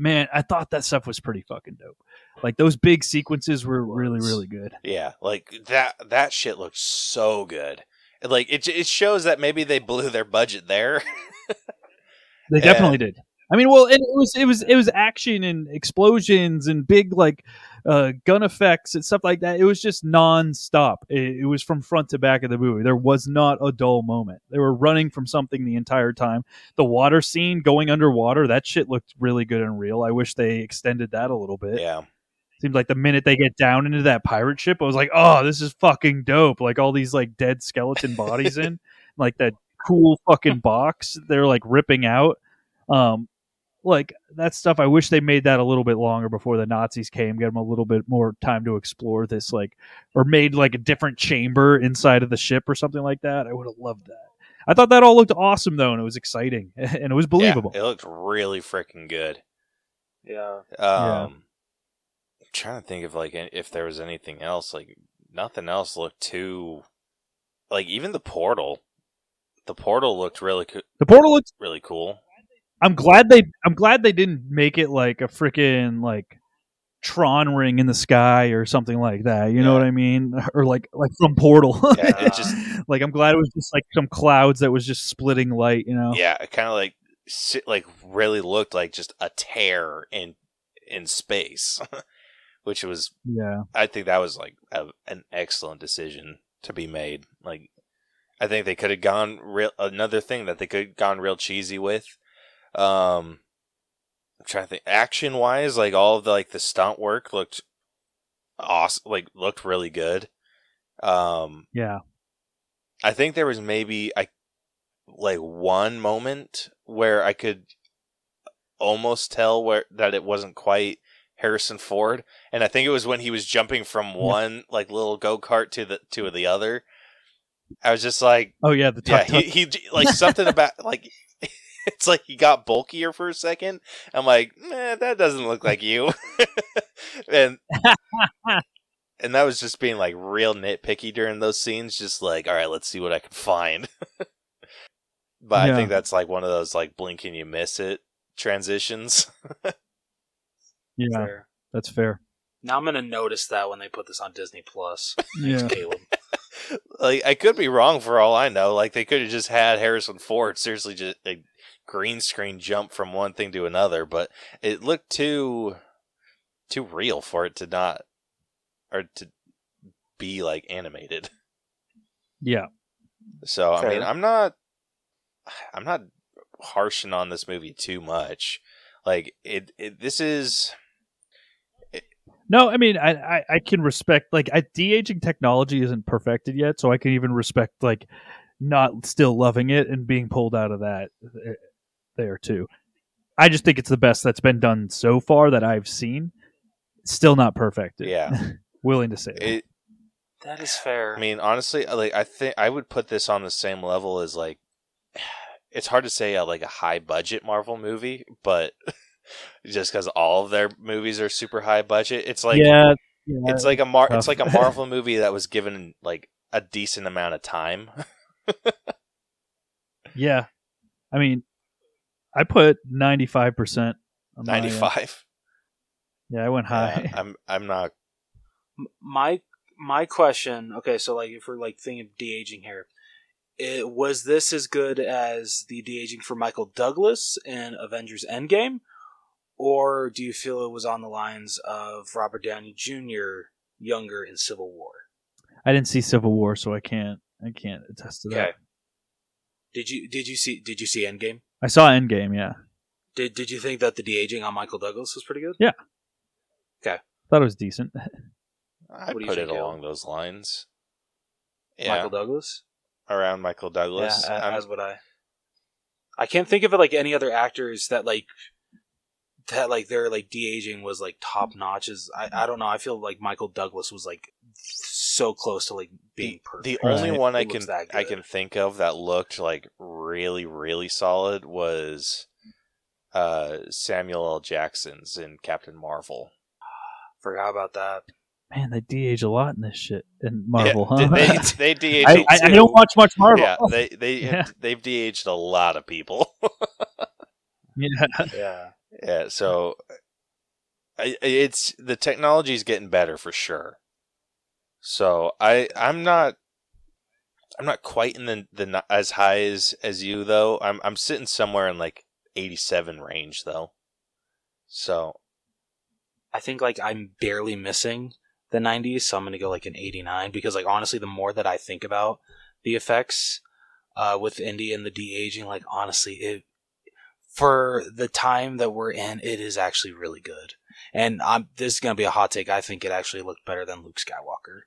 Man, I thought that stuff was pretty fucking dope. Like those big sequences were really, really good. Yeah, like that that shit looked so good. Like it it shows that maybe they blew their budget there. They definitely did. I mean, well, it was it was it was action and explosions and big like uh, gun effects and stuff like that. It was just nonstop. It, it was from front to back of the movie. There was not a dull moment. They were running from something the entire time. The water scene going underwater, that shit looked really good and real. I wish they extended that a little bit. yeah. Seems like the minute they get down into that pirate ship, I was like, oh, this is fucking dope. Like all these like dead skeleton bodies in, like that cool fucking box they're like ripping out. Um, like that stuff. I wish they made that a little bit longer before the Nazis came. Get them a little bit more time to explore this, like, or made like a different chamber inside of the ship or something like that. I would have loved that. I thought that all looked awesome though, and it was exciting and it was believable. Yeah, it looked really freaking good. Yeah. Um, Yeah. I'm trying to think of like if there was anything else. Like nothing else looked too. Like even the portal, the portal looked really cool. the portal looked really cool. I'm glad they I'm glad they didn't make it like a freaking like Tron ring in the sky or something like that. You know what I mean? Or like like from Portal. Yeah, it just like I'm glad it was just like some clouds that was just splitting light. You know? yeah, it kind of like like really looked like just a tear in in space, which was Yeah. I think that was like a, an excellent decision to be made. Like, I think they could have gone real. Another thing that they could have gone real cheesy with. Um, I'm trying to think. Action wise, like all of the like the stunt work looked awesome. Like looked really good. Um, Yeah. I think there was maybe I like one moment where I could almost tell where that it wasn't quite Harrison Ford, and I think it was when he was jumping from one like little go kart to the to the other. I was just like, Oh yeah, the yeah, tuck, he, he like something about like it's like he got bulkier for a second. I'm like, man, that doesn't look like you, and and that was just being like real nitpicky during those scenes. Just like, all right, let's see what I can find. but I think that's like one of those like blink and you miss it transitions. yeah, Fair. that's fair. Now I'm gonna notice that when they put this on Disney Plus. Yeah. Caleb. like I could be wrong for all I know. Like they could have just had Harrison Ford seriously just a green screen jump from one thing to another, but it looked too too real for it to not or to be like animated. Yeah. So I mean, I'm not I'm not harshing on this movie too much. Like it, it this is No, I mean, I, I, I can respect like I, de aging technology isn't perfected yet, so I can even respect like not still loving it and being pulled out of that uh, there too. I just think it's the best that's been done so far that I've seen. Still not perfected. yeah. willing to say. that. It That is fair. I mean, honestly, like I think I would put this on the same level as like it's hard to say uh, like a high budget Marvel movie, but just because all of their movies are super high budget, it's like yeah, yeah, it's like a mar- it's like a Marvel movie that was given like a decent amount of time. yeah. I mean, I put ninety five percent. Uh, ninety five. Yeah, I went high. I'm I'm not. My my question. Okay, so like if we're like thinking of de aging here, it, was this as good as the de aging for Michael Douglas in Avengers Endgame, or do you feel it was on the lines of Robert Downey Jr. younger in Civil War? I didn't see Civil War, so I can't. I can't attest to that. Okay. Did you did you see did you see Endgame? I saw Endgame. Yeah, Did did you think that the de aging on Michael Douglas was pretty good? Yeah. Okay. Thought it was decent. I What put it think, Al? along those lines. Yeah, Michael Douglas. around Michael Douglas. Yeah, a- I'm- as would I. I can't think of it like any other actors that like that like their like de aging was like top notch. Is I, I don't know. I feel like Michael Douglas was like so close to like being perfect. The Right. only one I It looks can I can think of that looked like really really solid was uh, Samuel L. Jackson's in Captain Marvel. Forgot about that. Man, they de-age a lot in this shit in Marvel, Yeah, huh? They they, de-aged I, I, I don't watch much Marvel. Yeah, they they Yeah. they've de-aged a lot of people. Yeah. Yeah. yeah, so it's the technology is getting better for sure. So I I'm not I'm not quite in the the as high as as you though. I'm I'm sitting somewhere in like 87 range though. So I think like I'm barely missing the 90s, so I'm gonna go like an 89 because like honestly, the more that I think about the effects uh, with Indy and the de aging, like honestly, it for the time that we're in, it is actually really good. And I'm this is gonna be a hot take. I think it actually looked better than Luke Skywalker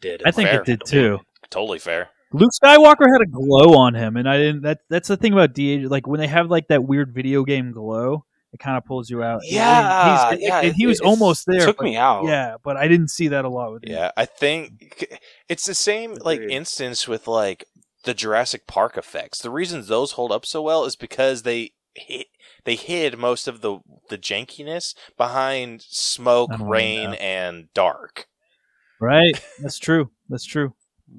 did. I think Fair. it did too. totally fair. Luke Skywalker had a glow on him, and I didn't. That that's the thing about de Like when they have like that weird video game glow, it kind of pulls you out. Yeah, And he's- yeah. and he was it- almost it there. Took but- me out. Yeah, but I didn't see that a lot with him. Yeah, I think it's the same like Agreed. instance with like the Jurassic Park effects. The reasons those hold up so well is because they hid, they hid most of the the jankiness behind smoke, rain, know. and dark. Right. That's true. That's true.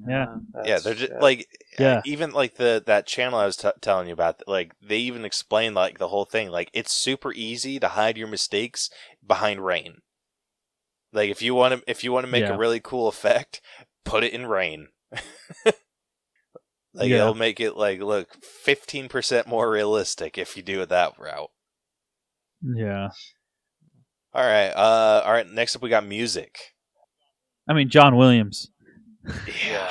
Yeah. yeah, they're just yeah. like Yeah. even like the that channel I was t- telling you about. Like they even explain like the whole thing. Like it's super easy to hide your mistakes behind rain. Like if you want to if you want to make Yeah. a really cool effect, put it in rain. like Yeah. it'll make it like look fifteen percent more realistic if you do it that route. Yeah. All right, uh, all right. Next up, we got music. I mean, John Williams. yeah.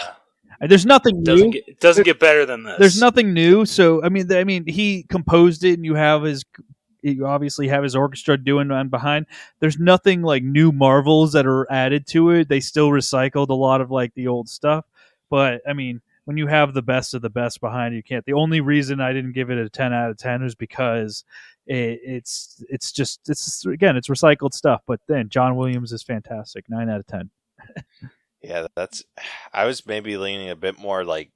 Uh, there's nothing Doesn't new. get it doesn't get better than this. There's nothing new. So I mean, I mean, he composed it, and you have his. You obviously have his orchestra doing on behind. There's nothing like new marvels that are added to it. They still recycled a lot of like the old stuff. But I mean, when you have the best of the best behind you, can't. The only reason I didn't give it a 10 out of 10 is because it, it's it's just it's again it's recycled stuff. But then John Williams is fantastic. Nine out of 10. Yeah, that's. I was maybe leaning a bit more like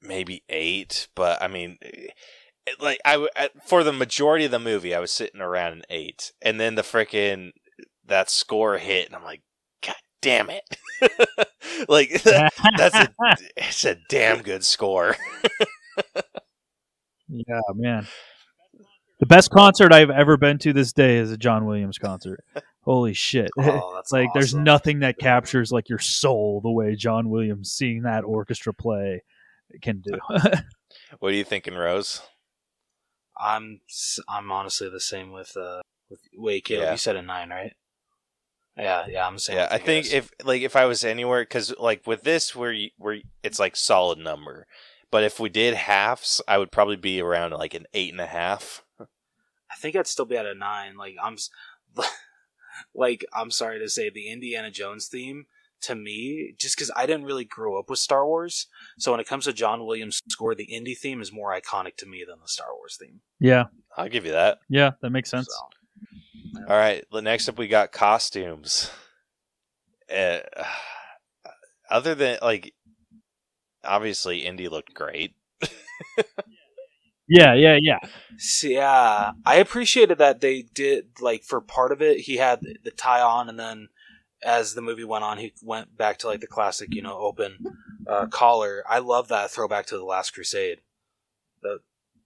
maybe eight, but I mean, it, like I for the majority of the movie, I was sitting around an eight, and then the freaking that score hit, and I'm like, God damn it! like that, that's a it's a damn good score. Yeah, man. The best concert I've ever been to this day is a John Williams concert. Holy shit. Oh, that's like there's nothing that captures like your soul the way John Williams seeing that orchestra play can do. what are you thinking, Rose? I'm s- I'm honestly the same with uh with wait Caleb, Yeah. you said a nine right? Yeah, yeah, I'm saying. Yeah, I think guys. if like if I was anywhere, because like with this, where you, where it's like solid number, but if we did halves, I would probably be around like an eight and a half. I think I'd still be at a nine. Like I'm, like I'm sorry to say, the Indiana Jones theme to me, just because I didn't really grow up with Star Wars, so when it comes to John Williams' score, the Indy theme is more iconic to me than the Star Wars theme. yeah, I'll give you that. yeah, that makes sense. So, All right. the Next up, we got costumes. Uh, other than like, obviously, Indy looked great. Yeah, yeah, yeah. So, yeah, I appreciated that they did like for part of it. He had the tie on, and then as the movie went on, he went back to like the classic, you know, open uh, collar. I love that throwback to the Last Crusade. That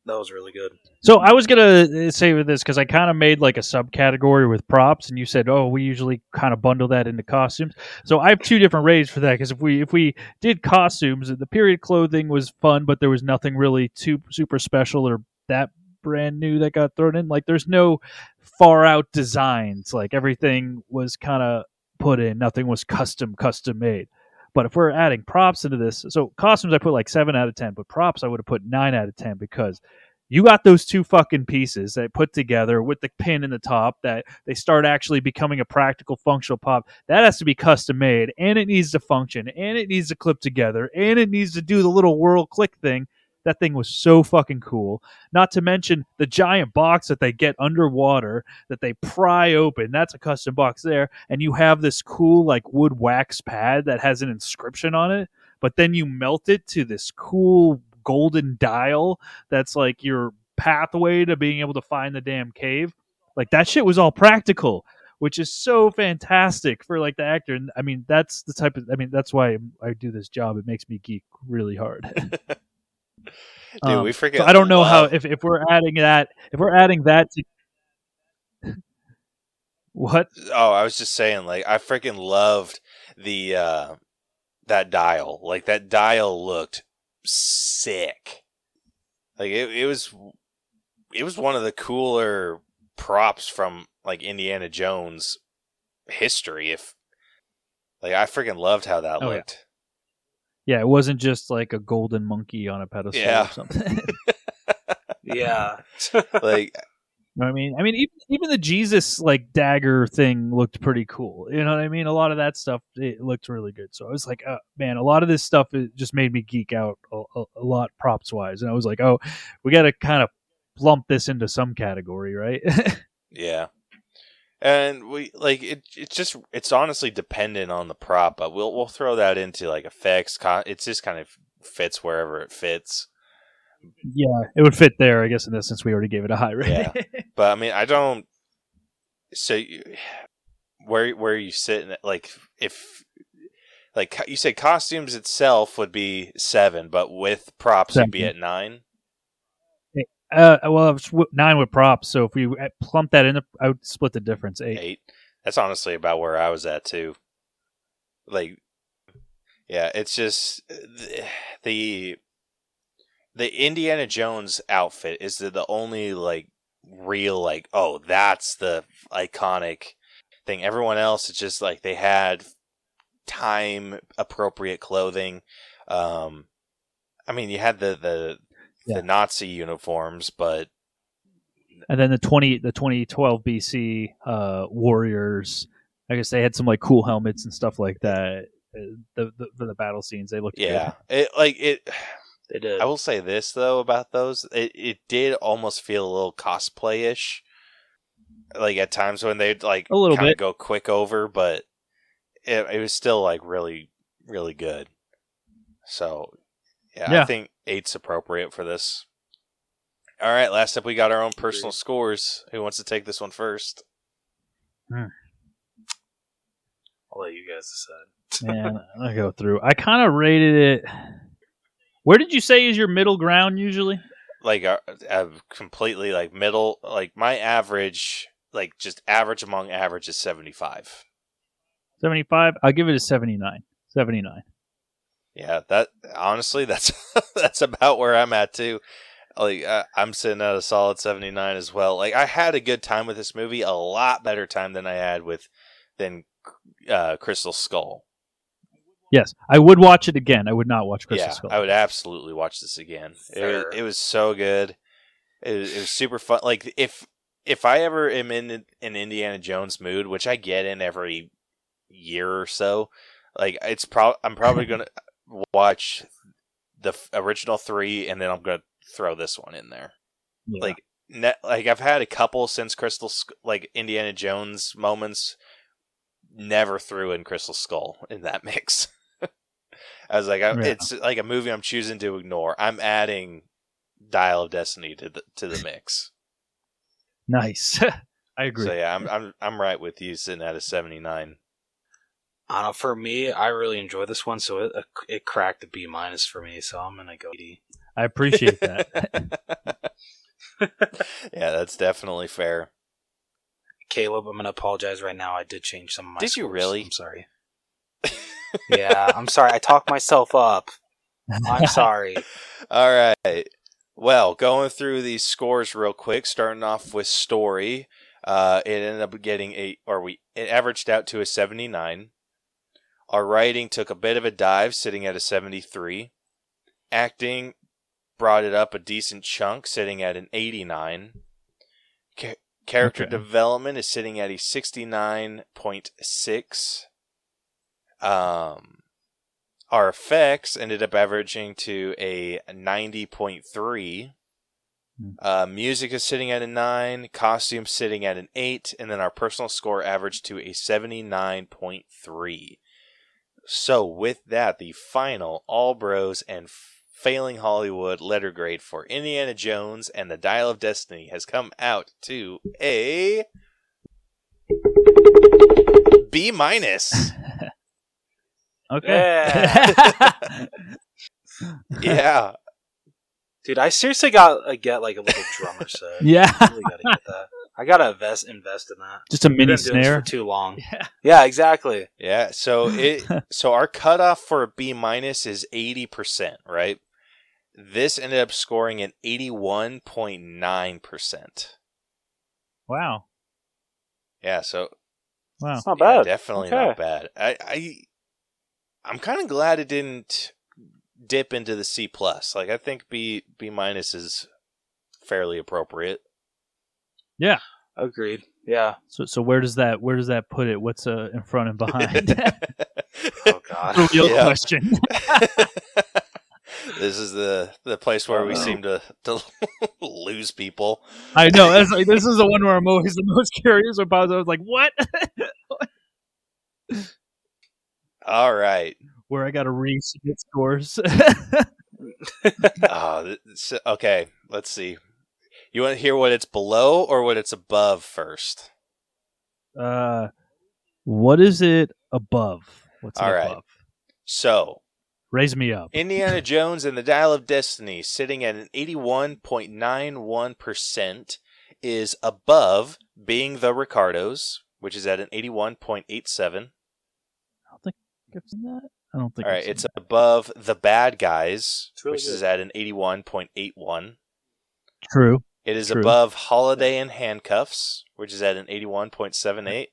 that was really good. So I was gonna uh, say with this because I kind of made like a subcategory with props, and you said, "Oh, we usually kind of bundle that into costumes." So I have two different rates for that because if we if we did costumes, the period clothing was fun, but there was nothing really too super special or that brand new that got thrown in. Like, there's no far out designs. Like everything was kind of put in. Nothing was custom custom made. But if we're adding props into this, so costumes I put like seven out of ten, but props I would have put nine out of ten because you got those two fucking pieces that put together with the pin in the top that they start actually becoming a practical functional pop. That has to be custom made and it needs to function and it needs to clip together and it needs to do the little whirl click thing. That thing was so fucking cool. Not to mention the giant box that they get underwater that they pry open. That's a custom box there. And you have this cool like wood wax pad that has an inscription on it. But then you melt it to this cool golden dial that's like your pathway to being able to find the damn cave. Like that shit was all practical, which is so fantastic for like the actor. And I mean, that's the type of. I mean, that's why I do this job. It makes me geek really hard. Dude, Um, we freaking. so I don't know how if, if we're adding that if we're adding that to what Oh, I was just saying, like I freaking loved the uh that dial. Like that dial looked sick. Like it, it was it was one of the cooler props from like Indiana Jones history if like I freaking loved how that Oh, looked. Yeah it wasn't just like a golden monkey on a pedestal Yeah. or something Yeah, Like You know what I mean, I mean, even even the Jesus like dagger thing looked pretty cool. You know what I mean? A lot of that stuff it looked really good. So I was like, uh, man, a lot of this stuff it just made me geek out a, a, a lot props wise. And I was like, oh, we got to kind of lump this into some category, right? Yeah. And we like it. It's just it's honestly dependent on the prop, but we'll we'll throw that into like effects. Co- it's just kind of fits wherever it fits. yeah, it would fit there, I guess, in this since we already gave it a high rating. Yeah. But I mean, I don't. So you, where where you sitting? Like if like you said, costumes itself would be seven, but with props, you'd be at nine. Uh, well, nine with props. So if we uh, plump that in, I would split the difference. Eight. Eight. That's honestly about where I was at too. Like, yeah, it's just the the Indiana Jones outfit is the, the only like real like oh that's the iconic thing. Everyone else it's just like they had time appropriate clothing. Um, I mean, you had the the, Yeah. the Nazi uniforms, but And then the twenty the twenty twelve BC uh, Warriors. I guess they had some like cool helmets and stuff like that. Uh, The, the for the battle scenes, they looked yeah, good. it like it. They did. I will say this though about those, it it did almost feel a little cosplay ish. Like at times when they'd like A little bit. go quick over, but it, it was still like really really good. So yeah, I think eight's appropriate for this. All right, last up we got our own personal Agreed. scores. Who wants to take this one first? Hmm. I'll let you guys decide. Man, I go through. I kind of rated it. Where did you say is your middle ground usually? like a, a completely like middle like my average like just average among average is 75 Seventy five. I'll give it a 79. 79. Yeah that honestly that's that's about where i'm at too. Like uh, i'm sitting at a solid 79 as well. Like i had a good time with this movie a lot better time than i had with than uh crystal skull. Yes, I would watch it again. I would not watch Crystal yeah Skull. i would absolutely watch this again. It was, it was so good. It was, it was super fun. Like if if i ever am in an indiana jones mood which i get in every year or so like it's pro i'm probably gonna watch the f- original three and then i'm gonna throw this one in there Yeah. like ne- like i've had a couple since crystal Sk- like indiana jones moments never threw in crystal skull in that mix i was like I, Yeah. it's like a movie i'm choosing to ignore i'm adding dial of destiny to the to the mix nice. I agree. so yeah i'm i'm i'm right with you sitting at a 79 I don't know. For me, I really enjoy this one, so it it cracked a B minus for me. So I'm gonna go D. I appreciate that. yeah that's definitely fair Caleb, I'm gonna apologize right now. I did change some of my. Did you really? I'm sorry. yeah, I'm sorry. I talked myself up. I'm sorry. All right. Well, going through these scores real quick, starting off with story, uh, it ended up getting a, or we, it averaged out to a 79. Our writing took a bit of a dive, sitting at a 73. Acting brought it up a decent chunk, sitting at an 89. Ca- character Okay. development is sitting at a 69.6. Um, our effects ended up averaging to a 90.3. Hmm. Uh, music is sitting at a 9, costume sitting at an 8, and then our personal score averaged to a 79.3. So, with that, the final All Bros and Failing Hollywood letter grade for Indiana Jones and the Dial of Destiny has come out to a B minus. okay. Yeah. yeah. Dude, I seriously got to get like a little drummer set. yeah. I really gotta get that. I gotta invest invest in that. Just a We've mini been doing this snare. for too long. Yeah. Yeah, exactly. Yeah, so it so our cutoff for a B minus is eighty percent, right? This ended up scoring an eighty-one point nine percent. Wow. Yeah, so Wow. It's not yeah, bad. definitely Okay. not bad. I, I I'm kind of glad it didn't dip into the C plus. Like I think B B minus is fairly appropriate. Agreed. Yeah. So so where does that where does that put it? What's uh, in front and behind? Oh god. Real Yeah. question. this is the the place where we Uh-oh. seem to to lose people. I know. That's like, this is the one where I'm always the most curious about. I was like, what? All right. where I got to resubmit scores. Oh, this, okay. Let's see. You want to hear what it's below or what it's above first? uh, what is it above? What's it All right. above? So, Raise me up. Indiana Jones and the Dial of Destiny, sitting at an 81.91%, is above Being the Ricardos, which is at an 81.87. I don't think I've seen that. I don't think. All I've seen it's that. above The Bad Guys, really which is at an 81.81. true. It is True. above Holiday in Handcuffs, which is at an 81.78. I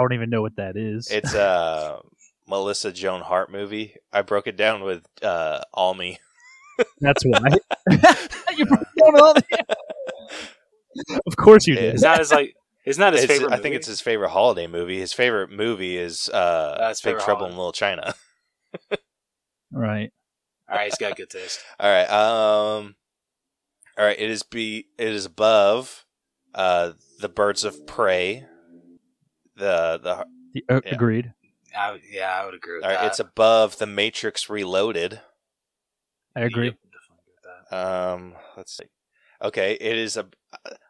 don't even know what that is. It's a Melissa Joan Hart movie. I broke it down with uh, Almy. That's why. you broke down all the- of course you did. Is that his like? Isn't that his It's- favorite? I think it's his favorite holiday movie. His favorite movie is uh, That's Big favorite Trouble holiday. in Little China. Right. All right, he's got good taste. All right. Um. All right. It is be. It is above. Uh, the Birds of Prey. The the. The- uh, Yeah. Agreed. I would, yeah, I would agree with All right. that. It's above the Matrix Reloaded. I agree. Yep, definitely agree with that. Um. Let's see. Okay. It is a.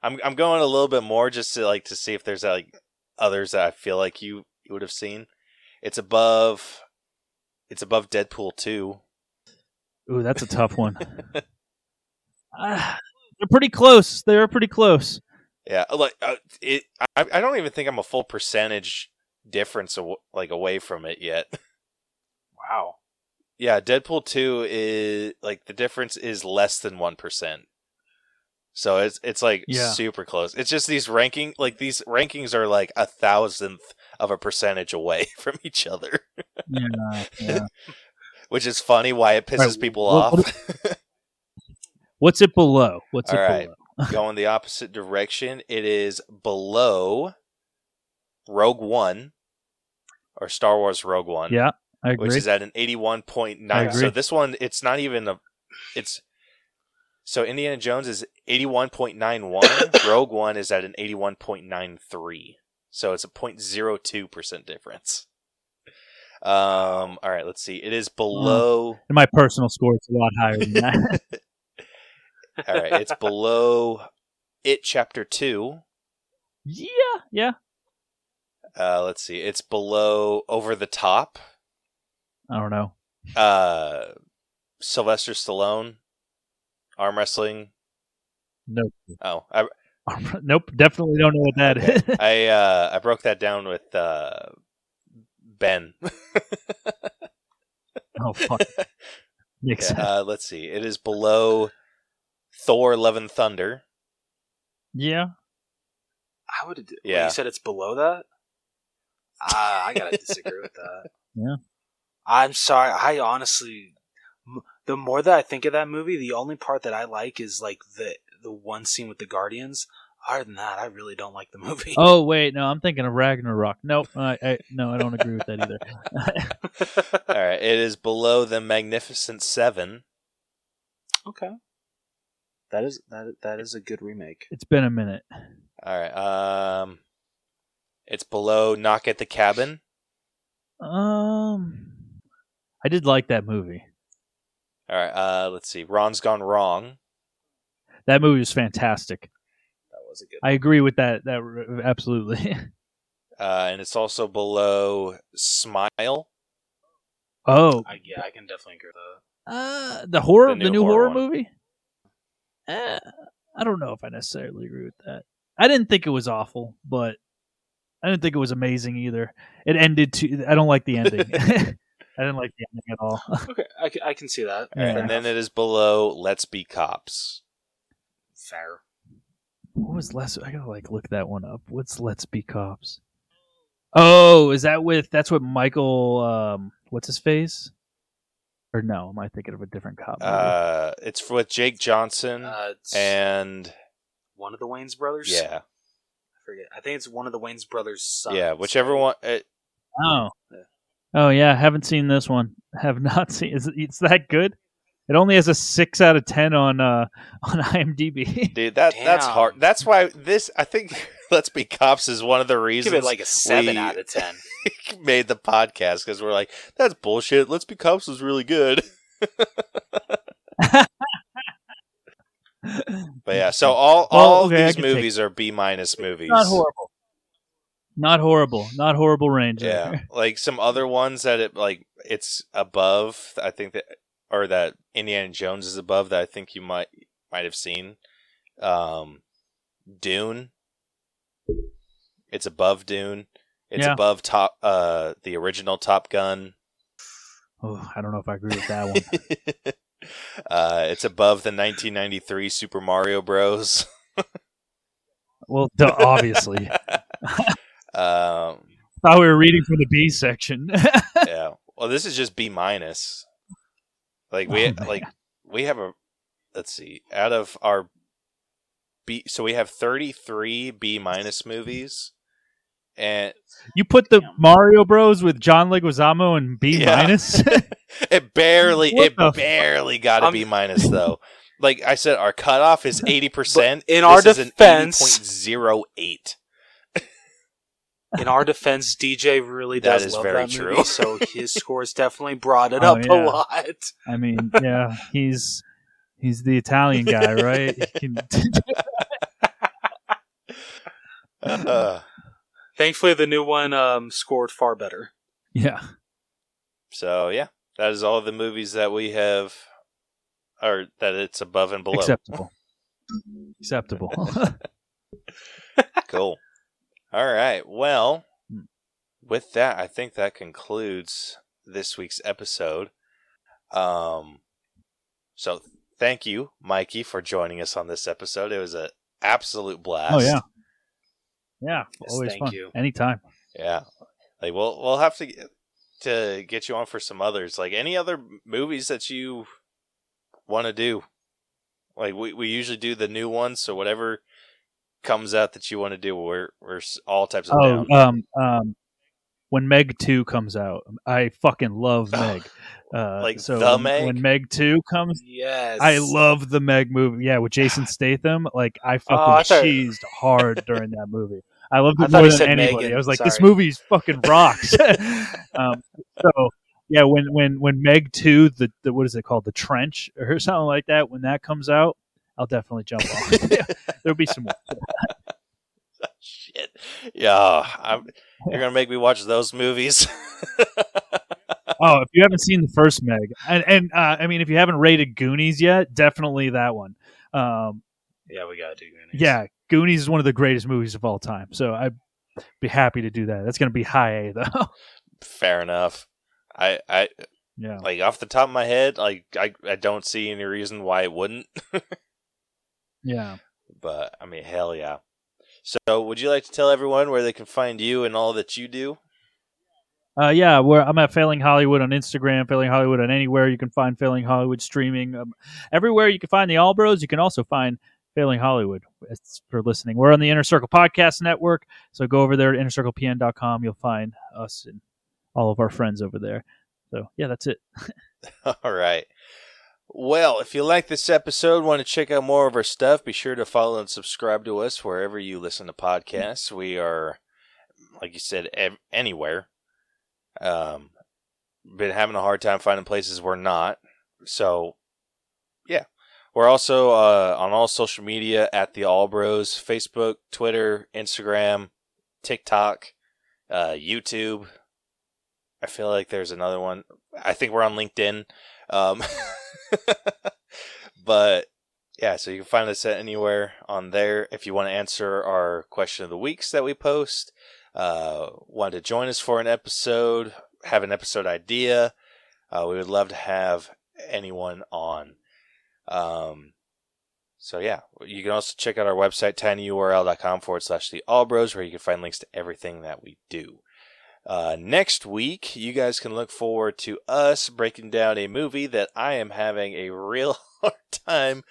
I'm I'm going a little bit more just to like to see if there's like others that I feel like you you would have seen. It's above. It's above Deadpool two. Ooh, that's a tough one. They're pretty close. They're pretty close. Yeah, like uh, it. I, I don't even think I'm a full percentage difference aw- like away from it yet. Wow. yeah, Deadpool two is like the difference is less than one percent. So it's it's like Yeah. super close. It's just these ranking like these rankings are like a thousandth of a percentage away from each other, Yeah. yeah. which is funny. Why it pisses Right, people what- off. What's it below? What's All it right. below? Going the opposite direction, it is below Rogue One or Star Wars Rogue One. Yeah, I agree. which is at an 81.9 so this one it's not even a it's so indiana jones is 81.91 rogue one is at an 81.93 so it's a 0.02% difference um all right let's see it is below And my personal score is a lot higher than that. all right it's below it chapter 2 yeah, yeah. uh let's see it's below over the top I don't know. uh sylvester stallone arm wrestling Nope. oh I, nope. Definitely don't know what that is. I uh I broke that down with uh Ben. oh fuck. Makes Yeah, uh, let's see. It is below Thor: Love and Thunder. yeah. I would. Yeah. Yeah. You said it's below that. Ah, I gotta disagree with that. Yeah. I'm sorry. I honestly, m- the more that I think of that movie, the only part that I like is like the the one scene with the Guardians. Other than that, I really don't like the movie. Oh wait, no, I'm thinking of Ragnarok. Nope. I, I no, I don't agree with that either. All right, it is below the Magnificent Seven. okay. That is that that is a good remake. it's been a minute. All right, um, it's below Knock at the Cabin. Um, I did like that movie. All right, uh, let's see. Ron's Gone Wrong. That movie was fantastic. That was a good. I agree with that. That absolutely. Uh, and it's also below Smile. oh, I, yeah, I can definitely agree with that. uh, the horror, The the new new, horror horror, one. movie. Uh, I don't know if I necessarily agree with that. I didn't think it was awful, but I didn't think it was amazing either. It ended too. I don't like the ending. I didn't like the ending at all. Okay, I, I can see that. Yeah. and then it is below Let's Be Cops. Fair. What was less? I gotta like look that one up. What's Let's Be Cops? Oh, is that with? That's what Michael. Um, what's his face? Or no? Am I thinking of a different cop? movie? Uh, it's with Jake Johnson Uh, and one of the Wayans brothers. yeah, I forget. I think it's one of the Wayans brothers' sons. yeah, whichever one. It, oh, Yeah. oh yeah. Haven't seen this one. Have not seen. Is it, it's that good? It only has a six out of ten on uh on IMDb. dude, that that's hard. That's why this. I think Let's Be Cops is one of the reasons Give it like a seven out of ten. made the podcast because we're like, that's bullshit. Let's Be Cops was really good. But yeah, so all Well, all okay, these movies are B minus movies. not horrible. Not horrible. Not horrible range. Yeah, there. like some other ones that it like it's above. I think that or that Indiana Jones is above that. I think you might might have seen. Um, Dune. It's above Dune. It's Yeah. above top uh the original Top Gun. Oh, I don't know if I agree with that one. uh, it's above the 1993 Super Mario Bros. well, duh, obviously. um, Thought we were reading from the B section. yeah. Well, this is just B minus. Like we Oh, like we have a let's see out of our B. So we have thirty three B minus movies, and You put the Damn. Mario Bros with John Leguizamo and B Yeah. minus. it barely What it the f- barely got a I'm- minus though. Like I said, our cutoff is eighty percent. in our this defense- an eighty point zero eight. In our defense, DJ really That does is love very that true. movie, so his scores definitely brought it Oh, up yeah. a lot. I mean, yeah, he's he's the Italian guy, right? He can- Uh, Thankfully, the new one um, scored far better. yeah, so yeah, that is all the movies that we have, or that it's above and below. acceptable. Acceptable. Cool. All right. Well, Hmm. with that, I think that concludes this week's episode. Um, so thank you, Mykie, for joining us on this episode. It was an absolute blast. oh yeah, yeah. Yes, always thank fun. you. Anytime. yeah. Like we'll we'll have to get, to get you on for some others. Like any other movies that you want to do. Like we we usually do the new ones, so whatever comes out that you want to do, we're we're all types of Oh, down. um, um, when Meg Two comes out, I fucking love Meg. Uh, Like so the when, Meg? when Meg Two comes, Yes. I love the Meg movie. Yeah, with Jason Statham, like I fucking Oh, I thought- cheesed hard during that movie. I loved it thought more than anybody. Megan. I was like, this Sorry. movie's fucking rocks. um, so yeah, when when when Meg Two, the, the what is it called, the Trench or something like that, when that comes out, I'll definitely jump on. There'll be some more. Shit. Yeah, I'm, you're gonna make me watch those movies. Oh, if you haven't seen the first Meg, and and uh, I mean, if you haven't rated Goonies yet, definitely that one. Um, Yeah, we gotta do Goonies. yeah, Goonies is one of the greatest movies of all time. So I'd be happy to do that. That's going to be high A though. Fair enough. I, I yeah. like off the top of my head, like I, I don't see any reason why it wouldn't. Yeah. But I mean, hell yeah. So, would you like to tell everyone where they can find you and all that you do? Uh, yeah, I'm at Failing Hollywood on Instagram, Failing Hollywood on anywhere. You can find Failing Hollywood streaming. Um, everywhere you can find the All Bros, you can also find Failing Hollywood. It's for listening. We're on the Inner Circle Podcast Network, so go over there to innercirclepn.com. You'll find us and all of our friends over there. So yeah, that's it. All right. Well, if you like this episode, want to check out more of our stuff, be sure to follow and subscribe to us wherever you listen to podcasts. We are, like you said, ev- anywhere. Um, been having a hard time finding places we're not. So, yeah. We're also uh, on all social media at the All Bros Facebook, Twitter, Instagram, TikTok, uh, YouTube. I feel like there's another one. I think we're on LinkedIn. Um, but yeah, so you can find us at anywhere on there. If you want to answer our question of the weeks that we post, uh, want to join us for an episode, have an episode idea, uh, we would love to have anyone on. Um, so yeah, you can also check out our website, tinyurl.com forward slash the all bros, where you can find links to everything that we do. Uh, next week, you guys can look forward to us breaking down a movie that I am having a real hard time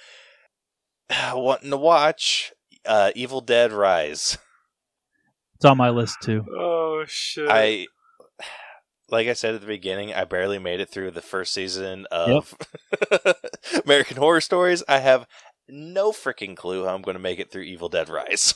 wanting to watch. Uh, Evil Dead Rise. It's on my list too. Oh shit. I, like I said at the beginning, I barely made it through the first season of American Horror Stories. I have no freaking clue how I'm going to make it through Evil Dead Rise.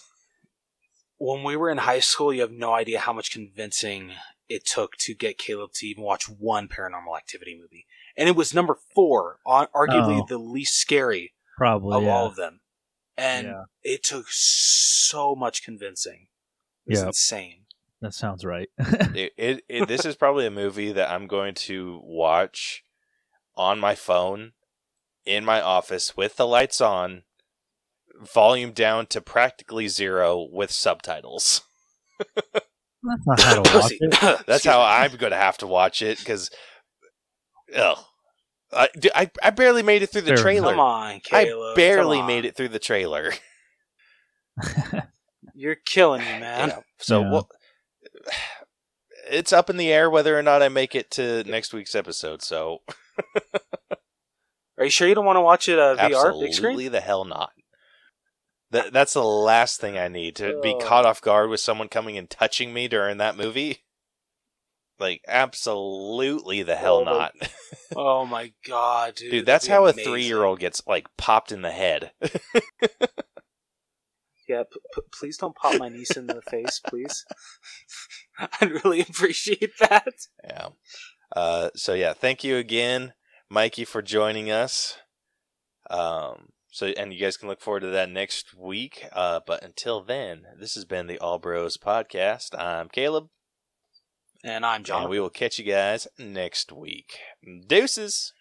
When we were in high school, you have no idea how much convincing it took to get Caleb to even watch one Paranormal Activity movie, and it was number four, on arguably Oh. the least scary Probably. of yeah. all of them, and yeah, it took so much convincing. It was Yep. insane. that sounds right. it, it, it this is probably a movie that I'm going to watch on my phone in my office with the lights on, volume down to practically zero with subtitles. That's not how to watch it. That's how. I'm going to have to watch it because, oh, I, I I barely made it through the trailer. Come on, Caleb. I barely made it through the trailer. You're killing me, man. Yeah. So Yeah. well, it's up in the air whether or not I make it to next week's episode. So Are you sure you don't want to watch it uh, VR big screen? absolutely the hell not. That that's the last thing I need to be caught off guard with someone coming and touching me during that movie. Like absolutely the hell Oh my not, Oh my god, dude! dude. That's how be a three-year-old gets like popped in the head. Yeah, p- p- please don't pop my niece in the face, please. I'd really appreciate that. Yeah. Uh, so yeah, thank you again, Mykie, for joining us. Um, so and you guys can look forward to that next week. Uh, but until then, this has been the All Bros podcast. I'm Caleb, And I'm John. and we will catch you guys next week. Deuces.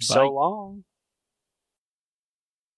so long.